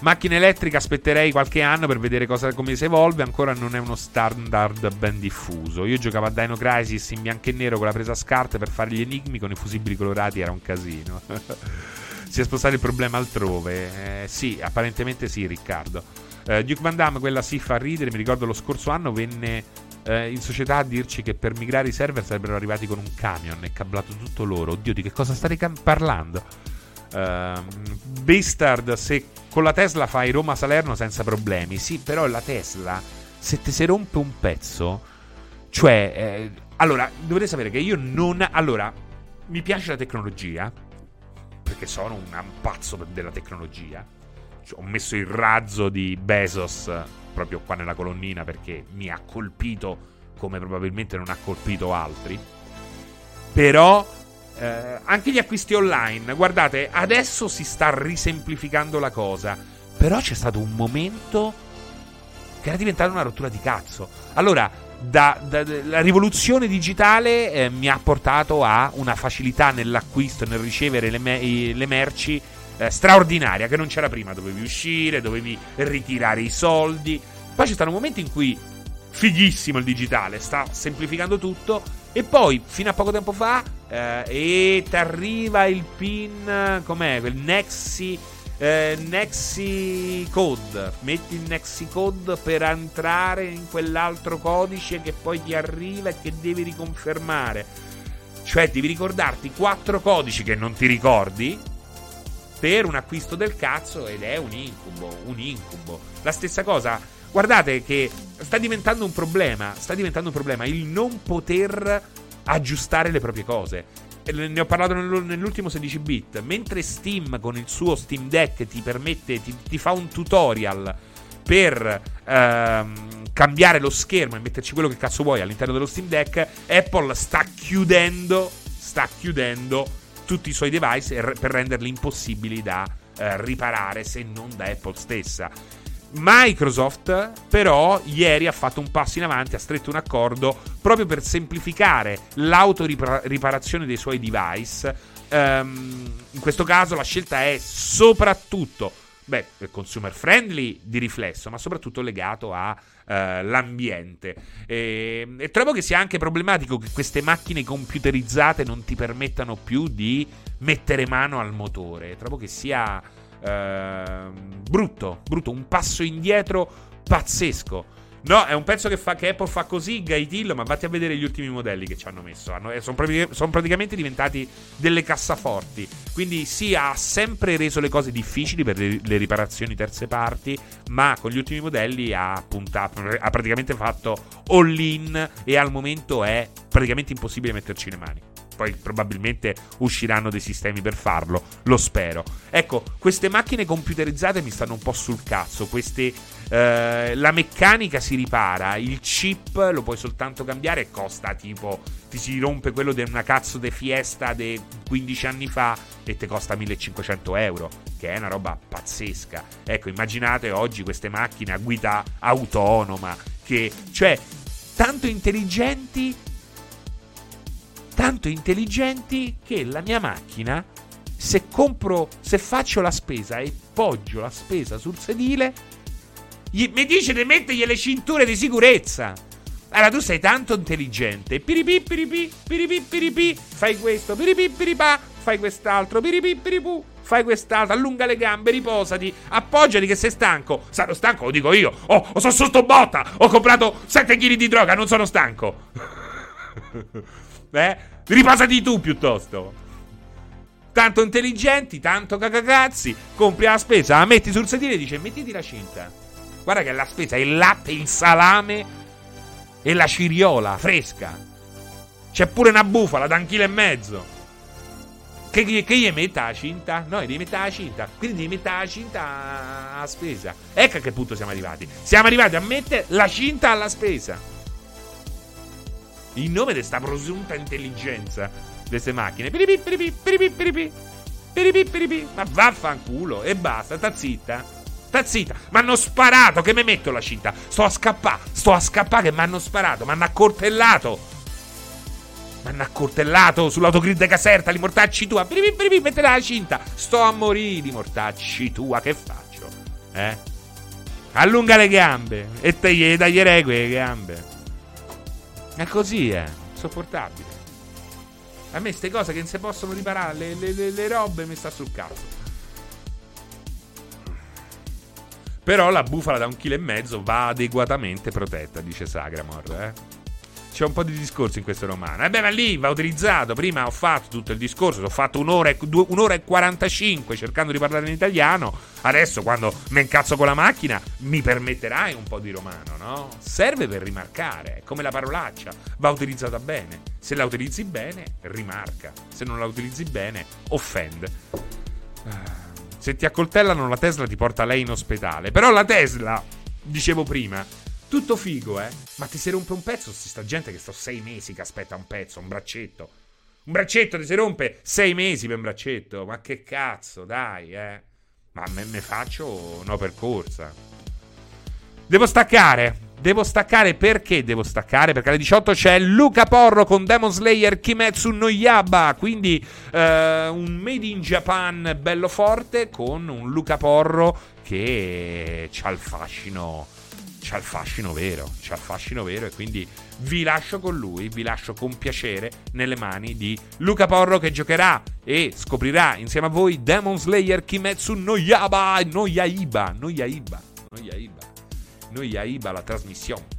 Macchina elettrica aspetterei qualche anno per vedere cosa, come si evolve, ancora non è uno standard ben diffuso. Io giocavo a Dino Crisis in bianco e nero con la presa a scarte per fare gli enigmi con i fusibili colorati, era un casino. [laughs] si è spostato il problema altrove. Eh, sì, apparentemente sì, Riccardo. Eh, Duke Van Damme, quella sì fa ridere, mi ricordo lo scorso anno venne eh, in società a dirci che per migrare i server sarebbero arrivati con un camion e cablato tutto loro. Oddio, di che cosa state parlando? Uh, Bastard, se con la Tesla fai Roma-Salerno senza problemi, sì, però la Tesla, se ti si rompe un pezzo, cioè, eh, allora, dovete sapere che io non... Allora, mi piace la tecnologia, perché sono un pazzo della tecnologia. Cioè, ho messo il razzo di Bezos proprio qua nella colonnina perché mi ha colpito come probabilmente non ha colpito altri. Però eh, anche gli acquisti online, guardate, adesso si sta risemplificando la cosa, però c'è stato un momento che era diventata una rottura di cazzo. Allora, da, da, la rivoluzione digitale eh, mi ha portato a una facilità nell'acquisto, nel ricevere le, me- le merci eh, straordinaria che non c'era prima. Dovevi uscire, dovevi ritirare i soldi. Poi c'è stato un momento in cui fighissimo il digitale, sta semplificando tutto. E poi, fino a poco tempo fa, eh, e ti arriva il pin, com'è? Quel Nexi, eh, Nexi Code. Metti il Nexi Code per entrare in quell'altro codice che poi ti arriva e che devi riconfermare. Cioè, devi ricordarti quattro codici che non ti ricordi per un acquisto del cazzo ed è un incubo, un incubo. La stessa cosa Guardate che sta diventando un problema. Sta diventando un problema il non poter aggiustare le proprie cose. Ne ho parlato nell'ultimo 16 bit. Mentre Steam con il suo Steam Deck ti permette, ti, ti fa un tutorial per ehm, cambiare lo schermo e metterci quello che cazzo vuoi all'interno dello Steam Deck, Apple sta chiudendo, sta chiudendo tutti i suoi device per renderli impossibili da eh, riparare se non da Apple stessa. Microsoft però ieri ha fatto un passo in avanti, ha stretto un accordo proprio per semplificare l'autoriparazione dei suoi device. Um, in questo caso la scelta è soprattutto beh, consumer friendly di riflesso, ma soprattutto legato all'ambiente. Uh, e, e, trovo che sia anche problematico che queste macchine computerizzate non ti permettano più di mettere mano al motore. Trovo che sia Ehm, brutto, brutto, un passo indietro pazzesco. No, è un pezzo che, fa, che Apple fa così, gaitillo, ma vatti a vedere gli ultimi modelli che ci hanno messo. Eh, sono, praticamente, praticamente diventati delle cassaforti. Quindi sì, ha sempre reso le cose difficili per le, le riparazioni terze parti, ma con gli ultimi modelli ha puntato, ha praticamente fatto all in e al momento è praticamente impossibile metterci le mani poi probabilmente usciranno dei sistemi per farlo, lo spero. Ecco, queste macchine computerizzate mi stanno un po' sul cazzo, queste, eh, la meccanica si ripara, il chip lo puoi soltanto cambiare e costa tipo, ti si rompe quello di una cazzo di fiesta di 15 anni fa e ti costa 1500 euro, che è una roba pazzesca. Ecco, immaginate oggi queste macchine a guida autonoma, che, cioè, tanto intelligenti tanto intelligenti che la mia macchina, se compro, se faccio la spesa e poggio la spesa sul sedile, gli, mi dice di mettergli le cinture di sicurezza. Allora tu sei tanto intelligente. Piripì, piripì, piripì, piripì, fai questo, piripì, piripà, fai quest'altro, piripì, piripù, fai quest'altro, allunga le gambe, riposati, appoggiati che sei stanco. Sarò stanco, lo dico io. Oh, sono sotto botta, ho comprato 7 kg di droga, non sono stanco. [laughs] Eh? Riposati tu piuttosto. Tanto intelligenti, tanto cacacazzi. Compri la spesa, la metti sul sedile e dice mettiti la cinta. Guarda che la spesa è il latte, il salame e la ciriola fresca. C'è pure una bufala da un chilo e mezzo. Che, che, che gli metta la cinta? No, devi mettere la cinta. Quindi devi mettere la cinta a spesa. Ecco a che punto siamo arrivati. Siamo arrivati a mettere la cinta alla spesa in nome di questa presunta intelligenza di queste macchine. Piripì, piripì, piripì. Ma vaffanculo e basta, sta zitta. Sta zitta. Mi hanno sparato, che mi metto la cinta. Sto a scappare, sto a scappare che mi hanno sparato, mi hanno accortellato. Mi hanno accortellato sull'autogrid caserta, li mortacci tua. Piripì, mettete la cinta. Sto a morire, li mortacci tua, che faccio? Eh? Allunga le gambe e taglierei quelle gambe. È così, è. Sopportabile. A me queste cose che non si possono riparare, le, le, le robe mi sta sul cazzo. Però la bufala da un chilo e mezzo va adeguatamente protetta, dice Sagramor, eh c'è un po' di discorso in questo romano. E eh beh, ma lì va utilizzato. Prima ho fatto tutto il discorso, ho fatto un'ora e, due, un'ora e 45 cercando di parlare in italiano. Adesso, quando mi incazzo con la macchina, mi permetterai un po' di romano, no? Serve per rimarcare, come la parolaccia, va utilizzata bene. Se la utilizzi bene, rimarca. Se non la utilizzi bene, offende. Ah, se ti accoltellano, la Tesla ti porta lei in ospedale. Però la Tesla dicevo prima, tutto figo, eh? Ma ti si rompe un pezzo, si sta gente che sto sei mesi che aspetta un pezzo, un braccetto. Un braccetto ti si rompe sei mesi per un braccetto. Ma che cazzo, dai, eh? Ma me ne faccio no per corsa. Devo staccare. Devo staccare perché devo staccare? Perché alle 18 c'è Luca Porro con Demon Slayer Kimetsu no Yaba. Quindi eh, un Made in Japan bello forte con un Luca Porro che ha il fascino c'ha il fascino vero, c'ha il fascino vero e quindi vi lascio con lui, vi lascio con piacere nelle mani di Luca Porro che giocherà e scoprirà insieme a voi Demon Slayer Kimetsu no Yaba, no Yaiba, no Yaiba, no Yaiba, no Yaiba la trasmissione.